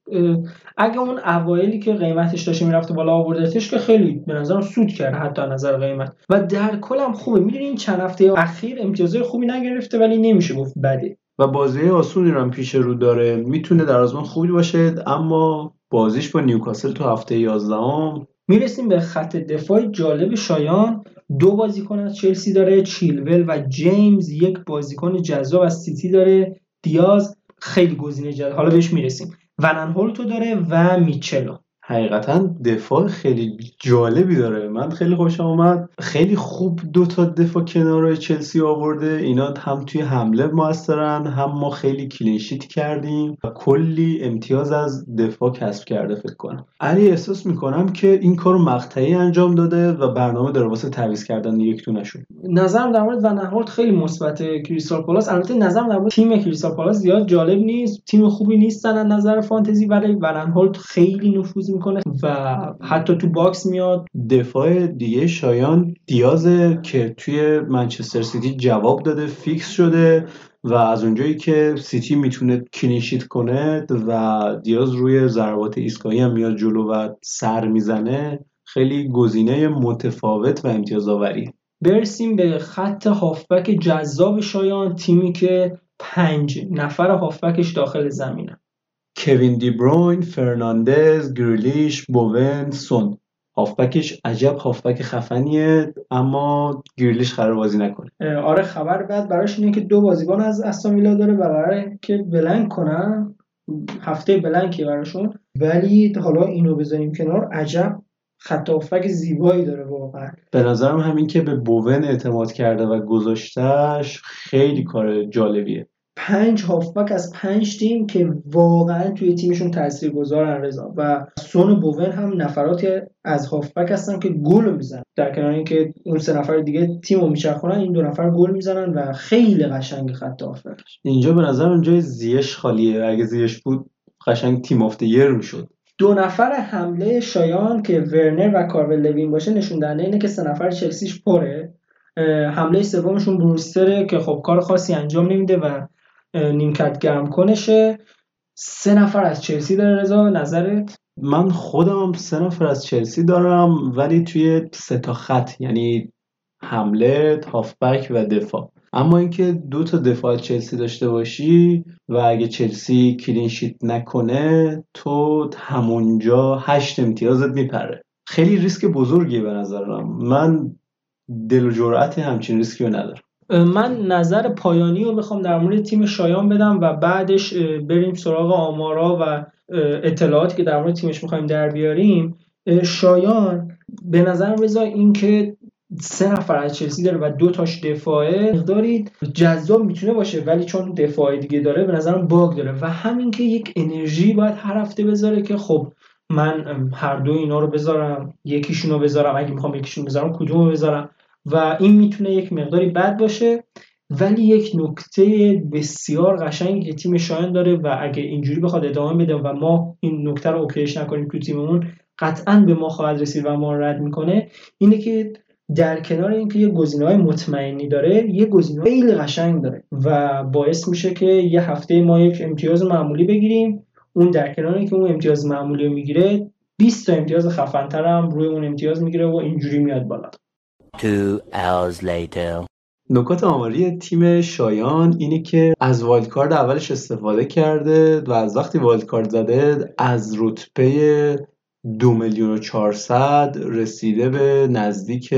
اگه اون اوایلی که قیمتش داشته می‌رفته بالا آوردتش که خیلی به نظرم سود کرده حتی نظر قیمت. و در کل هم خوبه. می‌دونی این چند هفته اخیر امتیازهای خوبی نگرفته ولی نمیشه گفت بده. و بازی آسونی رو هم پیش رو داره. می‌تونه در آزمان خوبی باشه اما بازیش با نیوکاسل تو هفته 11 هم می‌رسیم به خط دفاع. جالب شایان دو بازیکن از چلسی داره چیلول و جیمز. یک بازیکن جذاب از سیتی داره دیاز. خیلی گزینه جذاب. حالا بهش می‌رسیم. ون آنهولتو داره و میچلو. حقیقتا دفاع خیلی جالبی داره. من خیلی خوشم اومد. خیلی خوب دو تا دفاع کنارای چلسی آورده. اینا هم توی حمله موثرن هم ما خیلی clean sheet کردیم و کلی امتیاز از دفاع کسب کرده فکر کنم. علی احساس می‌کنم که این کار مقطعی انجام داده و برنامه داره واسه تعویض کردن یک تونشون نظرم در مورد ون آنهولت خیلی مثبت کریستال پالاس. البته نظرم در مورد تیم کریستال پالاس زیاد جالب نیست. تیم خوبی نیستن از نظر فانتزی ولی ون آنهولت خیلی نفوذ می‌کنه و حتی تو box میاد. دفاع دیگه شایان دیازه که توی منچستر سیتی جواب داده فیکس شده و از اونجایی که سیتی می‌تونه clean sheet کنه و دیاز روی ضربات ایستگاهی هم میاد جلو و سر می‌زنه خیلی گزینه متفاوت و امتیاز آوری برسیم به خط هافبک جذاب شایان تیمی که پنج نفر هافبکش داخل زمینه. کوین دی بروین، فرناندز، گریلیش، بوون، سون هافبکش عجب هافبک خفنیه اما گریلیش قرار بازی نکنه. آره خبر بعد براش اینه که دو بازیکن از استامیلا داره و قراره که بلنک کنن. هفته بلنکی براشون. ولی حالا اینو بذاریم کنار. عجب خط هافبک زیبایی داره واقعا. به نظرم همین که به بوون اعتماد کرده و گذاشتش خیلی کار جالبیه. پنج هافبک از پنج تیم که واقعا توی تیمشون تاثیر گذارن رضا. و سون بوون هم نفراتی از هافبک هستن که گل می‌زنن. در کنار اینکه اون سه نفر دیگه تیم رو میچرخونن این دو نفر گل می‌زنن و خیلی قشنگ خط هافبکش اینجا به نظر اونجا زیش خالیه. اگه زیش بود قشنگ تیم of the year می‌شد. دو نفر حمله شایان که ورنر و کالورت لوین باشه نشون دهنده اینه که سه نفر چلسیش پره. حمله سومشون بروستره که خب کار خاصی انجام نمیده و نیمکت گرم کنشه. سه نفر از چلسی داره رضا نظرت؟ من خودم سه نفر از چلسی دارم ولی توی سه تا خط یعنی حمله هافبک و دفاع. اما اینکه دو تا دفاع چلسی داشته باشی و اگه چلسی clean sheet نکنه تو همونجا هشت امتیازت میپره. خیلی ریسک بزرگیه به نظرم. من دل و جرأت همچین ریسکی رو ندارم. من نظر پایانی رو بخوام در مورد تیم شایان بدم و بعدش بریم سراغ آمارا و اطلاعاتی که در مورد تیمش می‌خوایم در بیاریم. شایان به نظر رضا اینکه سه نفر از چلسی داره و دو تاش دفاعه مقداری جذاب می‌تونه باشه ولی چون دفاع دیگه داره به نظرم باگ داره و همین که یک انرژی باید هر هفته بذاره که خب من هر دو اینا رو بذارم یکیشون رو بذارم اگه می‌خوام یکیشون بذارم کدوم بذارم؟ و این می‌تونه یک مقداری بد باشه ولی یک نکته بسیار قشنگی که تیم شایان داره و اگه اینجوری بخواد ادامه بده و ما این نکته رو اوکیش نکنیم تو تیممون قطعا به ما خواهد رسید و ما رد می‌کنه اینه که در کنار اینکه یه گزینه های مطمئنی داره یه گزینه خیلی قشنگ داره و باعث میشه که یه هفته ما یک امتیاز معمولی بگیریم. اون در کنار اینکه اون امتیاز معمولی رو می‌گیره 20 تا امتیاز خفنتر هم روی اون امتیاز می‌گیره و اینجوری میاد بالا. Two hours later. نکات آماری تیم شایان اینه که از wild card اولش استفاده کرده و از وقتی wild card زده از رتبه دو میلیون و چهارصد رسیده به نزدیک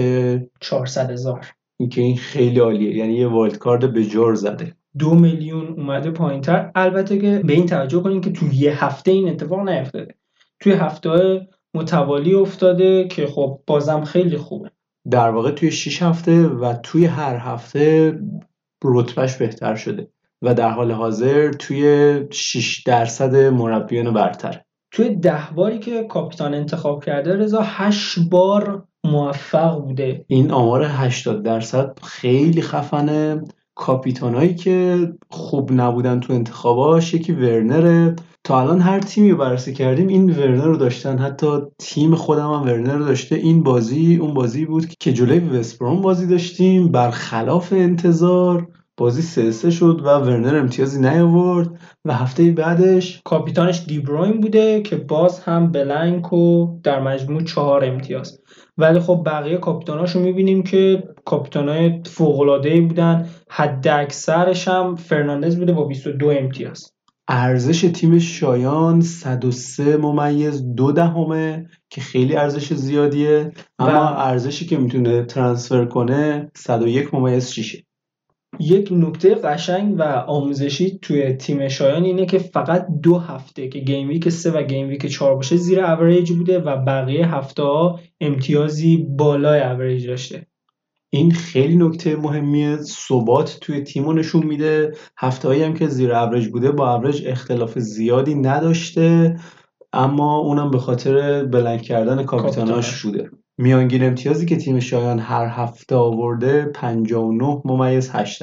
400 هزار. این که این خیلی عالیه. یعنی یه wild card به جور زده. دو میلیون اومده پایینتر. البته که به این توجه کنیم که توی یه هفته این اتفاق نیفتاده. توی هفته متوالی افتاده که خب بازم خیلی خوبه. در واقع توی 6 هفته و توی هر هفته رتبهش بهتر شده و در حال حاضر توی 6 درصد مربیان برتر. توی ده باری که کاپیتان انتخاب کرده رضا هشت بار موفق بوده. این آمار 80 درصد خیلی خفنه. کاپیتانایی که خوب نبودن تو انتخاباش یکی ورنره. تا الان هر تیمی رو بررسی کردیم این ورنر رو داشتن. حتی تیم خودم هم ورنر رو داشته. این بازی اون بازی بود که جلوی وستبروم بازی داشتیم. برخلاف انتظار بازی سه شد و ورنر امتیازی نیاورد و هفته بعدش کاپیتانش دیبروین بوده که باز هم بلنک و در مجموع چهار امتیاز. ولی خب بقیه کاپیتاناش رو می‌بینیم که کاپیتانای فوق‌العاده‌ای بودن. حد اکثرش هم فرناندز بوده با 22 امتیاز. ارزش تیم شایان 103 ممیز دو دهمه که خیلی ارزش زیادیه. اما ارزشی که می‌تونه transfer کنه 101 ممیز 6 یک نکته قشنگ و آموزشی توی تیم شایان اینه که فقط دو هفته که game week 3 و game week 4 باشه زیر اوریج بوده و بقیه هفته ها امتیازی بالای اوریج داشته. این خیلی نکته مهمیه. ثبات توی تیمو نشون میده. هفته هم که زیر اوریج بوده با اوریج اختلاف زیادی نداشته اما اونم به خاطر blank کردن کاپیتاناش بوده. میانگین امتیازی که تیم شایان هر هفته آورده 59 ممیز 8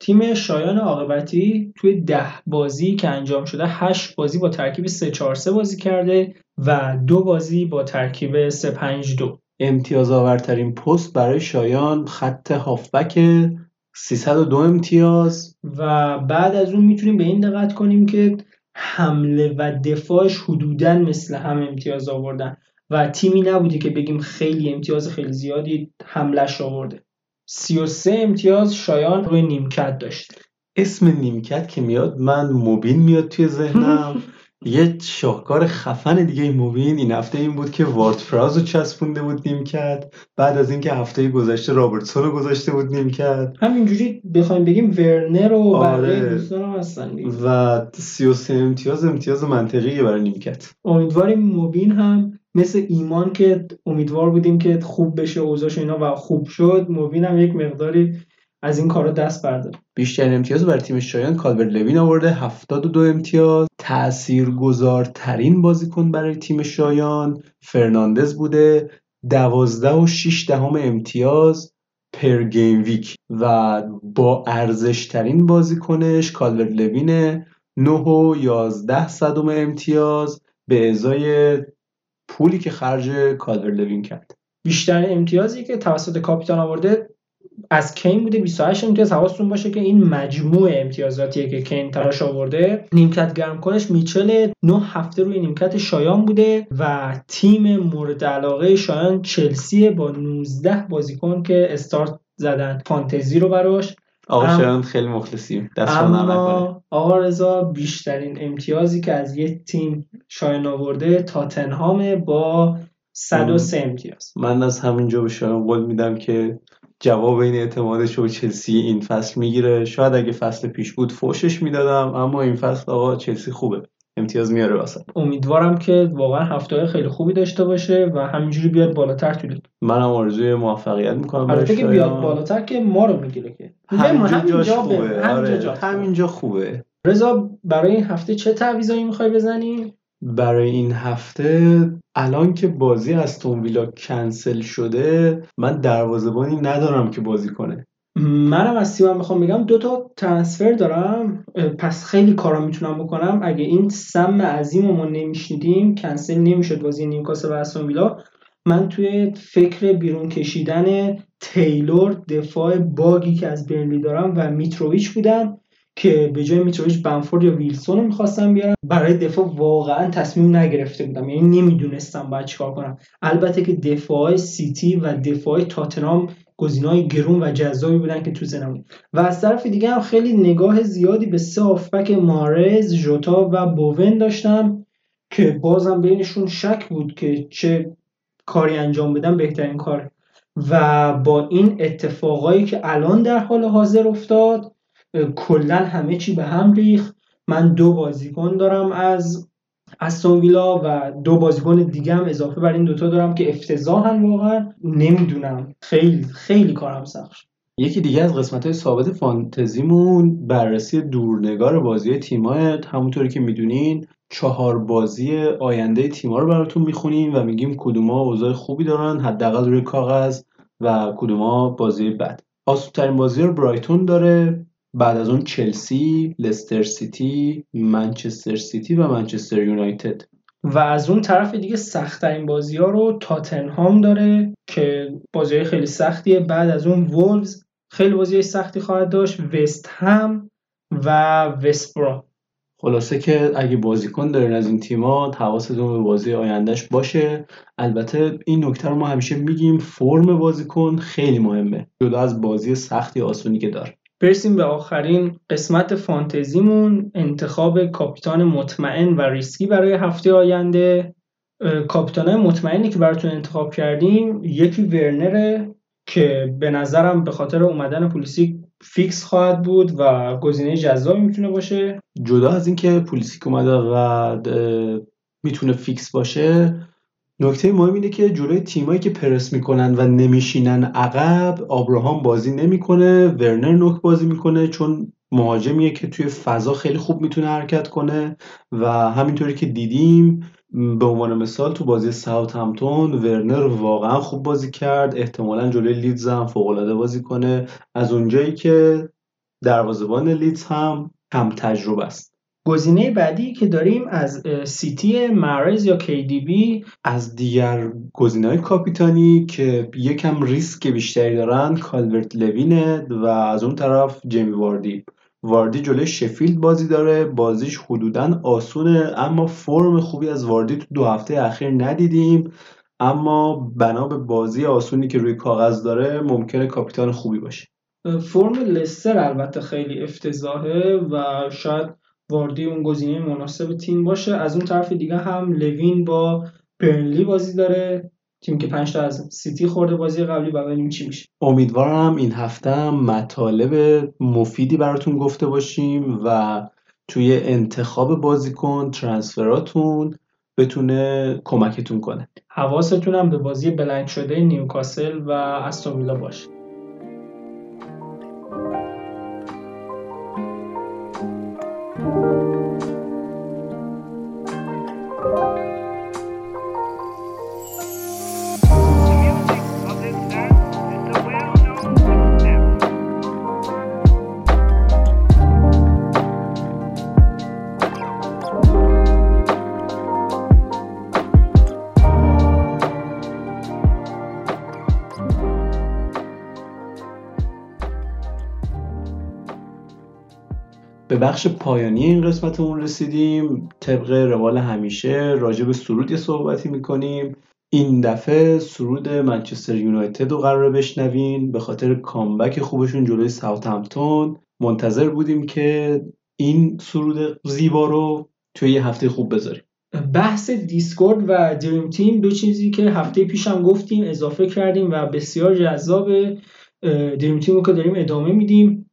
تیم شایان عاقبتی توی ده بازی که انجام شده 8 بازی با ترکیب 3 4 3 بازی کرده و دو بازی با ترکیب 3 5 2 امتیاز آورترین پست برای شایان خط هافبک 302 امتیاز. و بعد از اون می‌تونیم به این دقت کنیم که حمله و دفاعش حدودا مثل هم امتیاز آوردن و تیمی نبوده که بگیم خیلی امتیاز خیلی زیادی حملش آورده. 33 امتیاز شایان روی نیمکت داشته. اسم نیمکت که میاد من موبین میاد توی ذهنم. *laughs* یه شاهکار خفن دیگه این موبین این هفته این بود که وارد فراز رو چسبونده بود نیمکت بعد از اینکه هفته گذشته رابرتسون رو گذاشته بود نیمکت همینجوری بخوایم بگیم ورنر و آره. دوستان هم هستن دیگه. و 33 امتیاز امتیاز منطقیه برای نیمکت امیدواریم موبین هم مثل ایمان که امیدوار بودیم که خوب بشه اوضاعش و اینا و خوب شد موبین هم یک مقداری از این کارا دست برداره بیشترین امتیاز برای تیم شایان کالورت لوین آورده 72 امتیاز. تاثیرگذارترین بازیکن برای تیم شایان فرناندز بوده. 12 و 6 دهم امتیاز per game week. و با ارزش ترین بازیکنش کالورت لوین 9 و 11 صدم امتیاز. به ازای پولی که خرج کالورت لوین کرد. بیشتر امتیازی که توسط کاپیتان آورده از کین بوده 28 امتیاز حواستون باشه که این مجموع امتیازاتیه که کین براش آورده. نیمکت گرم کنش میچل 9 هفته روی نیمکت شایان بوده و تیم مورد علاقه شایان چلسی با 19 بازیکن که استارت زدن فانتزی رو براش. آقا ام- شایان خیلی مخلصیم. دست اما آقا رضا بیشترین امتیازی که از یک تیم شایان آورده تاتنهام با 103 امتیاز. من از همینجا به شایان قول میدم که جواب این اعتمادش رو چلسی این فصل می‌گیره. شاید اگه فصل پیش بود فوشش می‌دادم اما این فصل آقا چلسی خوبه. امتیاز میاره واسه امیدوارم که واقعا هفته خیلی خوبی داشته باشه و همینجوری بیاد بالاتر تو لیگ. منم آرزوی موفقیت می‌کنم. البته که بیاد بالاتر که ما رو می‌گیره که. همینجا همینجا خوبه. همینجا آره. همینجا خوبه. رضا برای این هفته چه تعویضایی می‌خوای بزنی؟ برای این هفته الان که بازی از ویلا کنسل شده من دروازه‌بانی ندارم که بازی کنه. منم از تیمم می‌خوام بگم دو تا ترنسفر دارم. پس خیلی کارا می‌تونم بکنم. اگه این سم عظیم ما نمیشنیدیم کنسل نمی‌شد بازی نیوکاسل و استون ویلا. من توی فکر بیرون کشیدن تیلور دفاع باگی که از برنلی دارم و میتروویچ بودم. که به جای میتروویچ بمفورد یا ویلسون رو می‌خواستم بیارم برای دفاع واقعا تصمیم نگرفته بودم. یعنی نمی‌دونستم باید چیکار کنم. البته که دفاع سیتی و دفاع تاتنهام گزینه‌های گرون و جذابی بودن که تو ذهنم و از طرف دیگه هم خیلی نگاه زیادی به سه هافبک ماهرز، ژوتا و بوئن داشتم که بازم بینشون شک بود که چه کاری انجام بدن بهترین کار. و با این اتفاقایی که الان در حال حاضر افتاد کلا همه چی به هم ریخت. من دو بازیکن دارم از استون ویلا و دو بازیکن دیگه هم اضافه بر این دوتا دارم که افتضاحن واقعا. نمی‌دونم. خیلی خیلی کارم سخت. یکی دیگه از قسمت های ثابت فانتزیمون بررسی دورنگار بازی تیمای همونطوری که می‌دونین چهار بازی آینده تیما رو براتون می‌خونیم و میگیم کدوما اوضاع خوبی دارن حداقل روی کاغذ و کدوما بازی بد. آسوبترین بازی رو برایتون داره. بعد از اون چلسی، لستر سیتی، منچستر سیتی و منچستر یونایتد. و از اون طرف دیگه سختترین بازی ها رو تاتنهام داره که بازی خیلی سختیه. بعد از اون وولز خیلی بازی سختی خواهد داشت. وست هم و وستبرا خلاصه که اگه بازیکن دارین از این تیما حواستون به بازی آیندهش باشه. البته این نکته رو ما همیشه میگیم فرم بازیکن خیلی مهمه. جدا از بازی سختی آسونی که داره. برسیم به آخرین قسمت فانتزیمون انتخاب کاپیتان مطمئن و ریسکی برای هفته آینده. کاپیتان مطمئنی که براتون انتخاب کردیم یکی ورنره که به نظرم به خاطر اومدن پولیسیک fix خواهد بود و گزینه جذابی می‌تونه باشه. جدا از اینکه پولیسیک اومده و می‌تونه fix باشه نکته مهم اینه که جلوی تیمایی که پرس می‌کنن و نمیشینن عقب آبراهام بازی نمی‌کنه ورنر نوک بازی می‌کنه چون مهاجمیه که توی فضا خیلی خوب می‌تونه حرکت کنه و همینطوری که دیدیم به عنوان مثال تو بازی ساوثهمپتون ورنر واقعا خوب بازی کرد احتمالا جلوی لیدز هم فوقالعاده بازی کنه. از اونجایی که دروازبان لیدز هم کم تجربه است. گزینه بعدی که داریم از سیتی مارز یا KDB از دیگر گزینه های کاپیتانی که یکم ریسک بیشتری دارن کالورت لوینه و از اون طرف جیمی واردی. واردی جلوی شفیلد بازی داره. بازیش حدودا آسونه اما فرم خوبی از واردی تو دو هفته اخیر ندیدیم. اما بنا به بازی آسونی که روی کاغذ داره ممکنه کاپیتان خوبی باشه. فرم لستر البته خیلی افتضاحه و شاید واردی اون گزینه مناسب تیم باشه. از اون طرف دیگه هم لوین با برنلی بازی داره. تیم که 5 تا از سیتی خورده بازی قبلی. و ببینیم چی میشه. امیدوارم این هفته هم مطالب مفیدی براتون گفته باشیم و توی انتخاب بازیکن ترانسفراتون بتونه کمکتون کنه. حواستون هم به بازی بلنک شده نیوکاسل و استون باشه. بخش پایانی این قسمتمون رسیدیم. طبق روال همیشه راجع به سرود یه صحبتی می‌کنیم. این دفعه سرود منچستر یونایتد رو قراره بشنوین. به خاطر comeback خوبشون جلوی ساوثهمپتون منتظر بودیم که این سرود زیبا رو توی یه هفته خوب بذاریم. بحث دیسکورد و dream team دو چیزی که هفته پیشم گفتیم اضافه کردیم و بسیار جذاب دریم تیم رو که داریم ادامه میدیم.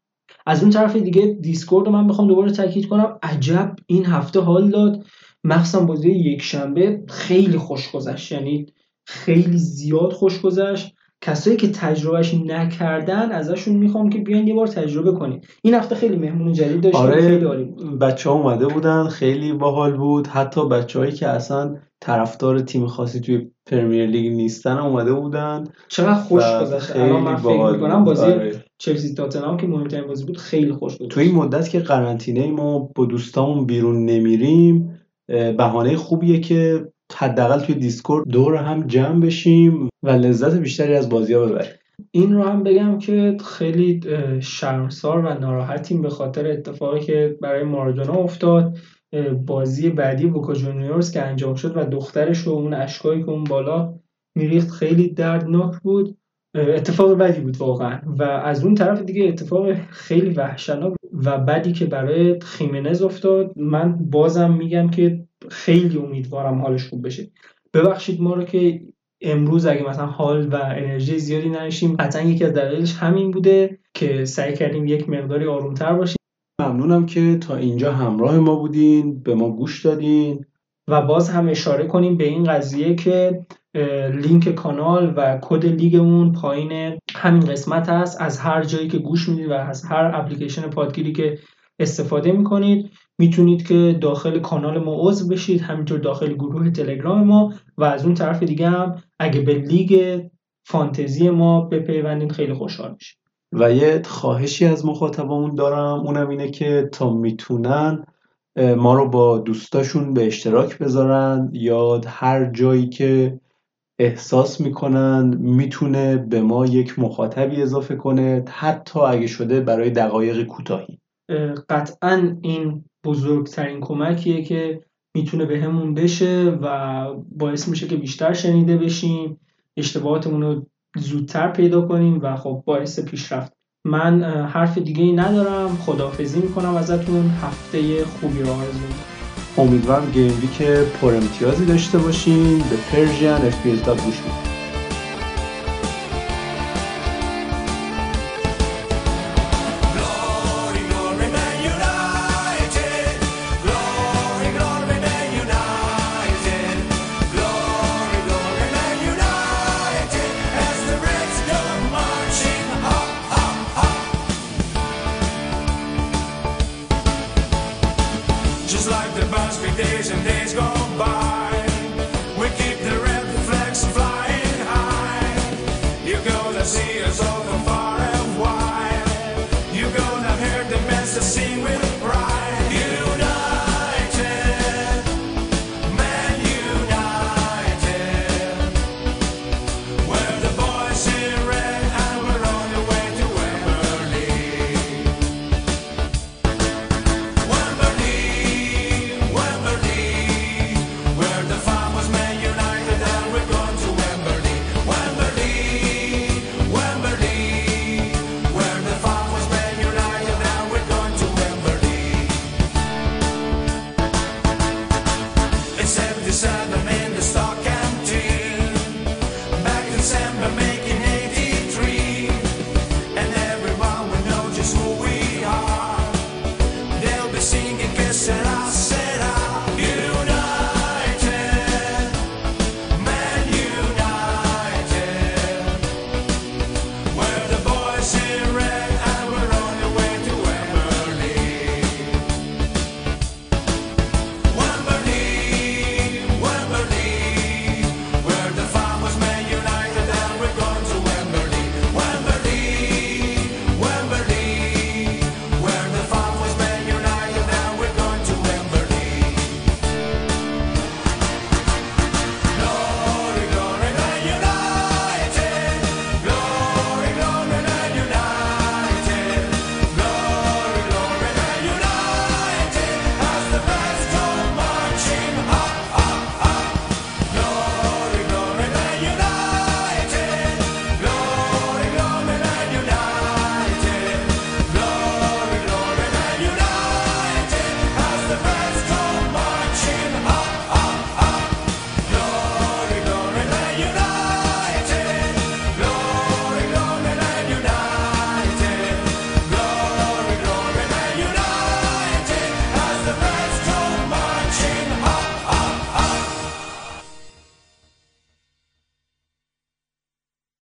از اون طرف دیگه دیسکورد رو من بخوام دوباره تاکید کنم. عجب این هفته حال داد. مخصوصا بازی یک شنبه خیلی خوش گذشت. یعنی خیلی زیاد خوش گذشت. کسایی که تجربهش نکردن ازشون می‌خوام که بیان یه بار تجربه کنید این هفته خیلی مهمون جدید داشتیم. آره خیلی عالی بود. بچه ها اومده بودن. خیلی باحال بود. حتی بچههایی که اصلا طرفدار تیم خاصی توی پرمیر لیگ نیستن اومده بودن چقدر خوش گذشت. خیلی الان من فکر باحال می‌کنم. بازی آره. چلسی تاتنهام که مهمترین بازی بود خیلی خوش بود. تو این مدت که قرنطینه ما با دوستامون بیرون نمیریم بهانه خوبیه که حداقل توی دیسکورد دور هم جمع بشیم و لذت بیشتری از بازی ها ببریم. این رو هم بگم که خیلی شرمسار و ناراحتیم به خاطر اتفاقی که برای مارادونا افتاد. بازی بعدی بوکا جونیورز که انجام شد و دخترش و اون اشکایی که اون بالا میریخت خیلی دردناک بود. اتفاق بدی بود واقعا. و از اون طرف دیگه اتفاق خیلی وحشتناک و بدی که برای خیمنز افتاد من بازم میگم که خیلی امیدوارم حالش خوب بشه. ببخشید ما رو که امروز اگه مثلا حال و انرژی زیادی نداشتیم قطعا یکی از دلایلش همین بوده که سعی کردیم یک مقداری آرومتر باشیم. ممنونم که تا اینجا همراه ما بودین به ما گوش دادین. و باز هم اشاره کنیم به این قضیه که لینک کانال و کد لیگمون پایین همین قسمت هست از هر جایی که گوش می‌دید و از هر اپلیکیشن پادگیری که استفاده می‌کنید می‌تونید که داخل کانال ما عضو بشید همینطور داخل گروه تلگرام ما و از اون طرف دیگه هم اگه به لیگ فانتزی ما بپیوندید خیلی خوشحال میشید و یه خواهشی از مخاطبمون دارم اونم اینه که تا می‌تونن ما رو با دوستاشون به اشتراک بذارن. یا هر جایی که احساس می‌کنن می‌تونه به ما یک مخاطبی اضافه کنه حتی اگه شده برای دقایق کوتاهی. قطعا این بزرگترین کمکیه که می‌تونه به همون بشه و باعث میشه که بیشتر شنیده بشیم اشتباهاتمون رو زودتر پیدا کنیم و خب باعث پیشرفت. من حرف دیگه ای ندارم. خداحافظی می‌کنم ازتون. هفته خوبی رو آرزو امیدوارم گیم که پر امتیازی داشته باشین. به پرژین اف گوش Just